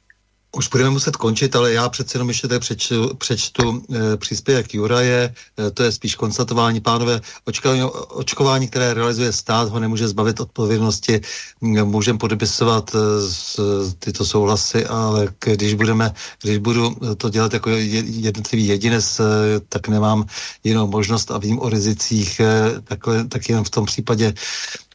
Už budeme muset končit, ale já přece jenom ještě tady přečtu, přečtu e, příspěvek Juraje, e, to je spíš konstatování, pánové, očkování, očkování, které realizuje stát, ho nemůže zbavit odpovědnosti, můžeme podepisovat e, tyto souhlasy, ale když budeme, když budu to dělat jako jednotlivý jedinec, e, tak nemám jinou možnost a vím o rizicích, e, takhle, tak jen v tom případě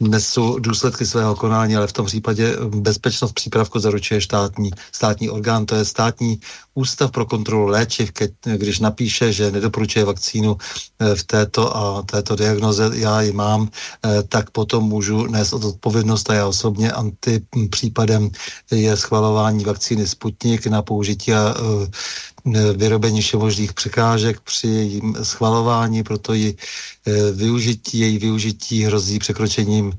nesu důsledky svého konání, ale v tom případě bezpečnost přípravku zaručuje státní, státní orgán, to je státní ústav pro kontrolu léčiv, keď, když napíše, že nedoporučuje vakcínu eh, v této a této diagnoze, já ji mám, eh, tak potom můžu nést odpovědnost a já osobně anti případem je schvalování vakcíny Sputnik na použití a eh, vyrobení všemožných překážek při jejím schvalování, proto ji využití, její využití hrozí překročením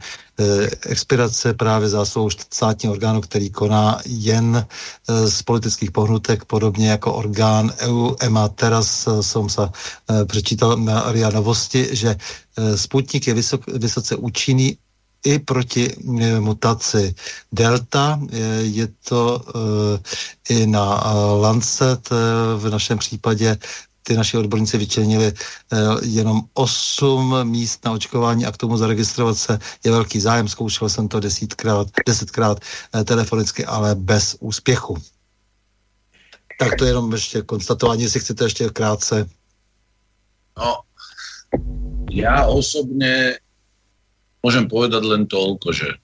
expirace právě zásluhou státního orgánu, který koná jen z politických pohnutek pod podobně jako orgán EU, EMA. Teraz eh, jsem se přečítal na RIA Novosti, že Sputnik je vysok, vysoce účinný i proti mutaci Delta. Je to i na Lancet v našem případě ty naši odborníci vyčlenili jenom 8 míst na očkování a k tomu zaregistrovat se je velký zájem. Zkoušel jsem to desítkrát, desetkrát telefonicky, ale bez úspěchu. Tak to je jenom ještě konstatování, jestli chcete ještě krátce. No, ja osobne môžem povedať len toľko, že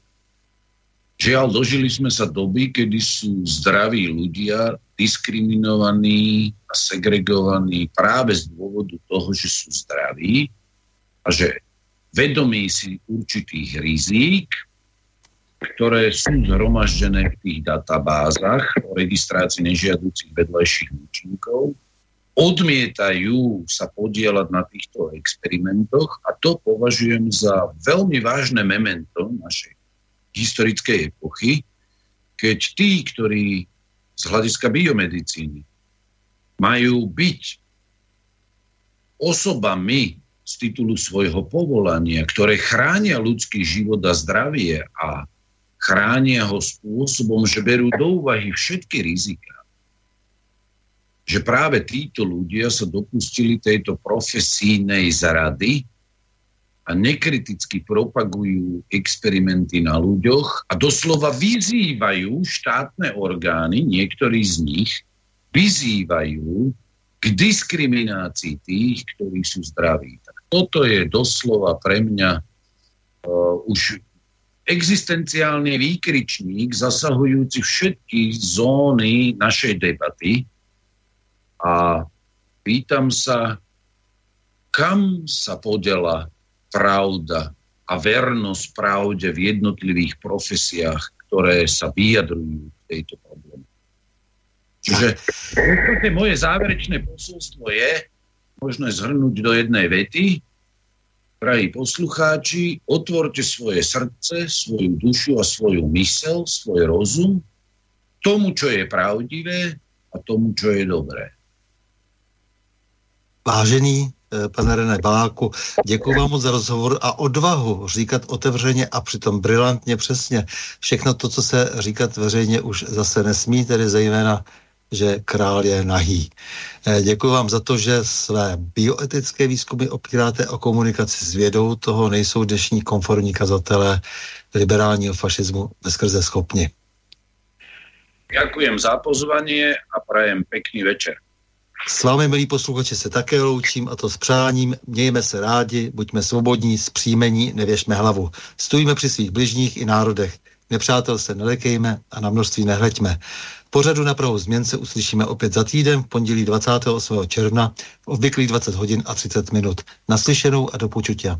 žiaľ, dožili sme sa doby, kedy sú zdraví ľudia diskriminovaní a segregovaní práve z dôvodu toho, že sú zdraví a že vedomí si určitých rizík ktoré sú zhromaždené v tých databázach o registrácii nežiaducich vedľajších účinkov, odmietajú sa podielať na týchto experimentoch a to považujem za veľmi vážne memento našej historickej epochy, keď tí, ktorí z hľadiska biomedicíny majú byť osobami z titulu svojho povolania, ktoré chránia ľudský život a zdravie a chránia ho spôsobom, že berú do úvahy všetky rizika. Že práve títo ľudia sa dopustili tejto profesínej zarady a nekriticky propagujú experimenty na ľuďoch a doslova vyzývajú štátne orgány, niektorí z nich, vyzývajú k diskriminácii tých, ktorí sú zdraví. Tak toto je doslova pre mňa uh, už existenciálny výkričník zasahujúci všetky zóny našej debaty a pýtam sa, kam sa podela pravda a vernosť pravde v jednotlivých profesiách, ktoré sa vyjadrujú v tejto probléme. Čiže moje záverečné posolstvo je, možné zhrnúť do jednej vety, Drahí poslucháči, otvorte svoje srdce, svoju dušu a svoju mysel, svoj rozum tomu, čo je pravdivé a tomu, čo je dobré. Vážený eh, pane René Baláku, děkuji vám za rozhovor a odvahu říkat otevřeně a přitom brilantně přesně všechno to, co se říkat veřejně už zase nesmí, tedy zejména že král je nahý. Eh, Děkuji vám za to, že své bioetické výzkumy opíráte o komunikaci s vědou, toho nejsou dnešní konformní kazatelé liberálního fašismu bezkrze schopni. Ďakujem za pozvanie a prajem pekný večer. S vámi, milí posluchači, se také loučím a to s přáním. Mějme se rádi, buďme svobodní, zpříjmení, nevěšme hlavu. Stojíme při svých bližních i národech. Nepřátel se nelekejme a na množství nehleďme. Pořadu na Prahu změn se uslyšíme opět za týden v pondělí 28. června v obvyklých 20 hodin a 30 minut. Naslyšenou a do počutia.